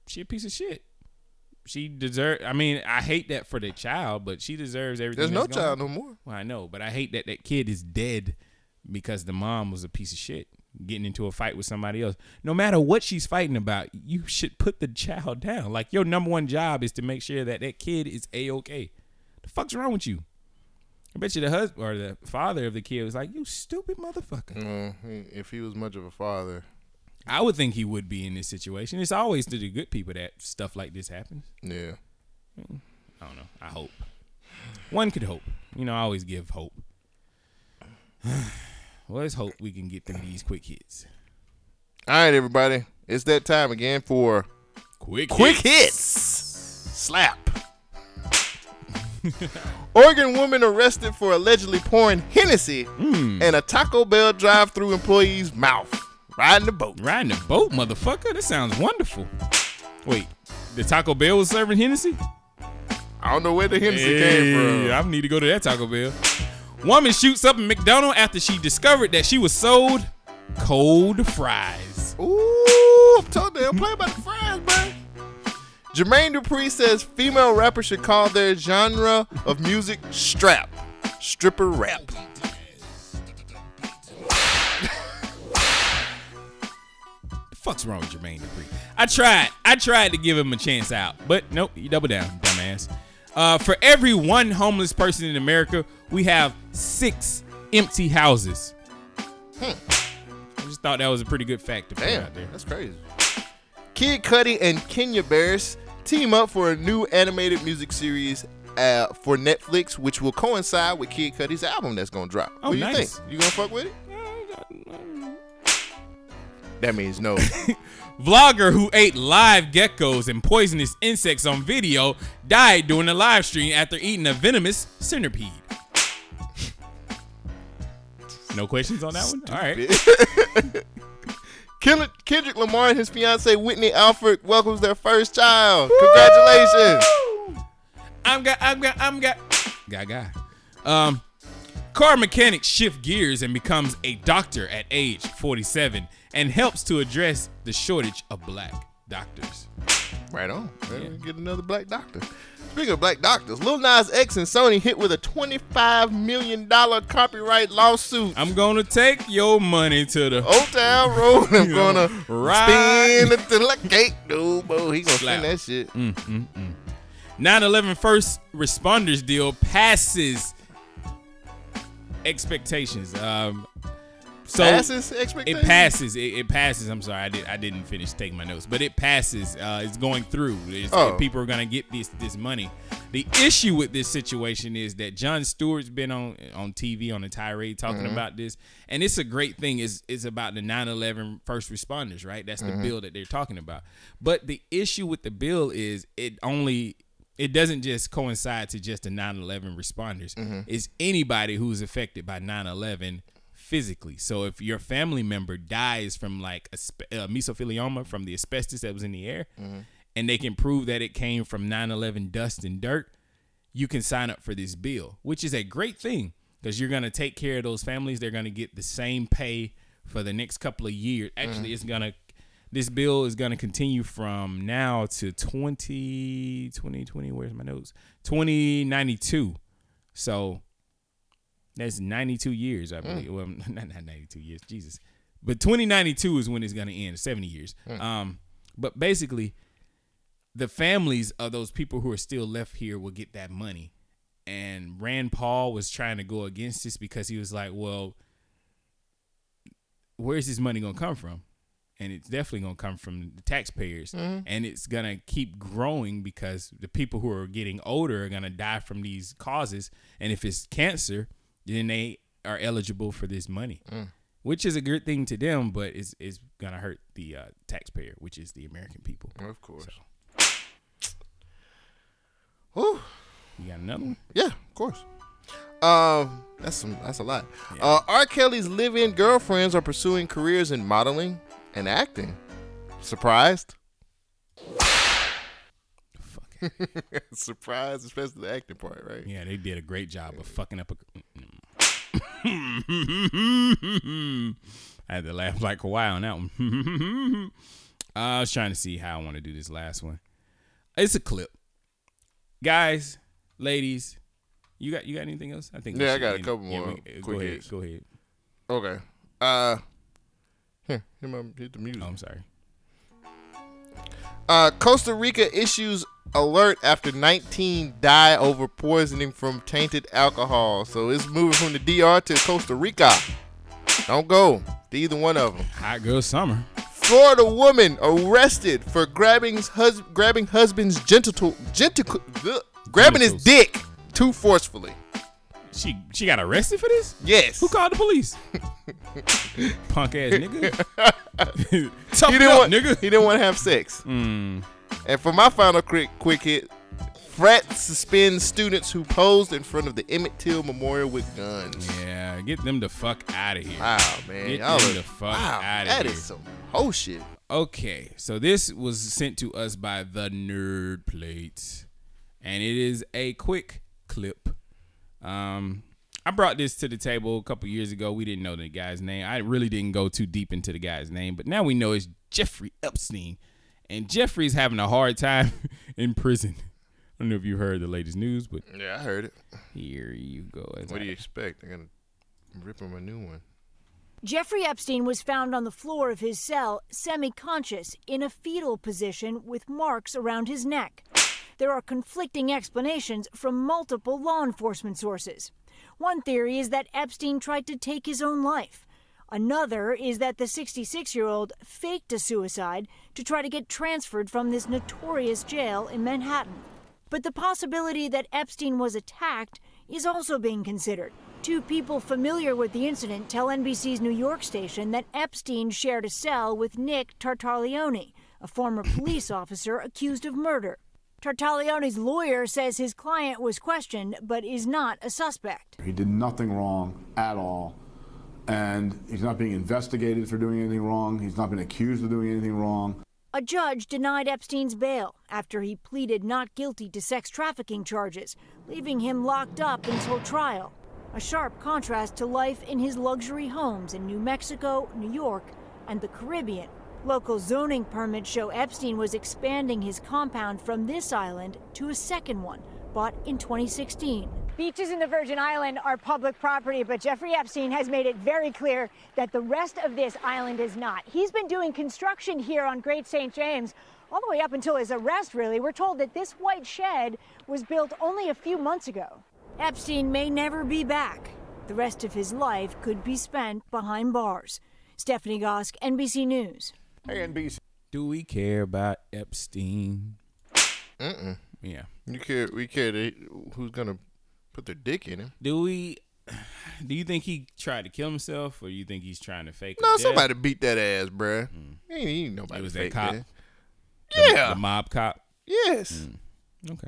She a piece of shit. She deserve. I mean, I hate that for the child, but she deserves everything. There's no child on. no more. Well, I know, but I hate that that kid is dead because the mom was a piece of shit, getting into a fight with somebody else. No matter what she's fighting about, you should put the child down. Like your number one job is to make sure that that kid is a okay. The fuck's wrong with you? I bet you the husband or the father of the kid was like, "You stupid motherfucker." Mm, if he was much of a father, I would think he would be in this situation. It's always to the good people that stuff like this happens. Yeah. I don't know. I hope. One could hope. You know, I always give hope. well, let's hope we can get them these quick hits. All right, everybody, it's that time again for quick quick hits. Slap. Oregon woman arrested for allegedly pouring Hennessy Hmm. in a Taco Bell drive-through employee's mouth. Riding the boat. Riding the boat, motherfucker. That sounds wonderful. Wait, the Taco Bell was serving Hennessy? I don't know where the Hennessy came from. I need to go to that Taco Bell. Woman shoots up a McDonald after she discovered that she was sold cold fries. Ooh, I'm telling you, play about the fries, man. Jermaine Dupri says female rappers should call their genre of music strap, stripper rap. Fuck's wrong with Jermaine Dupri? I tried. I tried to give him a chance out, but nope, you double down, dumbass. Uh, for every one homeless person in America, we have six empty houses. Hmm. I just thought that was a pretty good fact to put Damn, out there. that's crazy. Kid Cudi and Kenya Barris team up for a new animated music series uh, for Netflix, which will coincide with Kid Cudi's album that's gonna drop. Oh, what do you nice. think? You gonna fuck with it? That means no. Vlogger who ate live geckos and poisonous insects on video died during a live stream after eating a venomous centipede. No questions on that one? All right. Ken- Kendrick Lamar and his fiancee Whitney Alford welcomes their first child. Congratulations. I'm got, I'm got, I'm got, gaga. Um, car mechanic shift gears and becomes a doctor at age 47 and helps to address the shortage of black doctors. Right on. Well, Get another black doctor. Speaking of black doctors, Lil Nas X and Sony hit with a $25 million copyright lawsuit. I'm gonna take your money to the Old Town Road. I'm gonna ride. spin it till I can't no more. He gonna Slap. spin that shit. Mm, mm, mm. 9/11 first responders deal passes expectations. Um, so Passes It passes. It, it passes. I'm sorry, I did. I didn't finish taking my notes, but it passes. Uh, it's going through. It's- Oh. People are gonna get this this money. The issue with this situation is that Jon Stewart's been on on TV on a tirade talking Mhm. about this, and it's a great thing. is is about the 9/11 first responders, right? That's the Mhm. bill that they're talking about. But the issue with the bill is it only it doesn't just coincide to just the 9/11 responders. Mhm. It's anybody who's affected by 9/11 physically. So if your family member dies from like aspe- uh, mesothelioma from the asbestos that was in the air, Mhm. and they can prove that it came from 9/11 dust and dirt, you can sign up for this bill, which is a great thing because you're going to take care of those families. They're going to get the same pay for the next couple of years. Actually, Mhm. it's going to this bill is going to continue from now to 20 2020 where's my notes 2092 so that's 92 years i believe. Well not, not 92 years jesus. But 2092 is when it's going to end 70 years. Mm. um but basically the families of those people who are still left here will get that money. And rand paul was trying to go against this because he was like well where's this money going to come from? And it's definitely going to come from the taxpayers. Mhm. and it's going to keep growing because the people who are getting older are going to die from these causes. And if it's cancer then they are eligible for this money Mm. which is a good thing to them but it's, it's going to hurt the uh, taxpayer which is the american people Of course. So, Whew. you got another one Yeah, of course. Um, that's some. That's a lot. Uh, R. Kelly's live-in girlfriends are pursuing careers in modeling and acting. Surprised? Surprised, especially the acting part, right? yeah they did a great job of fucking up a I had to laugh like Kawhi on that one. I was trying to see how I want to do this last one. It's a clip, guys, ladies. You got you got anything else? I think Yeah, I got a couple yeah, more we- go ahead. hits. Go ahead. Okay. Uh, here, here my, hit the music. Oh, I'm sorry. Uh, Costa Rica issues alert after 19 die over poisoning from tainted alcohol. So it's moving from the DR to Costa Rica. Don't go to either one of them. Hot girl summer. Florida woman arrested for grabbing his hus- grabbing husband's genital genital grabbing his dick too forcefully. She she got arrested for this? Yes. Who called the police? Punk ass nigga. Tough he didn't up, want nigga. he didn't want to have sex. Mm. And for my final quick quick hit, Frat suspends students who posed in front of the Emmett Till Memorial with guns. Yeah, get them the fuck out of here. Wow, man. Get Y'all them are- the fuck wow, out of that here. is some whole shit. Okay, so this was sent to us by the Nerd Plate, and it is a quick clip. Um, I brought this to the table a couple years ago. We didn't know the guy's name. I really didn't go too deep into the guy's name, but now we know it's Jeffrey Epstein, and Jeffrey's having a hard time in prison. I don't know if you heard the latest news, but Yeah, I heard it. here you go. As What I- do you expect? They're gonna rip him a new one. Jeffrey Epstein was found on the floor of his cell, semi conscious, in a fetal position with marks around his neck. There are conflicting explanations from multiple law enforcement sources. One theory is that Epstein tried to take his own life. Another is that the 66 year old faked a suicide to try to get transferred from this notorious jail in Manhattan. But the possibility that Epstein was attacked is also being considered. Two people familiar with the incident tell NBC's New York station that Epstein shared a cell with Nick Tartaglione, a former police officer accused of murder. Tartaglione's lawyer says his client was questioned but is not a suspect. He did nothing wrong at all. And he's not being investigated for doing anything wrong. He's not been accused of doing anything wrong. A judge denied Epstein's bail after he pleaded not guilty to sex trafficking charges, leaving him locked up until trial. A sharp contrast to life in his luxury homes in New Mexico, New York, and the Caribbean. Local zoning permits show Epstein was expanding his compound from this island to a second one, bought in 2016. Beaches in the Virgin Island are public property, but Jeffrey Epstein has made it very clear that the rest of this island is not. He's been doing construction here on Great St. James all the way up until his arrest, really. We're told that this white shed was built only a few months ago. Epstein may never be back. The rest of his life could be spent behind bars. Stephanie Gosk, NBC News. NBC. Do we care about Epstein? Mm-mm. Yeah. You care? We care to, who's gonna put their dick in him? Do we? Do you think he tried to kill himself, or you think he's trying to fake? No, a death? somebody beat that ass, bruh. Mm. Ain't, ain't nobody It was that fake cop? that. The- Yeah. the mob cop. Yes. Mm. Okay.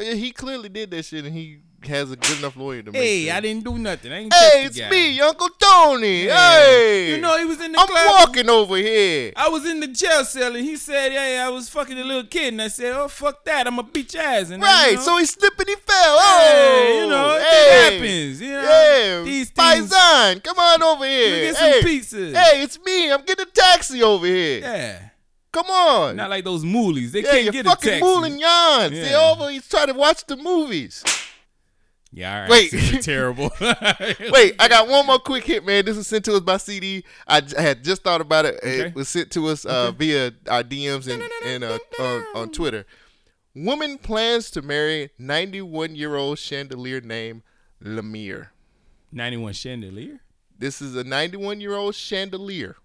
Yeah, he clearly did that shit, and he has a good enough lawyer to make it. Hey, sure. I didn't do nothing. I ain't Hey, it's guy. me, Uncle Tony. Yeah. Hey, You know he was in the I'm club. walking over here. I was in the jail cell and he said, "Hey, I was fucking a little kid," and I said, "Oh fuck that, I'm gonna beat your ass." And then, Right, you know, so he slipped and he fell. Hey, Oh, you know, it hey. happens, you know. Yeah, These things- Paisan, come on over here. get some hey, pizzas. Hey, it's me. I'm getting a taxi over here. Yeah. Come on. Not like those moolies. They yeah, can't get fucking a taxi. mooling yawns. They Yeah. over. He's trying to watch the movies. Yeah, all right. Wait. Terrible. Wait, I got one more quick hit, man. This was sent to us by CD. I, j- I had just thought about it. Okay. It was sent to us uh, via our DMs and, and uh, on, on Twitter. Woman plans to marry 91 year old chandelier named Lumiere. 91 chandelier. This is a 91 year old chandelier.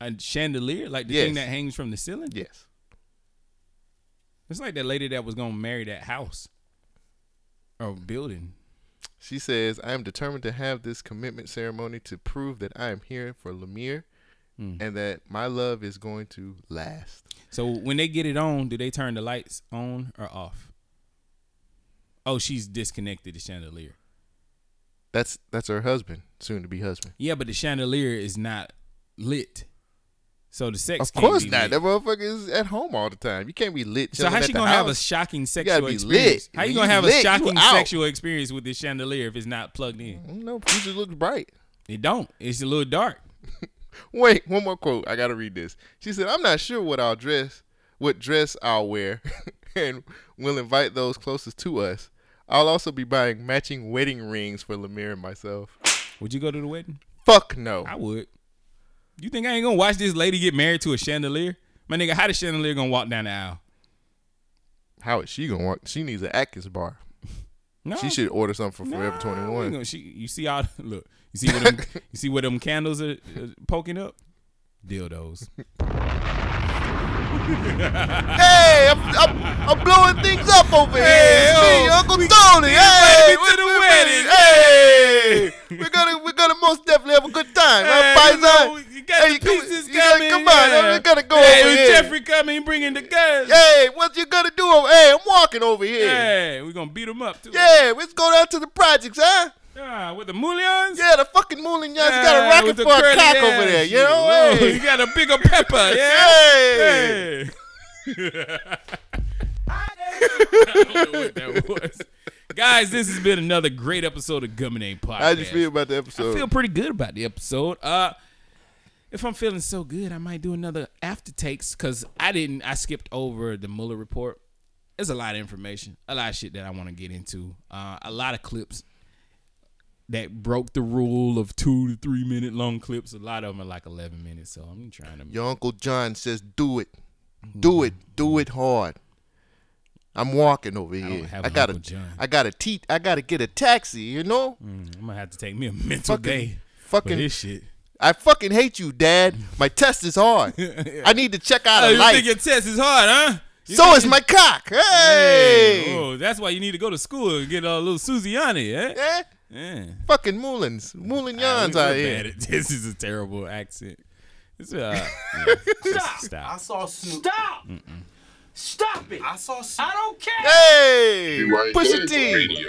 A chandelier, like the Yes. thing that hangs from the ceiling. Yes. It's like that lady that was gonna marry that house or building. She says, I am determined to have this commitment ceremony to prove that I am here for Lumiere Hmm. and that my love is going to last. So when they get it on, do they turn the lights on or off? Oh, she's disconnected the chandelier. That's that's her husband, soon to be husband. Yeah, but the chandelier is not lit. So the sex Of course not. lit. That motherfucker is at home all the time. You can't be lit. So chilling how at she gonna have a house. shocking You sexual experience? lit. How you gonna have lit, a shocking sexual experience with this chandelier if it's not plugged in? Mm, no, it just looks bright. It don't. It's a little dark. Wait, one more quote. I gotta read this. She said, "I'm not sure what I'll dress, what dress I'll wear, and we'll invite those closest to us. I'll also be buying matching wedding rings for Lumiere and myself. Would you go to the wedding? Fuck no. I would. You think I ain't gonna watch this lady get married to a chandelier? My nigga, how the chandelier gonna walk down the aisle? How is she gonna walk? She needs an Atkins bar. No. She should order something from Forever Nah, Twenty One. She, you see all look. You see where them, you see where them candles are uh, poking up? Dildos. hey, I'm, I'm, I'm blowing things up over here. Hey, It's me, oh, Uncle Tony. Hey, me to the we- we- wedding. Hey, we're gonna we're gonna most definitely have a good time, Hey, right, you know, you got the come- pieces you gotta- coming, Come on, yeah. we gotta go Hey, over here? Jeffrey coming bringing the guns. Hey, what you gonna do over? Hey, I'm walking over here. Hey, we're gonna beat him up too. Yeah, let's go down to the projects, huh? Ah, with the Moulions? Yeah, the fucking Moulions got Ah, a rocket for a cock over there. You know? Whoa, Hey. you got a bigger pepper, yeah? Hey. Hey. I don't know what that was. Guys, this has been another great episode of Gummy Name Podcast. How'd you feel about the episode? I feel pretty good about the episode. Uh if I'm feeling so good, I might do another after takes because I didn't I skipped over the Mueller report. There's a lot of information, a lot of shit that I want to get into. Uh, a lot of clips that broke the rule of two to three minute long clips. A lot of them are like 11 minutes, so I'm trying to. Your Uncle John says, do it. Do it. Do it hard. I'm walking over here. have I gotta, John. I gotta te- I gotta get a taxi. You know. Mm, I'm gonna have to take me a mental Fucking- day fucking- for this shit. I fucking hate you, Dad. My test is hard. I need to check out Oh, a you light. think your test is hard, huh? You so is my cock. Hey. Oh, that's why you need to go to school and get a little Susiani, eh? Yeah. Yeah. Fucking Moulins. Moulin Yans out we're here. bad This is a terrible accent. It's, uh, yeah, just stop. I saw Snoop. Stop! Mm-mm. Stop it! I saw Snoop. I don't care. Hey. Right Pusha there, T. radio.